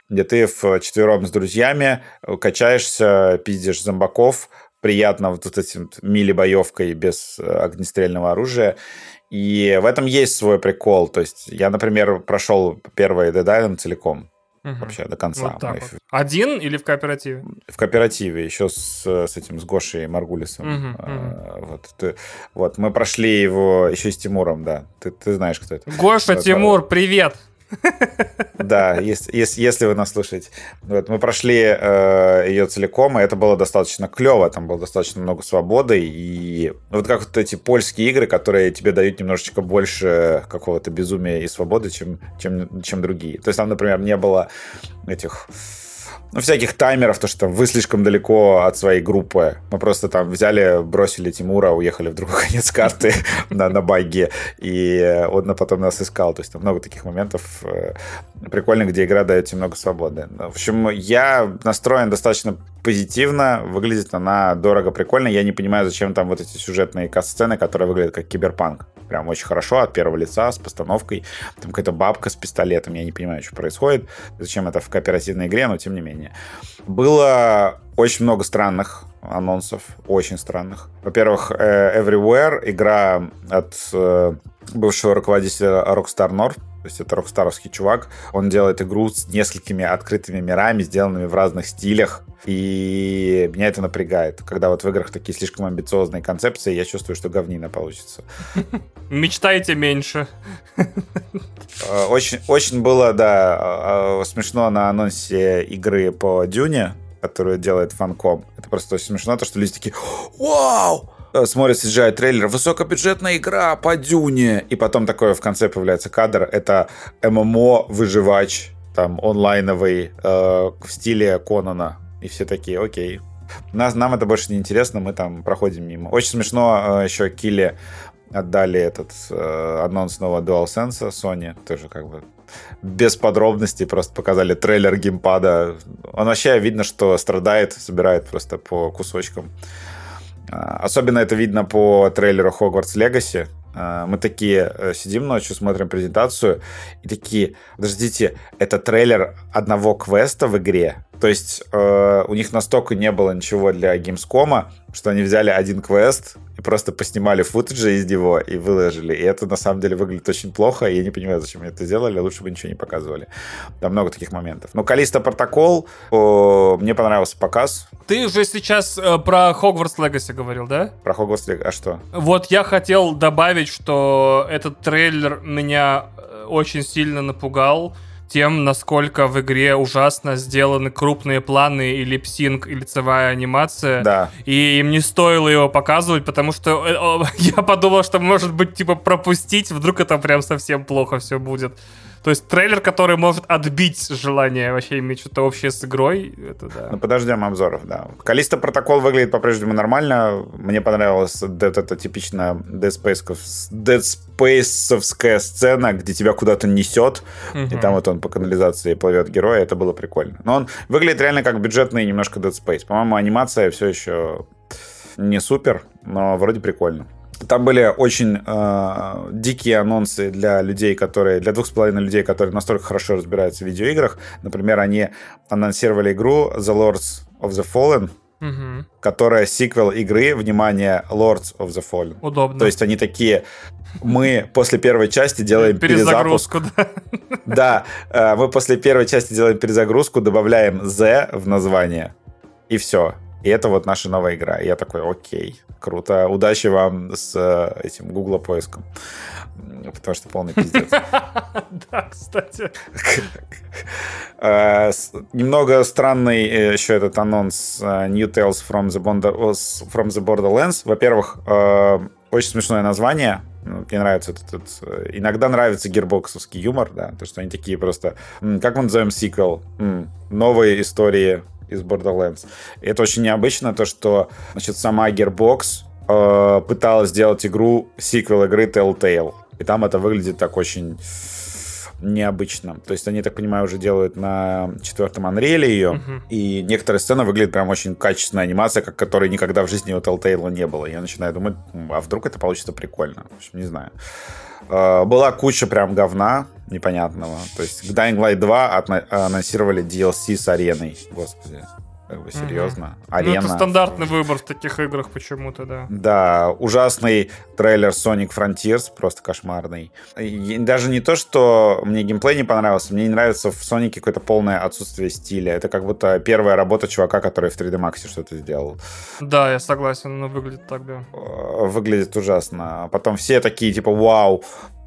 Speaker 4: где ты в четвером с друзьями качаешься, пиздишь зомбаков, приятно вот этим мили-боевкой без э, огнестрельного оружия. И в этом есть свой прикол. То есть я, например, прошел первый Dead Island целиком угу. вообще до конца.
Speaker 3: Вот так вот. Один или в кооперативе?
Speaker 4: В кооперативе, еще с, с этим, с Гошей Маргулисом. Угу, а, угу. Вот, ты, вот, мы прошли его еще с Тимуром, да. Ты, ты знаешь, кто это.
Speaker 3: Гоша, это, Тимур, привет!
Speaker 4: Да, если, если, если вы нас слушаете. Вот, мы прошли э, ее целиком, и это было достаточно клево, там было достаточно много свободы, и вот как вот эти польские игры, которые тебе дают немножечко больше какого-то безумия и свободы, чем, чем, чем другие. То есть там, например, не было этих ну, всяких таймеров, то, что вы слишком далеко от своей группы. Мы просто там взяли, бросили Тимура, уехали в другой конец карты на, на байге, и он потом нас искал. То есть там много таких моментов э, прикольных, где игра дает тебе много свободы. В общем, я настроен достаточно позитивно, выглядит она дорого, прикольно. Я не понимаю, зачем там вот эти сюжетные кат-сцены, которые выглядят как киберпанк. Прям очень хорошо, от первого лица, с постановкой. Там какая-то бабка с пистолетом, я не понимаю, что происходит. Зачем это в кооперативной игре, но тем не менее. Было очень много странных анонсов, очень странных. Во-первых, э, Everywhere, игра от э, бывшего руководителя Rockstar North, то есть это рокстаровский чувак. Он делает игру с несколькими открытыми мирами, сделанными в разных стилях. И меня это напрягает. Когда вот в играх такие слишком амбициозные концепции, я чувствую, что говнина получится.
Speaker 3: Мечтайте меньше.
Speaker 4: Э, очень, очень было, да, э, смешно на анонсе игры по Дюне, которую делает Фанком. Это просто очень смешно, то, что люди такие «Вау!» Э, смотрит CGI трейлер, высокобюджетная игра по Дюне, и потом такое в конце появляется кадр, это ММО выживач, там онлайновый э, в стиле Конана, и все такие, окей. Нас, нам это больше не интересно, мы там проходим мимо. Очень смешно э, еще Килли отдали этот э, анонс нового DualSense Sony, тоже как бы без подробностей, просто показали трейлер геймпада. Он вообще видно, что страдает, собирает просто по кусочкам. А, особенно это видно по трейлеру Hogwarts Legacy. А, мы такие э, сидим ночью, смотрим презентацию, и такие, подождите, это трейлер одного квеста в игре? То есть э, у них настолько не было ничего для Gamescom, что они взяли один квест и просто поснимали футажи из него и выложили. И это на самом деле выглядит очень плохо. И я не понимаю, зачем они это сделали. Лучше бы ничего не показывали. Там много таких моментов. Но Калиста протокол, мне понравился показ.
Speaker 3: Ты уже сейчас э, про Хогвартс Легаси говорил, да?
Speaker 4: Про Хогвартс Легаси, а что?
Speaker 3: Вот я хотел добавить, что этот трейлер меня э, очень сильно напугал тем, насколько в игре ужасно сделаны крупные планы и липсинг, и лицевая анимация.
Speaker 4: Да.
Speaker 3: И им не стоило его показывать, потому что э, я подумал, что может быть, типа, пропустить, вдруг это прям совсем плохо все будет. То есть трейлер, который может отбить желание вообще иметь что-то общее с игрой, это да.
Speaker 4: Ну, подождем обзоров, да. Калиста протокол выглядит по-прежнему нормально. Мне понравилась вот эта типичная Dead Space, Dead Space сцена, где тебя куда-то несет, угу. и там вот он по канализации плывет герой, это было прикольно. Но он выглядит реально как бюджетный немножко Dead Space. По-моему, анимация все еще не супер, но вроде прикольно. Там были очень э, дикие анонсы для людей, которые для двух с половиной людей, которые настолько хорошо разбираются в видеоиграх. Например, они анонсировали игру The Lords of the Fallen, угу. которая сиквел игры, внимание, Lords of the Fallen.
Speaker 3: Удобно.
Speaker 4: То есть они такие, мы после первой части делаем перезагрузку. Да, да э, мы после первой части делаем перезагрузку, добавляем The в название, и все. И это вот наша новая игра. И я такой, окей, круто. Удачи вам с э, этим Гугла поиском. Потому что полный пиздец.
Speaker 3: Да, кстати.
Speaker 4: Э, немного странный э, еще этот анонс New Tales from the, Borderlands. Во-первых, очень смешное название. Ну, мне нравится этот, этот... Иногда нравится гирбоксовский юмор, да, то, что они такие просто... Как мы назовем сиквел? Новые истории из Borderlands. И это очень необычно, то, что значит, сама Gearbox э, пыталась сделать игру, сиквел игры Telltale. И там это выглядит так очень необычно. То есть они, так понимаю, уже делают на четвертом Unreal ее, uh-huh. и некоторые сцены выглядят прям очень качественная анимация, как которой никогда в жизни у Telltale не было. Я начинаю думать, а вдруг это получится прикольно? В общем, не знаю. Э, была куча прям говна непонятного. То есть к Dying Light 2 анонсировали DLC с ареной. Господи. Как бы серьезно. Угу. Арена.
Speaker 3: Ну, это стандартный выбор в таких играх почему-то, да.
Speaker 4: Да, ужасный трейлер Sonic Frontiers, просто кошмарный. И даже не то, что мне геймплей не понравился, мне не нравится в Sonic какое-то полное отсутствие стиля. Это как будто первая работа чувака, который в 3D Max что-то сделал.
Speaker 3: Да, я согласен, но выглядит так, да.
Speaker 4: Выглядит ужасно. Потом все такие, типа, вау,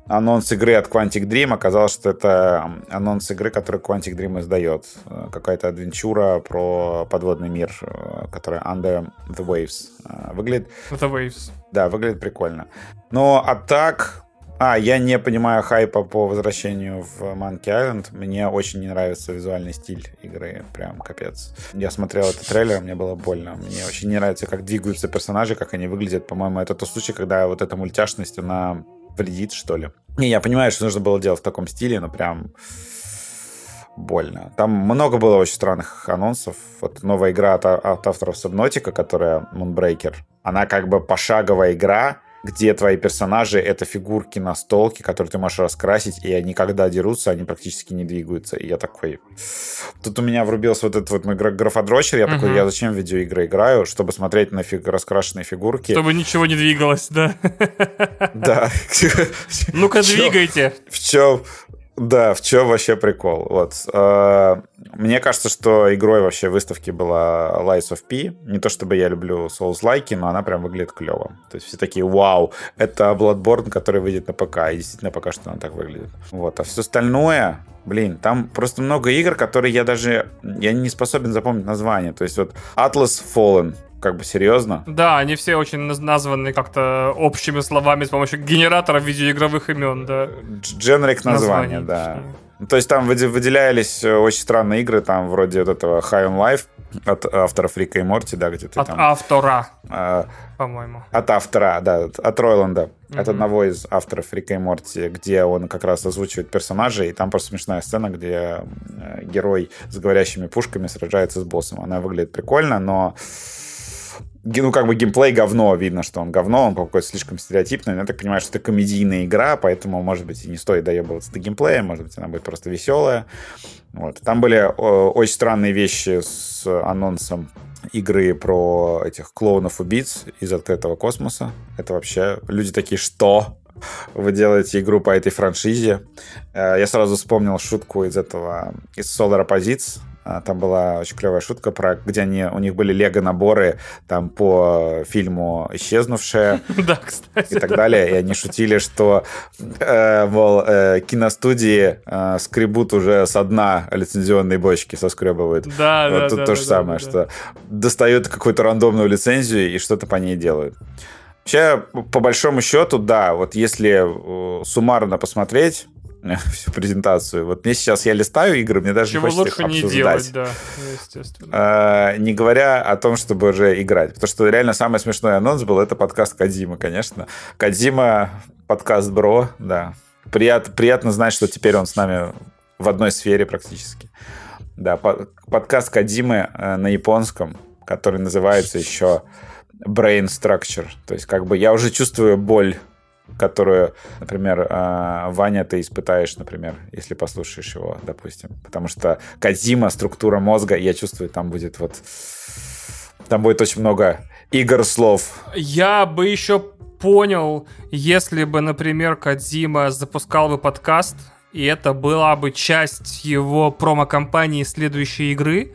Speaker 4: анонс игры от Quantic Dream. Оказалось, что это анонс игры, который Quantic Dream издает. Э, какая-то адвенчура про подводный мир, э, которая Under the Waves. Э, выглядит...
Speaker 3: The Waves.
Speaker 4: Да, выглядит прикольно. Но а так... А, я не понимаю хайпа по возвращению в Monkey Island. Мне очень не нравится визуальный стиль игры. Прям капец. Я смотрел этот трейлер, мне было больно. Мне очень не нравится, как двигаются персонажи, как они выглядят. По-моему, это тот случай, когда вот эта мультяшность, она вредит, что ли. Не, я понимаю, что нужно было делать в таком стиле, но прям больно. Там много было очень странных анонсов. Вот новая игра от, от авторов Subnautica, которая Moonbreaker. Она как бы пошаговая игра, где твои персонажи — это фигурки на столке, которые ты можешь раскрасить, и они, когда дерутся, они практически не двигаются. И я такой... Тут у меня врубился вот этот вот мой графодрочер, я uh-huh. такой, я зачем в видеоигры играю? Чтобы смотреть на фиг... раскрашенные фигурки.
Speaker 3: Чтобы ничего не двигалось, да?
Speaker 4: Да.
Speaker 3: Ну-ка, двигайте.
Speaker 4: В чем? Да, в чем вообще прикол? Вот. Мне кажется, что игрой вообще выставки была Lies of P. Не то чтобы я люблю Souls-лайки, но она прям выглядит клево. То есть все такие, вау, это Bloodborne, который выйдет на ПК. И действительно пока что она так выглядит. Вот. А все остальное, блин, там просто много игр, которые я даже я не способен запомнить название. То есть вот Atlas Fallen, как бы серьезно.
Speaker 3: Да, они все очень названы как-то общими словами с помощью генератора видеоигровых имен, да.
Speaker 4: Дженрик названия, да. То есть там выделялись э, очень странные игры, там вроде вот этого High on Life от авторов Рика и Морти, да, где ты
Speaker 3: от
Speaker 4: там...
Speaker 3: автора, а, по-моему.
Speaker 4: От автора, да, от Ройланда. Mm-hmm. От одного из авторов Рика и Морти, где он как раз озвучивает персонажей, и там просто смешная сцена, где э, герой с говорящими пушками сражается с боссом. Она выглядит прикольно, но ну, как бы геймплей говно, видно, что он говно, он какой-то слишком стереотипный, но я так понимаю, что это комедийная игра, поэтому, может быть, и не стоит доебываться до геймплея, может быть, она будет просто веселая. Вот. Там были очень странные вещи с анонсом игры про этих клоунов-убийц из открытого космоса. Это вообще люди такие, что? Вы делаете игру по этой франшизе. Э, я сразу вспомнил шутку из этого, из Solar Opposites, там была очень клевая шутка про, где они, у них были лего-наборы там по фильму «Исчезнувшая»
Speaker 3: да, кстати,
Speaker 4: и так далее. И они шутили, что, э, мол, э, киностудии э, скребут уже со дна лицензионные бочки, соскребывают.
Speaker 3: Да,
Speaker 4: вот
Speaker 3: да,
Speaker 4: тут
Speaker 3: да,
Speaker 4: то
Speaker 3: да,
Speaker 4: же
Speaker 3: да,
Speaker 4: самое,
Speaker 3: да,
Speaker 4: что достают какую-то рандомную лицензию и что-то по ней делают. Вообще, по большому счету, да, вот если суммарно посмотреть, всю презентацию. Вот мне сейчас я листаю игры, мне даже
Speaker 3: Чего
Speaker 4: не хочется
Speaker 3: лучше
Speaker 4: их
Speaker 3: не делать, да, естественно.
Speaker 4: А, не говоря о том, чтобы уже играть. Потому что реально самый смешной анонс был, это подкаст Кадима, конечно. Кадима, подкаст Бро, да. Прият, приятно знать, что теперь он с нами в одной сфере практически. Да, подкаст Кадимы э, на японском, который называется еще Brain Structure. То есть как бы я уже чувствую боль которую, например, а, Ваня, ты испытаешь, например, если послушаешь его, допустим. Потому что Казима, структура мозга, я чувствую, там будет вот... Там будет очень много игр слов.
Speaker 3: Я бы еще понял, если бы, например, Кадзима запускал бы подкаст, и это была бы часть его промо-компании следующей игры,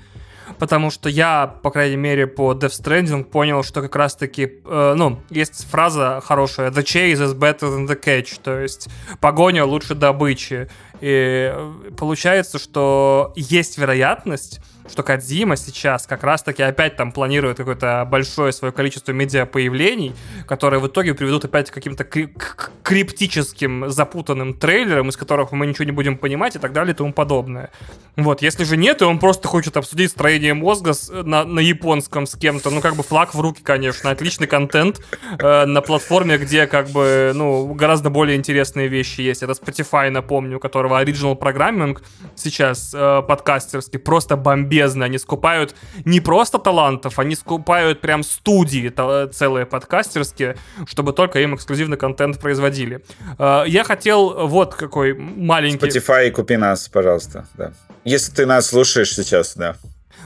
Speaker 3: потому что я, по крайней мере, по Death Stranding понял, что как раз-таки, э, ну, есть фраза хорошая «The chase is better than the catch», то есть погоня лучше добычи. И э, получается, что есть вероятность, что Кадзима сейчас как раз-таки опять там планирует какое-то большое свое количество медиа-появлений, которые в итоге приведут опять к каким-то криптическим запутанным трейлерам, из которых мы ничего не будем понимать и так далее и тому подобное. Вот, если же нет, и он просто хочет обсудить строение мозга с, на, на японском с кем-то, ну, как бы флаг в руки, конечно, отличный контент э, на платформе, где, как бы, ну, гораздо более интересные вещи есть. Это Spotify, напомню, у которого Original Programming сейчас э, подкастерский просто бомбит бездны. Они скупают не просто талантов, они скупают прям студии целые подкастерские, чтобы только им эксклюзивный контент производили. Э, я хотел вот какой маленький...
Speaker 4: Spotify, купи нас, пожалуйста. Да. Если ты нас слушаешь сейчас, да.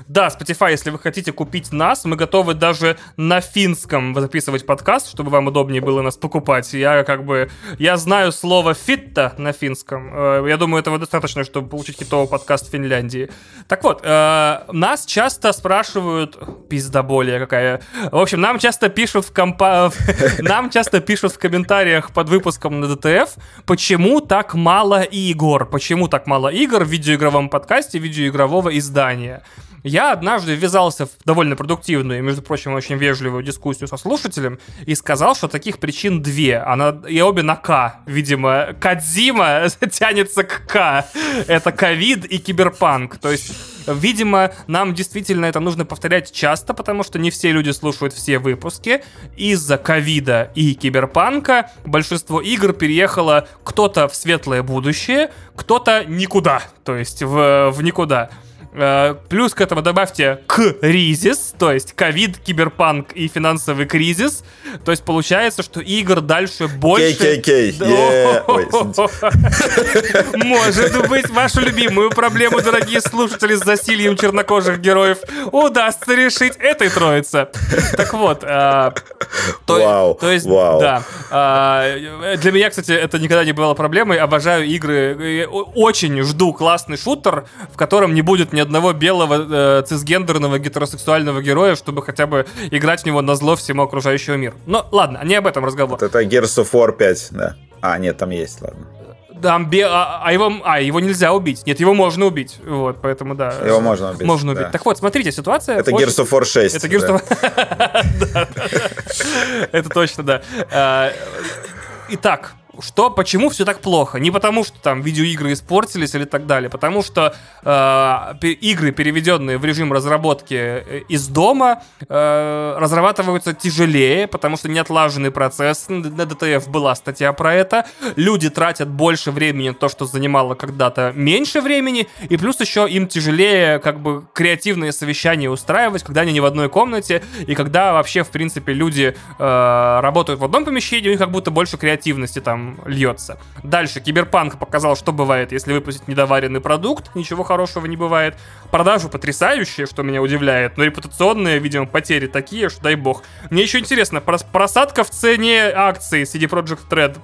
Speaker 3: Да, Spotify, если вы хотите купить нас, мы готовы даже на финском записывать подкаст, чтобы вам удобнее было нас покупать. Я как бы... Я знаю слово «фитта» на финском. Э, я думаю, этого достаточно, чтобы получить хитовый подкаст в Финляндии. Так вот, э, нас часто спрашивают... Пизда более какая. В общем, нам часто пишут в компа... Нам часто пишут в комментариях под выпуском на ДТФ, почему так мало игр, почему так мало игр в видеоигровом подкасте, видеоигрового издания. Я однажды ввязался в довольно продуктивную и, между прочим, очень вежливую дискуссию со слушателем и сказал, что таких причин две. Она, и обе на К. Видимо, Кадзима тянется к К. Это ковид и киберпанк. То есть Видимо, нам действительно это нужно повторять часто, потому что не все люди слушают все выпуски. Из-за ковида и киберпанка большинство игр переехало кто-то в светлое будущее, кто-то никуда, то есть в, в никуда. Э, плюс к этому добавьте кризис, то есть ковид, киберпанк и финансовый кризис. То есть получается, что игр дальше больше...
Speaker 4: Кей-кей-кей.
Speaker 3: Может быть, вашу любимую проблему, дорогие слушатели, с засильем чернокожих героев удастся решить этой троице. Так вот. Э, то есть, да. Э, для меня, кстати, это никогда не было проблемой. Обожаю игры. Очень жду классный шутер, в котором не будет ни одного белого э, цисгендерного гетеросексуального героя, чтобы хотя бы играть в него на зло всему окружающего мира. Но ладно, не об этом разговор.
Speaker 4: Вот это Gears of War 5, да. А, нет, там есть, ладно.
Speaker 3: Там бе... а, а, его, а, его нельзя убить. Нет, его можно убить. Вот, поэтому да.
Speaker 4: Его можно убить.
Speaker 3: Можно убить. Да. Так вот, смотрите, ситуация...
Speaker 4: Это очень... Gears of War 6.
Speaker 3: Это Gears of... Это точно, да. А, итак, что, почему все так плохо? Не потому, что там видеоигры испортились или так далее, потому что э, игры, переведенные в режим разработки э, из дома, э, разрабатываются тяжелее, потому что не отлаженный процесс. На DTF была статья про это. Люди тратят больше времени на то, что занимало когда-то меньше времени, и плюс еще им тяжелее как бы креативные совещания устраивать, когда они не в одной комнате, и когда вообще, в принципе, люди э, работают в одном помещении, у них как будто больше креативности там льется. Дальше, Киберпанк показал, что бывает, если выпустить недоваренный продукт, ничего хорошего не бывает. Продажи потрясающие, что меня удивляет, но репутационные, видимо, потери такие, что дай бог. Мне еще интересно, просадка в цене акций CD Project Red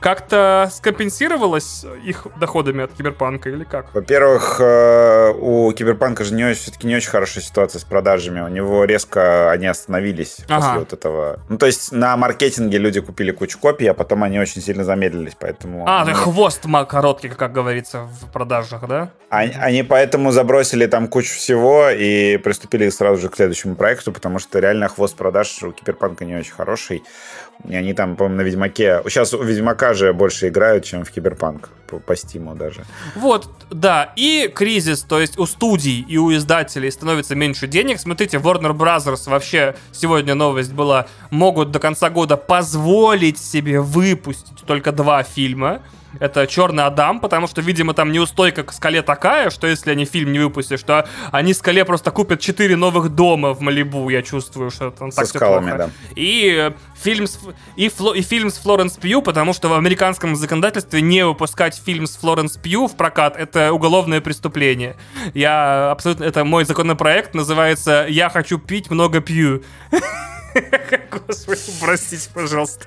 Speaker 3: как-то скомпенсировалось их доходами от Киберпанка или как?
Speaker 4: Во-первых, э, у Киберпанка же не, все-таки не очень хорошая ситуация с продажами. У него резко они остановились ага. после вот этого. Ну, то есть на маркетинге люди купили кучу копий, а потом они очень сильно замедлились, поэтому...
Speaker 3: А,
Speaker 4: они...
Speaker 3: хвост короткий, как говорится в продажах, да?
Speaker 4: Они, они поэтому забросили там кучу всего и приступили сразу же к следующему проекту, потому что реально хвост продаж у Киберпанка не очень хороший. И они там, по-моему, на Ведьмаке... Сейчас у Ведьмака же больше играют, чем в Киберпанк. По, по Стиму даже.
Speaker 3: Вот, да. И кризис, то есть у студий и у издателей становится меньше денег. Смотрите, Warner Brothers вообще сегодня новость была, могут до конца года позволить себе выпустить только два фильма это Черный Адам, потому что, видимо, там неустойка к скале такая, что если они фильм не выпустят, что они скале просто купят четыре новых дома в Малибу, я чувствую, что там так скалами, плохо. Да. И э, фильм с, и, Фло, и фильм с Флоренс Пью, потому что в американском законодательстве не выпускать фильм с Флоренс Пью в прокат это уголовное преступление. Я абсолютно это мой законопроект называется "Я хочу пить много пью". Господи, простите, пожалуйста.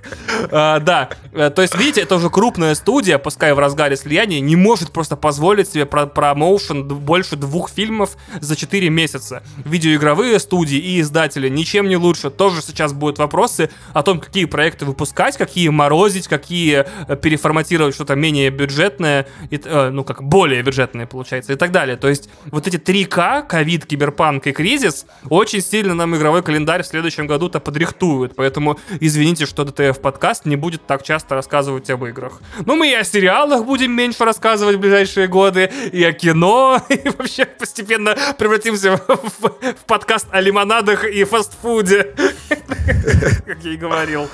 Speaker 3: А, да, э, то есть, видите, это уже крупная студия, пускай в разгаре слияния, не может просто позволить себе про промоушен больше двух фильмов за 4 месяца. Видеоигровые студии и издатели ничем не лучше. Тоже сейчас будут вопросы о том, какие проекты выпускать, какие морозить, какие э, переформатировать что-то менее бюджетное, э, ну, как более бюджетное, получается, и так далее. То есть, вот эти 3К, ковид, киберпанк и кризис, очень сильно нам игровой календарь в следующем году что-то подрихтуют. Поэтому извините, что ДТФ подкаст не будет так часто рассказывать об играх. Ну, мы и о сериалах будем меньше рассказывать в ближайшие годы, и о кино, и вообще постепенно превратимся в, в подкаст о лимонадах и фастфуде, как я и говорил.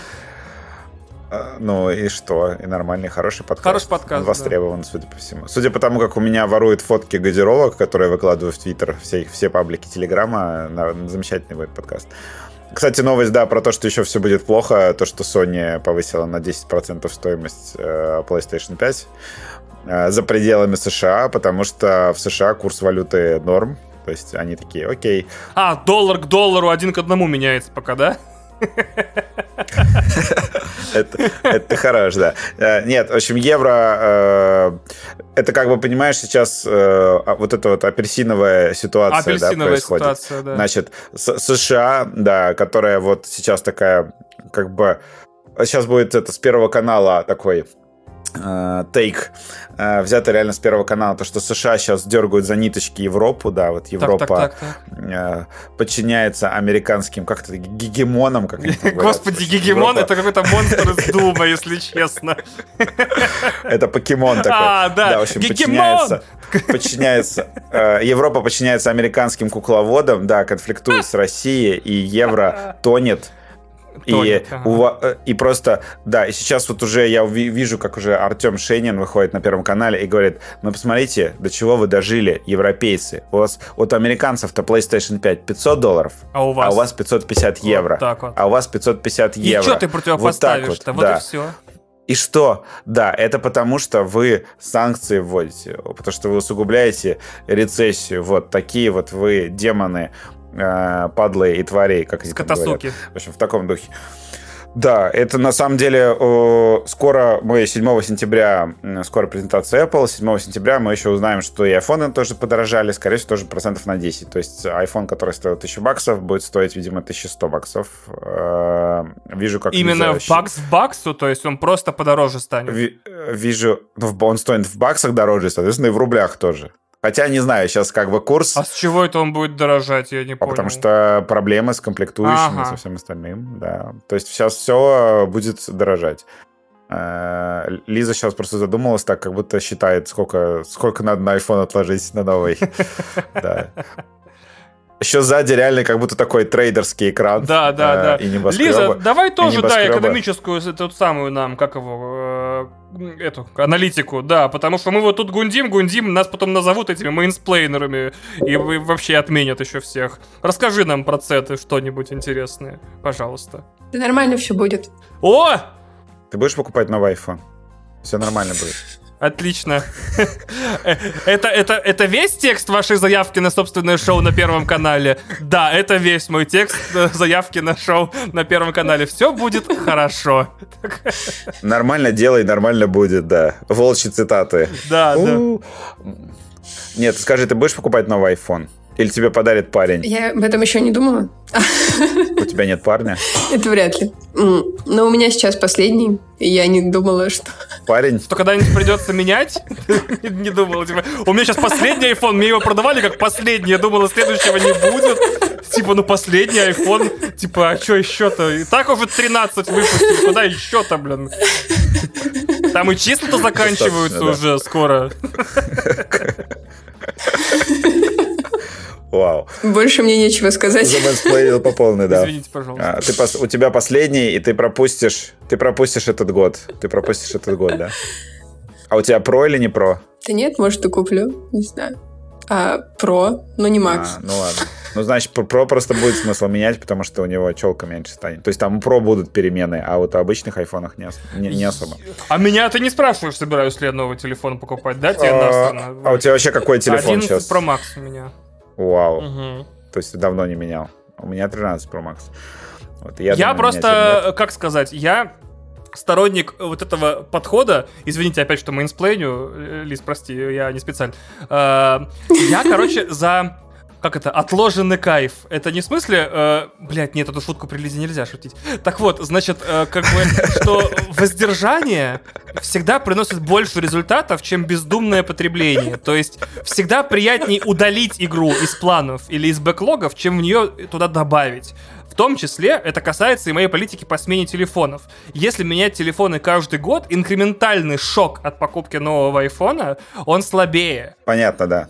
Speaker 4: Ну и что? И нормальный, хороший подкаст.
Speaker 3: Хороший подкаст.
Speaker 4: востребован, да. судя по всему. Судя по тому, как у меня воруют фотки газировок, которые я выкладываю в Твиттер, все, все паблики Телеграма, замечательный будет подкаст. Кстати, новость, да, про то, что еще все будет плохо, то, что Sony повысила на 10% стоимость э, PlayStation 5 э, за пределами США, потому что в США курс валюты норм, то есть они такие, окей.
Speaker 3: А, доллар к доллару один к одному меняется пока, да?
Speaker 4: это, это хорош, да. Э, нет, в общем, евро, э, это как бы, понимаешь, сейчас э, а, вот эта вот апельсиновая ситуация
Speaker 3: апельсиновая
Speaker 4: да, происходит.
Speaker 3: Ситуация, да.
Speaker 4: Значит, США, да, которая вот сейчас такая, как бы, сейчас будет это с первого канала такой тейк э, взято реально с Первого канала, то, что США сейчас дергают за ниточки Европу, да, вот Европа так, так, так, э, подчиняется американским как-то гегемонам, как
Speaker 3: Господи, гегемон это какой-то монстр из Дума, если честно.
Speaker 4: Это покемон такой.
Speaker 3: А, да,
Speaker 4: в общем, подчиняется, подчиняется, э, Европа подчиняется американским кукловодам, да, конфликтует с Россией, и евро тонет и, у, э, и просто, да, и сейчас вот уже я вижу, как уже Артем Шенин выходит на Первом канале и говорит, ну посмотрите, до чего вы дожили, европейцы. У вас, вот у американцев-то PlayStation 5 500 долларов, а у вас, а у вас 550 евро. Вот так вот. А у вас 550 и евро. И
Speaker 3: что ты противопоставишь-то? Вот, вот, да. и все.
Speaker 4: И что? Да, это потому, что вы санкции вводите, потому что вы усугубляете рецессию. Вот такие вот вы демоны э, падлы и тварей, как они говорят. В общем, в таком духе. Да, это на самом деле скоро мы 7 сентября, скоро презентация Apple, 7 сентября мы еще узнаем, что и iPhone тоже подорожали, скорее всего, тоже процентов на 10. То есть iPhone, который стоил 1000 баксов, будет стоить, видимо, 1100 баксов. Э, вижу, как...
Speaker 3: Именно в бакс в баксу, то есть он просто подороже станет?
Speaker 4: Вижу, ну, он стоит в баксах дороже, соответственно, и в рублях тоже. Хотя, не знаю, сейчас как бы курс...
Speaker 3: А с чего это он будет дорожать, я не
Speaker 4: а
Speaker 3: понял.
Speaker 4: Потому что проблемы с комплектующими, ага. со всем остальным, да. То есть сейчас все будет дорожать. Э, Лиза сейчас просто задумалась так, как будто считает, сколько, сколько надо на iPhone отложить на новый. Да. Еще сзади реально как будто такой трейдерский экран.
Speaker 3: Да, да, э, да. И Лиза, давай тоже, да, экономическую, эту самую нам, как его, эту, аналитику, да, потому что мы вот тут гундим, гундим, нас потом назовут этими mansplainer ами и вообще отменят еще всех. Расскажи нам про цеты что-нибудь интересное, пожалуйста.
Speaker 2: Да нормально все будет.
Speaker 3: О!
Speaker 4: Ты будешь покупать новый iPhone? Все нормально будет.
Speaker 3: Отлично. Это, это, это весь текст вашей заявки на собственное шоу на Первом канале? Да, это весь мой текст э, заявки на шоу на Первом канале. Все будет хорошо.
Speaker 4: Нормально делай, нормально будет, да. Волчьи цитаты.
Speaker 3: Да, да.
Speaker 4: Нет, скажи, ты будешь покупать новый iPhone? Или тебе подарит парень?
Speaker 2: Я об этом еще не думала.
Speaker 4: У тебя нет парня?
Speaker 2: Это вряд ли. Но у меня сейчас последний, и я не думала, что...
Speaker 4: Парень?
Speaker 3: Что когда-нибудь придется менять? Не думала, типа, у меня сейчас последний iPhone, мне его продавали как последний, я думала, следующего не будет. Типа, ну последний iPhone, типа, а что еще-то? И так уже 13 выпустили, куда еще-то, блин? Там и числа-то заканчиваются уже скоро.
Speaker 4: Вау.
Speaker 2: Больше мне нечего сказать.
Speaker 4: Замэнсплейнил по полной, да.
Speaker 3: Извините, пожалуйста.
Speaker 4: А, ты пос, у тебя последний, и ты пропустишь, ты пропустишь этот год. Ты пропустишь этот год, да? А у тебя Pro или не Pro?
Speaker 2: Да нет, может, и куплю, не знаю. А Pro, но не Макс.
Speaker 4: А, ну ладно. Ну, значит, Pro просто будет смысл менять, потому что у него челка меньше станет. То есть там Pro будут перемены, а вот у обычных айфонах не, не, не особо.
Speaker 3: А меня ты не спрашиваешь, собираюсь ли я новый телефон покупать, да? Тебе
Speaker 4: а, а у тебя вообще какой телефон
Speaker 3: 11
Speaker 4: сейчас?
Speaker 3: Pro Max у меня.
Speaker 4: Вау. Угу. То есть ты давно не менял. У меня 13 Pro Max.
Speaker 3: Вот, я я думаю, просто, как сказать, я сторонник вот этого подхода, извините опять, что мэнсплейню, Лиз, прости, я не специально, э, я, короче, за как это, отложенный кайф. Это не в смысле, э, блядь, нет, эту шутку при Лизе нельзя шутить. Так вот, значит, э, как бы, что воздержание всегда приносит больше результатов, чем бездумное потребление. То есть всегда приятнее удалить игру из планов или из бэклогов, чем в нее туда добавить. В том числе это касается и моей политики по смене телефонов. Если менять телефоны каждый год, инкрементальный шок от покупки нового айфона, он слабее.
Speaker 4: Понятно, да.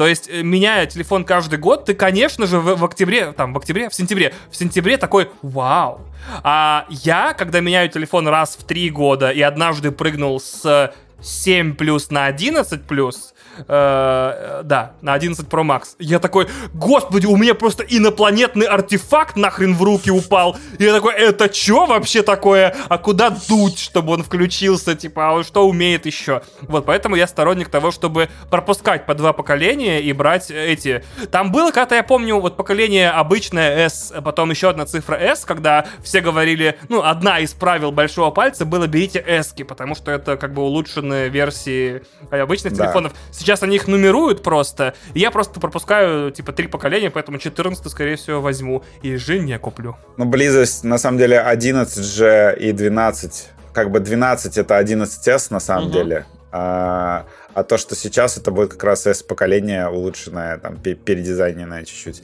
Speaker 3: То есть, э, меняя телефон каждый год, ты, конечно же, в, в октябре, там, в октябре, в сентябре, в сентябре такой, вау. А я, когда меняю телефон раз в три года и однажды прыгнул с 7 плюс на 11 плюс, Э, да, на 11 Pro Max. Я такой, господи, у меня просто инопланетный артефакт нахрен в руки упал. И я такой, это что вообще такое? А куда дуть, чтобы он включился? Типа, а он что умеет еще? Вот, поэтому я сторонник того, чтобы пропускать по два поколения и брать эти. Там было когда-то, я помню, вот поколение обычное S, потом еще одна цифра S, когда все говорили, ну, одна из правил большого пальца было берите S, потому что это как бы улучшенные версии обычных да. телефонов. Сейчас они их нумеруют просто. Я просто пропускаю, типа, три поколения, поэтому 14 скорее всего, возьму. И жене куплю.
Speaker 4: Ну, близость, на самом деле, 11 же и 12. Как бы 12 это 11S на самом угу. деле. А, а то, что сейчас это будет как раз S-поколение улучшенное, там, передизайненное чуть-чуть.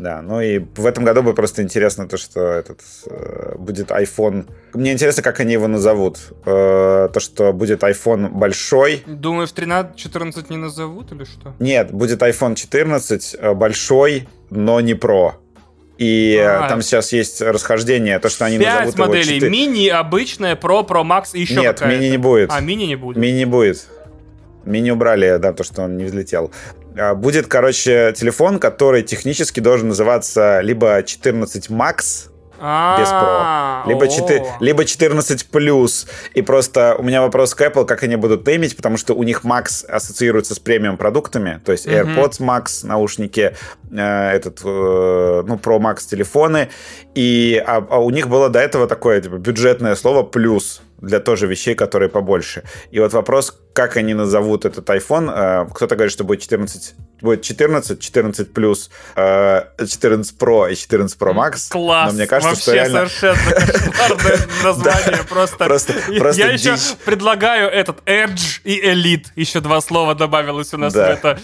Speaker 4: Да, ну и в этом году будет просто интересно то, что этот э, будет iPhone. Мне интересно, как они его назовут. Э, то, что будет iPhone большой.
Speaker 3: Думаешь, 13, 14 не назовут или что?
Speaker 4: Нет, будет iPhone 14 э, большой, но не Pro. И а, там сейчас есть расхождение, то, что они 5 назовут
Speaker 3: моделей.
Speaker 4: его 4...
Speaker 3: Мини, обычная, Pro, Pro Max и еще
Speaker 4: Нет, мини не будет.
Speaker 3: А, мини не будет.
Speaker 4: Мини не будет. Мини убрали, да, то, что он не взлетел. А, будет, короче, телефон, который технически должен называться либо 14 Max, без Pro. Либо, 4, либо 14 плюс. И просто у меня вопрос к Apple, как они будут неймить, потому что у них Max ассоциируется с премиум продуктами, то есть AirPods Max, наушники, э, этот, э, ну, Pro Max телефоны. И, а, а у них было до этого такое типа, бюджетное слово плюс для тоже вещей, которые побольше. И вот вопрос, как они назовут этот iPhone. Э, кто-то говорит, что будет 14 будет 14, 14 плюс, 14 Pro и 14 Pro Max.
Speaker 3: Класс!
Speaker 4: Но мне кажется,
Speaker 3: Вообще
Speaker 4: что реально...
Speaker 3: совершенно кошмарное название. Просто, просто, просто Я еще предлагаю этот Edge и Elite. Еще два слова добавилось у нас в это.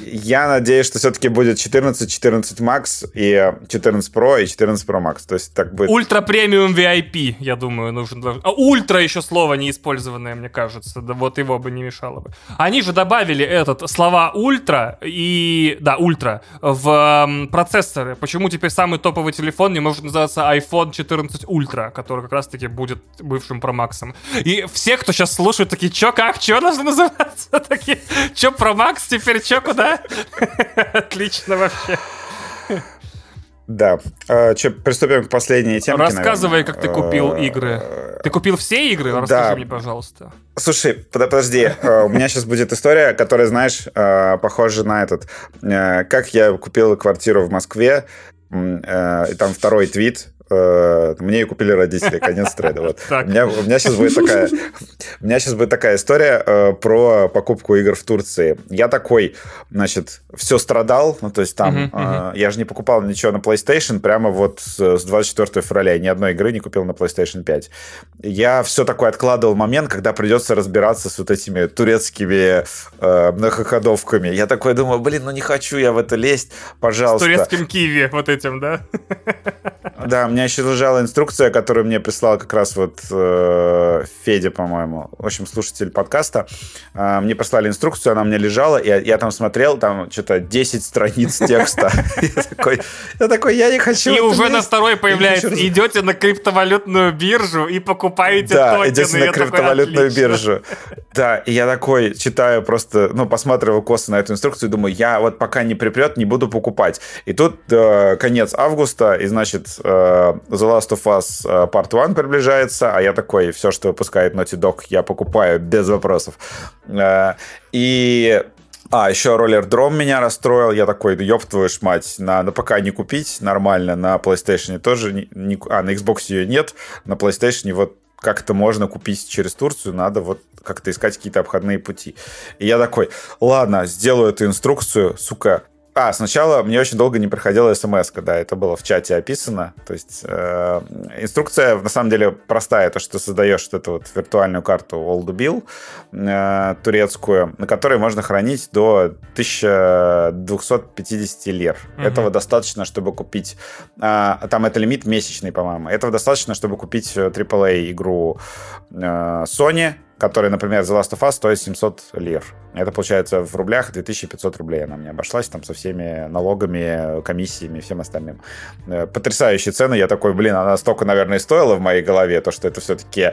Speaker 4: Я надеюсь, что все-таки будет 14, 14 Max и 14 Pro и 14 Pro Max. То есть так будет...
Speaker 3: Ультра премиум VIP, я думаю, нужен. А ультра еще слово неиспользованное, мне кажется. Да вот его бы не мешало бы. Они же добавили этот слова ультра и... Да, ультра в м, процессоры. Почему теперь самый топовый телефон не может называться iPhone 14 Ultra, который как раз-таки будет бывшим Pro Max? И все, кто сейчас слушают, такие, чё, как, чё должно называться? Такие, чё, Pro Max теперь, чё, куда? Отлично вообще.
Speaker 4: Да. А, че, приступим к последней теме.
Speaker 3: Рассказывай, как ты купил игры. Ты купил все игры? Расскажи да. мне, пожалуйста.
Speaker 4: Слушай, под, подожди. А, у меня сейчас будет история, которая, знаешь, а, похожа на этот. Как я купил квартиру в Москве, и там второй твит, мне ее купили родители, конец треда. Вот. У, меня, у, меня сейчас будет такая, у меня сейчас будет такая история э, про покупку игр в Турции. Я такой, значит, все страдал, ну, то есть там, uh-huh, uh-huh. я же не покупал ничего на PlayStation прямо вот с 24 февраля. Ни одной игры не купил на PlayStation 5. Я все такое откладывал момент, когда придется разбираться с вот этими турецкими э, многоходовками. Я такой думаю, блин, ну не хочу я в это лезть, пожалуйста.
Speaker 3: С турецким киви вот этим, да?
Speaker 4: Да, мне меня еще лежала инструкция, которую мне прислал как раз вот э, Федя, по-моему, в общем, слушатель подкаста. Э, мне прислали инструкцию, она мне лежала, и я, я там смотрел, там что-то 10 страниц текста. Я такой, я не хочу.
Speaker 3: И уже на второй появляется, идете на криптовалютную биржу и покупаете
Speaker 4: Да, идете на криптовалютную биржу. Да, и я такой читаю просто, ну, посматриваю косо на эту инструкцию думаю, я вот пока не припрет, не буду покупать. И тут э, конец августа, и, значит, э, The Last of Us э, Part 1 приближается, а я такой, все, что выпускает Naughty Dog, я покупаю без вопросов. Э, и а, еще роллер дром меня расстроил. Я такой, да ёб твою ж мать, на, на ПК не купить нормально, на PlayStation тоже не, не... А, на Xbox ее нет, на PlayStation вот как-то можно купить через Турцию, надо вот как-то искать какие-то обходные пути. И я такой, ладно, сделаю эту инструкцию, сука, а, сначала мне очень долго не проходила смс, когда это было в чате описано. То есть э, инструкция на самом деле простая, то, что ты создаешь вот эту вот виртуальную карту Oldubil э, турецкую, на которой можно хранить до 1250 лир. Угу. Этого достаточно, чтобы купить... Э, там это лимит месячный, по-моему. Этого достаточно, чтобы купить AAA игру э, Sony, которая, например, The Last of Us стоит 700 лир. Это получается в рублях 2500 рублей она мне обошлась там со всеми налогами, комиссиями всем остальным. Э, потрясающие цены. Я такой, блин, она столько, наверное, стоила в моей голове, то, что это все-таки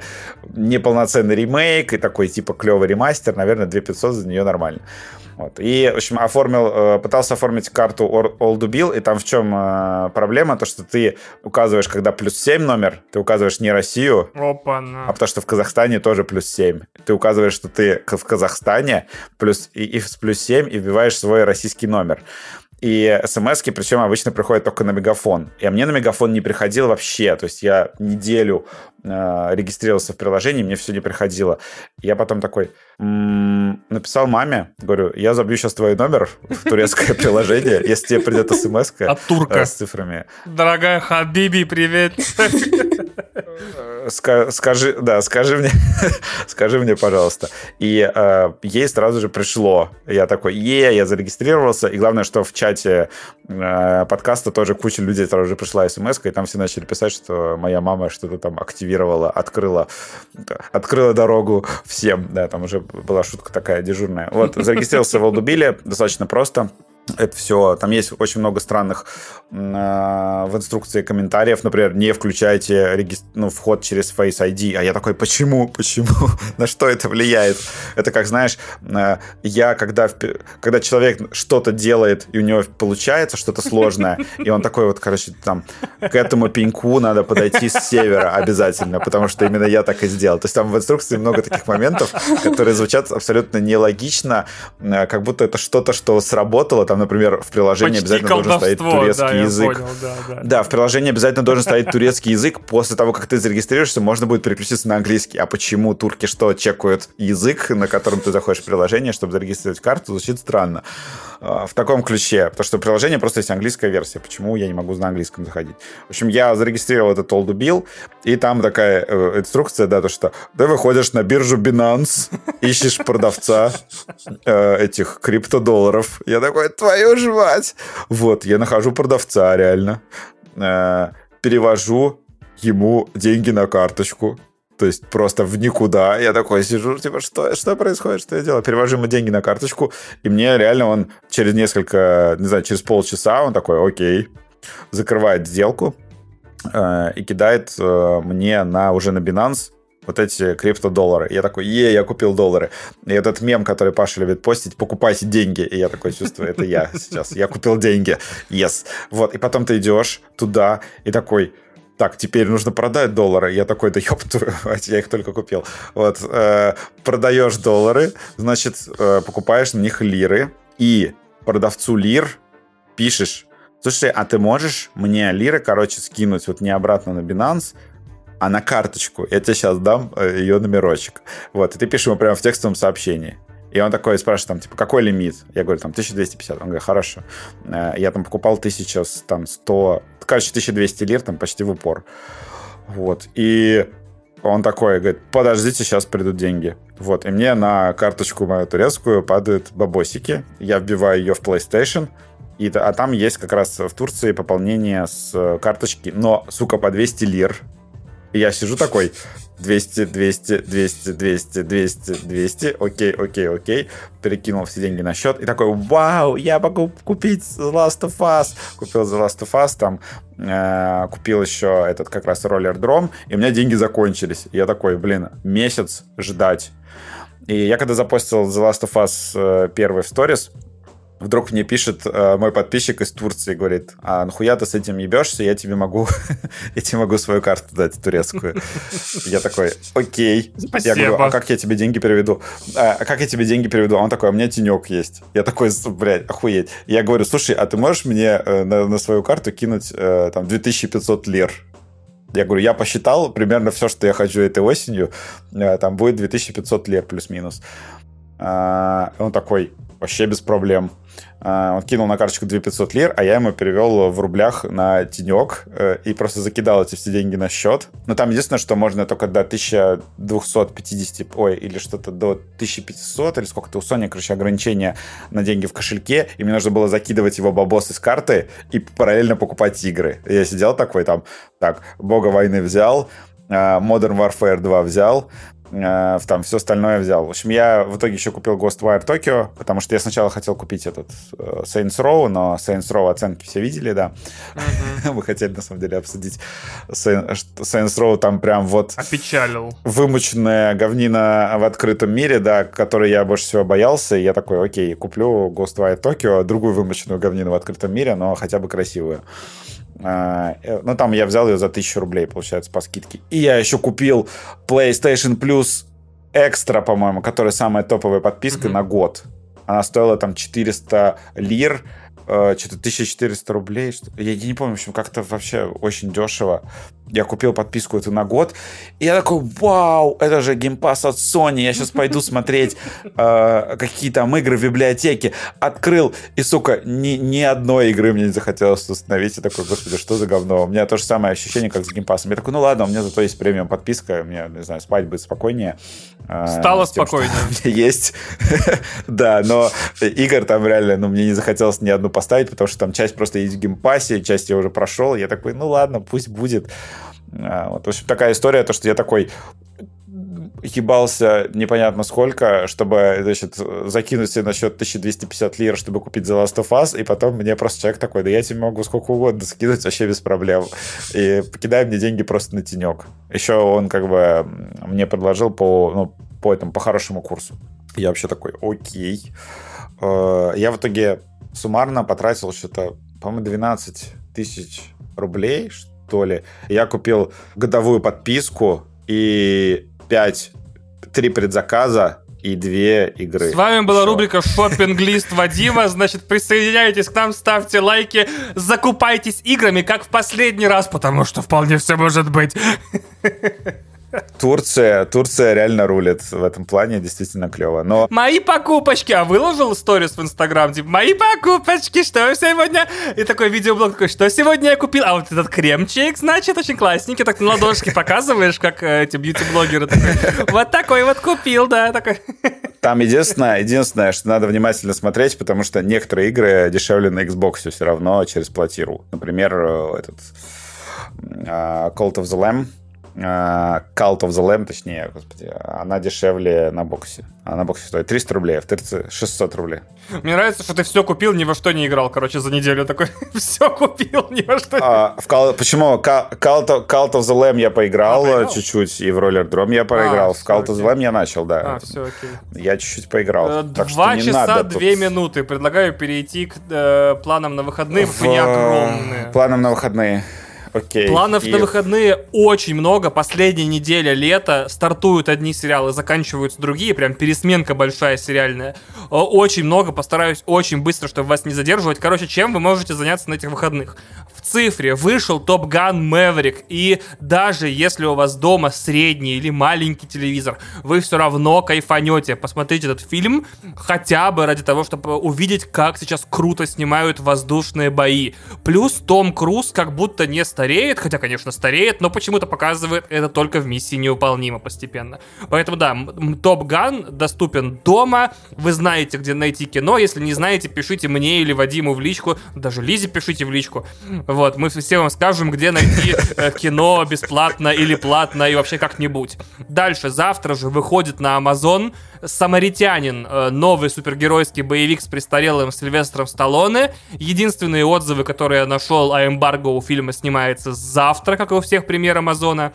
Speaker 4: неполноценный ремейк и такой типа клевый ремастер. Наверное, 2500 за нее нормально. Вот. И, в общем, оформил, э, пытался оформить карту Oldubil, и там в чем э, проблема? То, что ты указываешь, когда плюс 7 номер, ты указываешь не Россию,
Speaker 3: Опа,
Speaker 4: а потому что в Казахстане тоже плюс 7. Ты указываешь, что ты в Казахстане плюс, и, и с плюс 7 и вбиваешь свой российский номер. И смс причем обычно приходят только на мегафон. И мне на мегафон не приходило вообще. То есть я неделю э, регистрировался в приложении, мне все не приходило. Я потом такой м-м, написал маме, говорю, я забью сейчас твой номер в турецкое приложение, если тебе придет смс
Speaker 3: От турка.
Speaker 4: с цифрами.
Speaker 3: Дорогая Хабиби, привет.
Speaker 4: скажи, да, скажи мне, скажи мне, пожалуйста. И э, ей сразу же пришло. Я такой, е, я зарегистрировался. И главное, что в чате э, подкаста тоже куча людей сразу же пришла смс и там все начали писать, что моя мама что-то там активировала, открыла, открыла дорогу всем. Да, там уже была шутка такая дежурная. Вот, зарегистрировался в Олдубиле, достаточно просто это все, там есть очень много странных э, в инструкции комментариев, например, не включайте регистр, ну, вход через Face ID, а я такой, почему, почему, на что это влияет? Это как, знаешь, э, я, когда, когда человек что-то делает, и у него получается что-то сложное, и он такой вот, короче, там, к этому пеньку надо подойти с севера обязательно, потому что именно я так и сделал. То есть там в инструкции много таких моментов, которые звучат абсолютно нелогично, э, как будто это что-то, что сработало, там там, например, в приложении Почти обязательно должен стоять турецкий да, язык. Понял, да, да. да, в приложении обязательно должен стоять турецкий язык. После того, как ты зарегистрируешься, можно будет переключиться на английский. А почему турки что, чекают язык, на котором ты заходишь в приложение, чтобы зарегистрировать карту, звучит странно. А, в таком ключе. Потому что приложение просто есть английская версия. Почему я не могу на английском заходить? В общем, я зарегистрировал этот Bill, и там такая э, инструкция, да, то что ты выходишь на биржу Binance, ищешь продавца э, этих криптодолларов. Я такой, твою ж мать! Вот, я нахожу продавца, реально. Э, перевожу ему деньги на карточку. То есть просто в никуда. Я такой сижу, типа, что, что происходит, что я делаю? Перевожу ему деньги на карточку, и мне реально он через несколько, не знаю, через полчаса он такой, окей, закрывает сделку э, и кидает э, мне на уже на Binance вот эти криптодоллары. Я такой, е, я купил доллары. И этот мем, который Паша любит постить, покупайте деньги. И я такой чувствую, это я сейчас. Я купил деньги. Yes. Вот. И потом ты идешь туда и такой, так, теперь нужно продать доллары. Я такой, да ёб твою я их только купил. Вот, э, продаешь доллары, значит, э, покупаешь на них лиры, и продавцу лир пишешь, слушай, а ты можешь мне лиры, короче, скинуть вот не обратно на Binance, а на карточку. Я тебе сейчас дам э, ее номерочек. Вот, и ты пишешь ему прямо в текстовом сообщении. И он такой спрашивает, там, типа, какой лимит? Я говорю, там, 1250. Он говорит, хорошо. Э, я там покупал 1000, там, 100, короче, 1200 лир, там, почти в упор. Вот. И он такой, говорит, подождите, сейчас придут деньги. Вот, и мне на карточку мою турецкую падают бабосики. Я вбиваю ее в PlayStation, и, а там есть как раз в Турции пополнение с карточки, но, сука, по 200 лир. Я сижу такой, 200, 200, 200, 200, 200, 200, окей, окей, окей, перекинул все деньги на счет и такой, вау, я могу купить The Last of Us. Купил The Last of Us, там э, купил еще этот как раз роллер дром, и у меня деньги закончились. И я такой, блин, месяц ждать. И я когда запостил The Last of Us э, первый в сторис, вдруг мне пишет э, мой подписчик из Турции, говорит, а нахуя ты с этим ебешься, я тебе могу, я тебе могу свою карту дать турецкую. Я такой, окей. Спасибо. Я говорю, а как я тебе деньги переведу? А, а как я тебе деньги переведу? А он такой, а у меня тенек есть. Я такой, блядь, охуеть. Я говорю, слушай, а ты можешь мне э, на, на свою карту кинуть э, там 2500 лир? Я говорю, я посчитал примерно все, что я хочу этой осенью, э, там будет 2500 лир плюс-минус. А, он такой, вообще без проблем. А, он кинул на карточку 2500 лир, а я ему перевел в рублях на тенек э, и просто закидал эти все деньги на счет. Но там единственное, что можно только до 1250, ой, или что-то до 1500, или сколько-то у Sony, короче, ограничения на деньги в кошельке, и мне нужно было закидывать его бабос из карты и параллельно покупать игры. я сидел такой там, так, Бога войны взял, а, Modern Warfare 2 взял, э, там все остальное взял. В общем, я в итоге еще купил Ghostwire Tokyo, потому что я сначала хотел купить этот э, Saints Row, но Saints Row оценки все видели, да. Uh-huh. Мы хотели, на самом деле, обсудить Saints Row, там прям вот...
Speaker 3: Опечалил.
Speaker 4: Вымученная говнина в открытом мире, да, которой я больше всего боялся, и я такой, окей, куплю Ghostwire Tokyo, другую вымученную говнину в открытом мире, но хотя бы красивую. А, э, ну, там я взял ее за 1000 рублей, получается, по скидке. И я еще купил PlayStation Plus Extra, по-моему, которая самая топовая подписка mm-hmm. на год. Она стоила там 400 лир, э, что-то 1400 рублей. Что я, я не помню, в общем, как-то вообще очень дешево я купил подписку эту на год, и я такой, вау, это же геймпас от Sony, я сейчас пойду смотреть э, какие там игры в библиотеке. Открыл, и, сука, ни, ни одной игры мне не захотелось установить. Я такой, господи, что за говно? У меня то же самое ощущение, как с Game Pass ом. Я такой, ну ладно, у меня зато есть премиум подписка, мне, не знаю, спать будет спокойнее.
Speaker 3: Э, Стало тем, спокойнее.
Speaker 4: Есть. да, но игр там реально, ну, мне не захотелось ни одну поставить, потому что там часть просто есть в Game Pass е, часть я уже прошел. Я такой, ну ладно, пусть будет. А, вот, в общем, такая история, то, что я такой ебался непонятно сколько, чтобы, значит, закинуть себе на счет 1250 лир, чтобы купить The Last of Us, и потом мне просто человек такой, да я тебе могу сколько угодно скинуть вообще без проблем. И покидай мне деньги просто на тенек. Еще он как бы мне предложил по, ну, по этому, по хорошему курсу. Я вообще такой, окей. Э, я в итоге суммарно потратил что-то, по-моему, 12 тысяч рублей, что ли. Я купил годовую подписку и 5 три предзаказа и две игры.
Speaker 3: С вами была Все. рубрика «Шоппинг-лист Вадима». Значит, присоединяйтесь к нам, ставьте лайки, закупайтесь играми, как в последний раз, потому что вполне все может быть.
Speaker 4: Турция, Турция реально рулит в этом плане, действительно клево. Но...
Speaker 3: Мои покупочки, а выложил сторис в Инстаграм, типа, мои покупочки, что сегодня? И такой видеоблог такой, что сегодня я купил? А вот этот кремчик, значит, очень классненький, так на ладошке показываешь, как э, эти бьюти-блогеры. Вот такой вот купил, да, такой.
Speaker 4: Там единственное, единственное, что надо внимательно смотреть, потому что некоторые игры дешевле на Xbox все равно через платиру. Например, э, этот uh, Cult of the Lamb, Cult of the Lamb, точнее, господи, она дешевле на боксе. А на боксе стоит 300 рублей, а в ТРЦ 600 рублей.
Speaker 3: Мне нравится, что ты все купил, ни во что не играл, короче, за неделю такой. все купил, ни во что.
Speaker 4: А, в Call... Почему? Cult of, Cult of the Lamb я поиграл, а, чуть-чуть, и в Roller Drum я проиграл. А, в Cult of the Lamb я начал, да. А, все, окей. Я чуть-чуть поиграл. Э,
Speaker 3: два часа, две тут... минуты. Предлагаю перейти к э, планам на выходные. В... Они огромные.
Speaker 4: Планам на выходные. Окей.
Speaker 3: Планов и... на выходные очень много. Последняя неделя лета. Стартуют одни сериалы, заканчиваются другие. Прям пересменка большая сериальная. Очень много. Постараюсь очень быстро, чтобы вас не задерживать. Короче, чем вы можете заняться на этих выходных? В цифре вышел Top Gun Maverick. И даже если у вас дома средний или маленький телевизор, вы все равно кайфанете. Посмотрите этот фильм хотя бы ради того, чтобы увидеть, как сейчас круто снимают воздушные бои. Плюс Том Круз как будто не стареет, хотя, конечно, стареет, но почему-то показывает это только в миссии невыполнимо постепенно. Поэтому, да, Топ Ган доступен дома, вы знаете, где найти кино, если не знаете, пишите мне или Вадиму в личку, даже Лизе пишите в личку, вот, мы все вам скажем, где найти э, кино бесплатно или платно и вообще как-нибудь. Дальше, завтра же выходит на Amazon «Самаритянин», э, новый супергеройский боевик с престарелым Сильвестром Сталлоне. Единственные отзывы, которые я нашел о эмбарго у фильма снимается завтра, как и у всех премьер Амазона.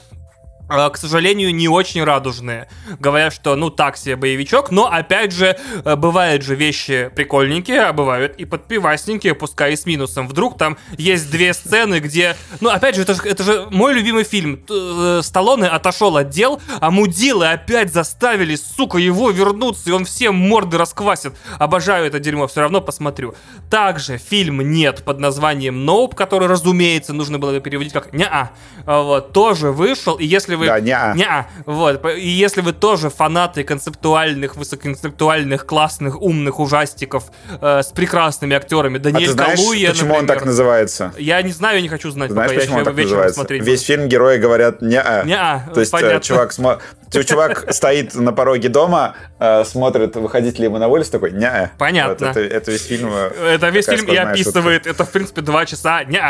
Speaker 3: А, к сожалению, не очень радужные. Говорят, что, ну, так себе боевичок, но, опять же, э, бывают же вещи прикольненькие, а бывают и подпивасненькие, пускай и с минусом. Вдруг там есть две сцены, где... Ну, опять же, это же, это же мой любимый фильм. Э, Сталлоне отошел от дел, а мудилы опять заставили, сука, его вернуться, и он всем морды расквасит. Обожаю это дерьмо, все равно посмотрю. Также фильм «Нет» под названием «Ноуп», который, разумеется, нужно было переводить как «Не-а», вот, тоже вышел, и если вы вы...
Speaker 4: Да, не
Speaker 3: не Вот. И если вы тоже фанаты концептуальных, высокоинтеллектуальных, классных, умных ужастиков э, с прекрасными актерами, Даниэль а ты знаешь,
Speaker 4: Калуя, почему например, он так называется?
Speaker 3: Я не знаю, не хочу знать,
Speaker 4: знаешь, пока почему я он так называется? Весь фильм герои говорят не-а.
Speaker 3: Не-а,
Speaker 4: То есть э, понятно. чувак, смо... чувак стоит на пороге дома, э, смотрит, выходить ли ему на улицу, такой не
Speaker 3: Понятно.
Speaker 4: Вот это, это весь фильм.
Speaker 3: Э, это весь фильм и описывает. Шутка. Это, в принципе, два часа не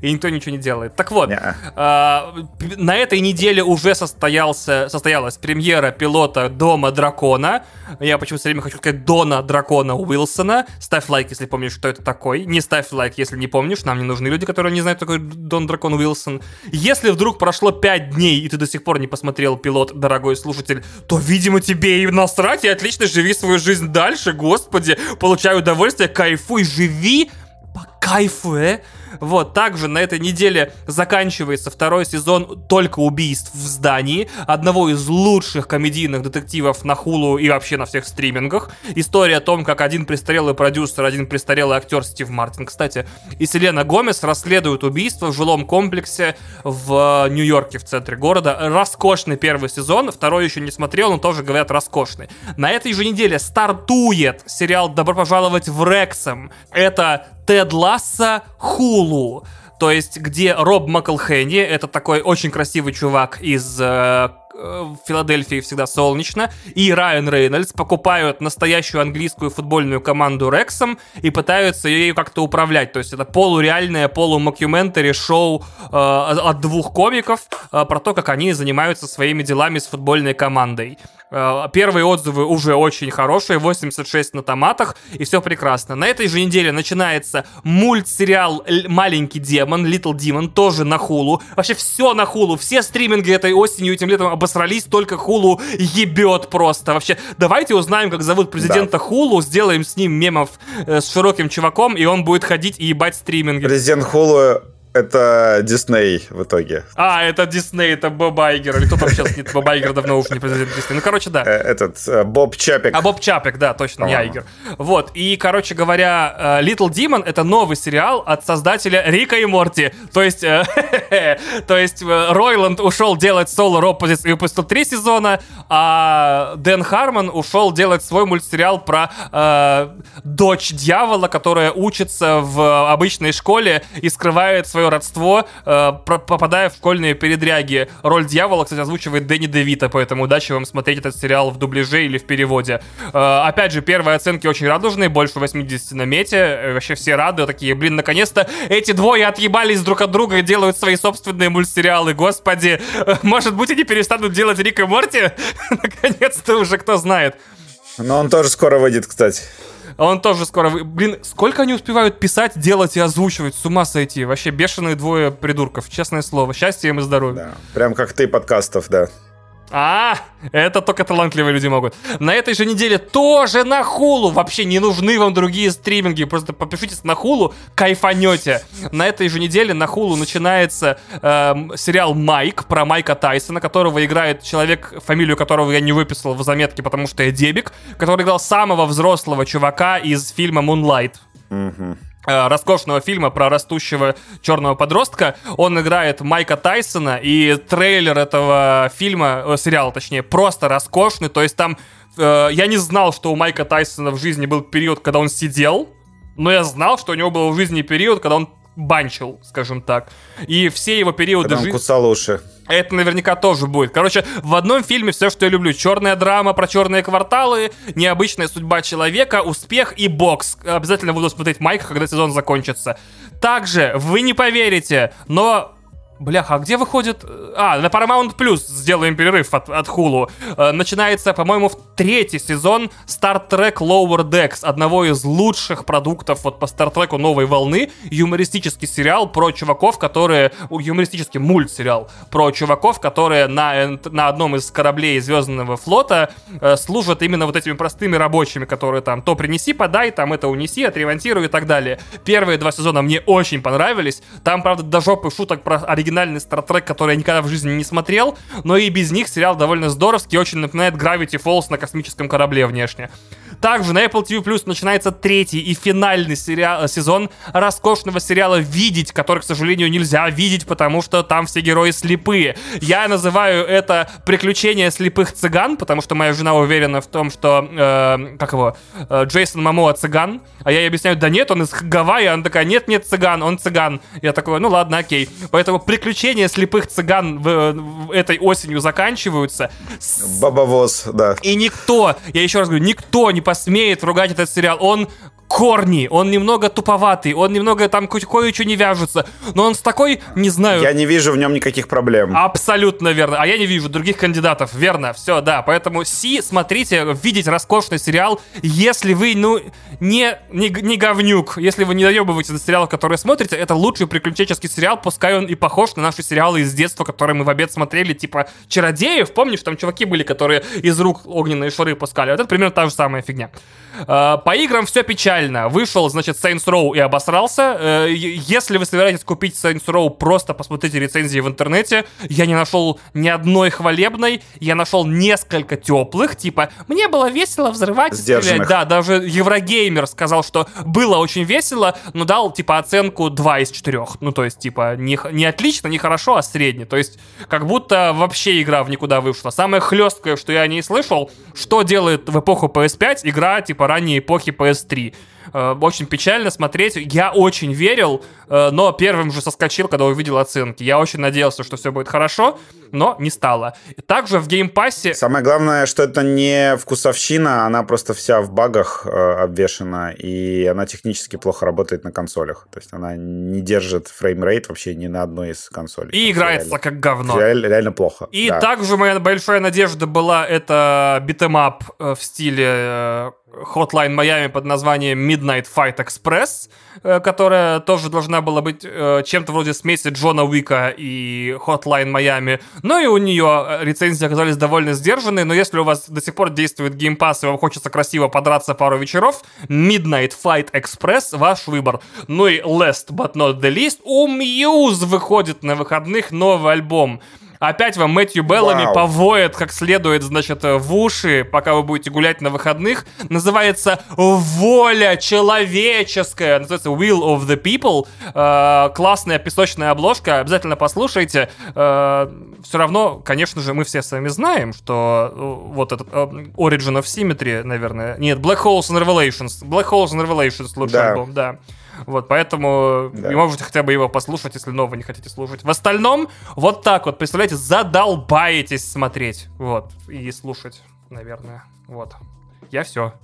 Speaker 3: И никто ничего не делает. Так вот, э, на этой неделе уже состоялся, состоялась премьера пилота Дома Дракона. Я почему-то все время хочу сказать Дона Дракона Уилсона. Ставь лайк, если помнишь, что это такой. Не ставь лайк, если не помнишь. Нам не нужны люди, которые не знают, такой Дон Дракон Уилсон. Если вдруг прошло 5 дней, и ты до сих пор не посмотрел пилот, дорогой слушатель, то, видимо, тебе и насрать, и отлично живи свою жизнь дальше, господи. Получай удовольствие, кайфуй, живи по кайфу, э? Вот, также на этой неделе заканчивается второй сезон «Только убийств в здании», одного из лучших комедийных детективов на Хулу и вообще на всех стримингах. История о том, как один престарелый продюсер, один престарелый актер Стив Мартин, кстати, и Селена Гомес расследуют убийство в жилом комплексе в Нью-Йорке, в центре города. Роскошный первый сезон, второй еще не смотрел, но тоже, говорят, роскошный. На этой же неделе стартует сериал «Добро пожаловать в Рексом». Это Тед Ласса Хулу. То есть, где Роб Маклхенни, это такой очень красивый чувак из э, в Филадельфии всегда солнечно, и Райан Рейнольдс покупают настоящую английскую футбольную команду Рексом и пытаются ее как-то управлять. То есть это полуреальное, полумокюментари шоу э, от двух комиков э, про то, как они занимаются своими делами с футбольной командой. Э, первые отзывы уже очень хорошие, 86 на томатах, и все прекрасно. На этой же неделе начинается мультсериал «Маленький демон», Little Demon, тоже на хулу. Вообще все на хулу, все стриминги этой осенью этим летом обосрались, только хулу ебет просто. Вообще, давайте узнаем, как зовут президента да. хулу, сделаем с ним мемов э, с широким чуваком, и он будет ходить и ебать стриминги.
Speaker 4: Президент хулу это Дисней в итоге.
Speaker 3: А, это Дисней, это Боб Айгер. Или кто там сейчас? Нет, Боб Айгер давно уже не президент Дисней. Ну, короче, да. Э,
Speaker 4: этот, э, Боб Чапик.
Speaker 3: А, Боб Чапик, да, точно, не Айгер. Вот, и, короче говоря, Little Demon — это новый сериал от создателя Рика и Морти. То есть, то есть Ройланд ушел делать Solar Opposites и выпустил три сезона, а Дэн Хармон ушел делать свой мультсериал про дочь дьявола, которая учится в обычной школе и скрывает свое родство, э, попадая в школьные передряги. Роль дьявола, кстати, озвучивает Дэнни Девита, поэтому удачи вам смотреть этот сериал в дубляже или в переводе. Э, опять же, первые оценки очень радужные, больше 80 на мете. Э, вообще все рады, такие, блин, наконец-то эти двое отъебались друг от друга и делают свои собственные мультсериалы. Господи, э, может быть, они перестанут делать Рик и Морти? Наконец-то уже кто знает.
Speaker 4: Но он тоже скоро выйдет, кстати.
Speaker 3: Он тоже скоро... Блин, сколько они успевают писать, делать и озвучивать? С ума сойти. Вообще бешеные двое придурков, честное слово. Счастья им и здоровья.
Speaker 4: Да. Прям как ты подкастов, да.
Speaker 3: А, это только талантливые люди могут. На этой же неделе тоже на хулу. Вообще не нужны вам другие стриминги. Просто подпишитесь на хулу, кайфанете. На этой же неделе на хулу начинается э, сериал Майк про Майка Тайсона, которого играет человек, фамилию которого я не выписал в заметке, потому что я дебик, который играл самого взрослого чувака из фильма Moonlight. Угу. Э, роскошного фильма про растущего черного подростка. Он играет Майка Тайсона, и трейлер этого фильма, э, сериала точнее, просто роскошный. То есть там э, я не знал, что у Майка Тайсона в жизни был период, когда он сидел, но я знал, что у него был в жизни период, когда он банчил, скажем так. И все его периоды
Speaker 4: жизни... кусал уши.
Speaker 3: Это наверняка тоже будет. Короче, в одном фильме все, что я люблю. Черная драма про черные кварталы, необычная судьба человека, успех и бокс. Обязательно буду смотреть Майка, когда сезон закончится. Также, вы не поверите, но Бляха, а где выходит... А, на Paramount Plus сделаем перерыв от, от Hulu. Э, начинается, по-моему, в третий сезон Star Trek Lower Decks, одного из лучших продуктов вот по Star Trek новой волны. Юмористический сериал про чуваков, которые... Юмористический мультсериал про чуваков, которые на, на одном из кораблей Звездного флота э, служат именно вот этими простыми рабочими, которые там то принеси, подай, там это унеси, отремонтируй и так далее. Первые два сезона мне очень понравились. Там, правда, до жопы шуток про оригинальный оригинальный Trek, который я никогда в жизни не смотрел, но и без них сериал довольно здоровский, очень напоминает Gravity Falls на космическом корабле внешне. Также на Apple TV Plus начинается третий и финальный сериал, сезон роскошного сериала «Видеть», который, к сожалению, нельзя видеть, потому что там все герои слепые. Я называю это «Приключения слепых цыган», потому что моя жена уверена в том, что, э, как его, э, Джейсон Мамоа цыган, а я ей объясняю, да нет, он из Гавайи, она такая, нет, нет, цыган, он цыган. Я такой, ну ладно, окей. Поэтому приключения слепых цыган в, в этой осенью заканчиваются.
Speaker 4: Бабовоз, да.
Speaker 3: И никто, я еще раз говорю, никто не посмеет ругать этот сериал. Он корни, он немного туповатый, он немного там кое-что не вяжется, но он с такой, не знаю...
Speaker 4: Я не вижу в нем никаких проблем.
Speaker 3: Абсолютно верно, а я не вижу других кандидатов, верно, все, да, поэтому Си, смотрите, видеть роскошный сериал, если вы, ну, не, не, не говнюк, если вы не доебываете на сериалы, которые смотрите, это лучший приключенческий сериал, пускай он и похож на наши сериалы из детства, которые мы в обед смотрели, типа «Чародеев», помнишь, там чуваки были, которые из рук огненные шары пускали, вот это примерно та же самая фигня. А, по играм все печально. Вышел, значит, Saints Row и обосрался. Э, если вы собираетесь купить Saints Row, просто посмотрите рецензии в интернете. Я не нашел ни одной хвалебной. Я нашел несколько теплых, типа, мне было весело взрывать, стрелять. Да, даже Еврогеймер сказал, что было очень весело, но дал, типа, оценку 2 из 4. Ну, то есть, типа, не, не отлично, не хорошо, а средне. То есть, как будто вообще игра в никуда вышла. Самое хлесткое, что я не слышал, что делает в эпоху PS5 игра, типа, ранней эпохи PS3. Э, очень печально смотреть. Я очень верил, э, но первым же соскочил, когда увидел оценки. Я очень надеялся, что все будет хорошо, но не стало. Также в Game Pass е...
Speaker 4: Самое главное, что это не вкусовщина, она просто вся в багах э, обвешена, и она технически плохо работает на консолях. То есть она не держит framerate вообще ни на одной из консолей.
Speaker 3: И играется реально, как говно.
Speaker 4: Реально, реально плохо.
Speaker 3: И да. также моя большая надежда была это beat 'em up в стиле Hotline Miami под названием Midnight Fight Express, э, которая тоже должна была быть э, чем-то вроде смеси Джона Уика и Hotline Miami. Ну и у нее э, рецензии оказались довольно сдержанные, но если у вас до сих пор действует геймпас и вам хочется красиво подраться пару вечеров, Midnight Fight Express ваш выбор. Ну и last but not the least, у Muse выходит на выходных новый альбом. Опять вам Мэтью Беллами Вау. повоет как следует, значит, в уши, пока вы будете гулять на выходных. Называется «Воля человеческая». Называется «Will of the People». Э, классная песочная обложка. Обязательно послушайте. Э, все равно, конечно же, мы все с вами знаем, что э, вот этот э, Origin of Symmetry, наверное... Нет, Black Holes and Revelations. Black Holes and Revelations лучший да. альбом, да. Вот, поэтому да. вы можете хотя бы его послушать, если нового не хотите слушать. В остальном, вот так вот, представляете, задолбаетесь смотреть, вот, и слушать, наверное, вот. Я все.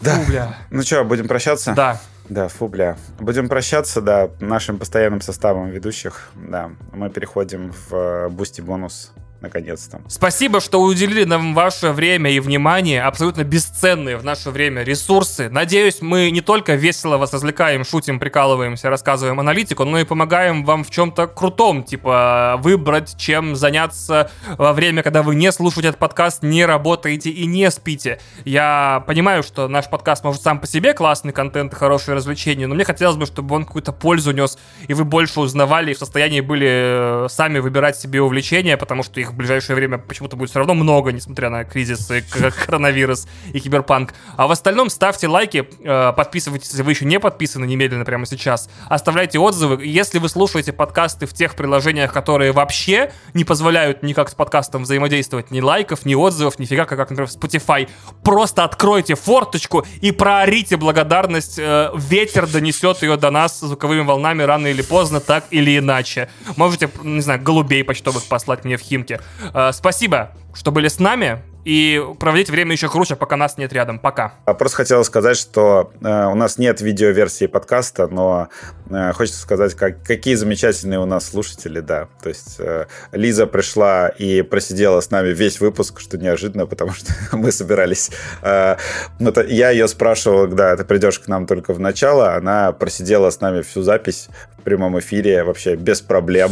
Speaker 4: Да. Фу, бля. Ну что, будем прощаться?
Speaker 3: Да.
Speaker 4: Да, фу, бля. Будем прощаться, да, нашим постоянным составом ведущих. Да, мы переходим в Boosty бонус наконец-то.
Speaker 3: Спасибо, что уделили нам ваше время и внимание, абсолютно бесценные в наше время ресурсы. Надеюсь, мы не только весело вас развлекаем, шутим, прикалываемся, рассказываем аналитику, но и помогаем вам в чем-то крутом, типа выбрать, чем заняться во время, когда вы не слушаете этот подкаст, не работаете и не спите. Я понимаю, что наш подкаст может сам по себе классный контент хорошее развлечение, но мне хотелось бы, чтобы он какую-то пользу нес, и вы больше узнавали и в состоянии были э, сами выбирать себе увлечения, потому что их их в ближайшее время почему-то будет все равно много, несмотря на кризис, и коронавирус и киберпанк. А в остальном ставьте лайки, э, подписывайтесь, если вы еще не подписаны немедленно прямо сейчас. Оставляйте отзывы. Если вы слушаете подкасты в тех приложениях, которые вообще не позволяют никак с подкастом взаимодействовать, ни лайков, ни отзывов, нифига, как, например, Spotify, просто откройте форточку и проорите благодарность. Э, ветер донесет ее до нас звуковыми волнами рано или поздно, так или иначе. Можете, не знаю, голубей почтовых послать мне в Химке. Э, спасибо, что были с нами. И проводить время еще круче, пока нас нет рядом. Пока.
Speaker 4: А просто хотел сказать, что э, у нас нет видеоверсии подкаста, но э, хочется сказать, как, какие замечательные у нас слушатели, да. То есть э, Лиза пришла и просидела с нами весь выпуск, что неожиданно, потому что мы собирались... Э, я ее спрашивал, когда ты придешь к нам только в начало, она просидела с нами всю запись прямом эфире вообще без проблем.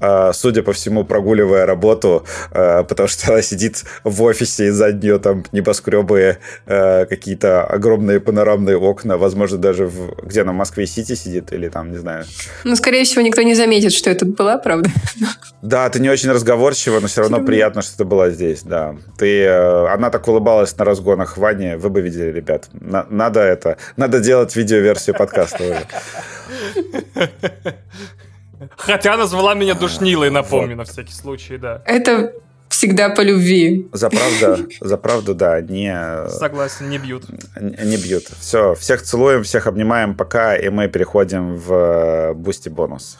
Speaker 4: Э, судя по всему, прогуливая работу, э, потому что она сидит в офисе, и за нее там небоскребы, э, какие-то огромные панорамные окна, возможно, даже в, где она в Москве-Сити сидит, или там, не знаю.
Speaker 2: Ну, скорее всего, никто не заметит, что это была, правда?
Speaker 4: Да, ты не очень разговорчива, но все равно приятно, что ты была здесь, да. Ты, э, она так улыбалась на разгонах Вани, вы бы видели, ребят. На, надо это, надо делать видеоверсию подкаста уже.
Speaker 3: Хотя назвала меня душнилой, напомню, на всякий случай, да.
Speaker 2: Это всегда по любви.
Speaker 4: За правду, за правду, да, не...
Speaker 3: Согласен, не бьют.
Speaker 4: Не, не бьют. Все, всех целуем, всех обнимаем, пока, и мы переходим в Boosty бонус.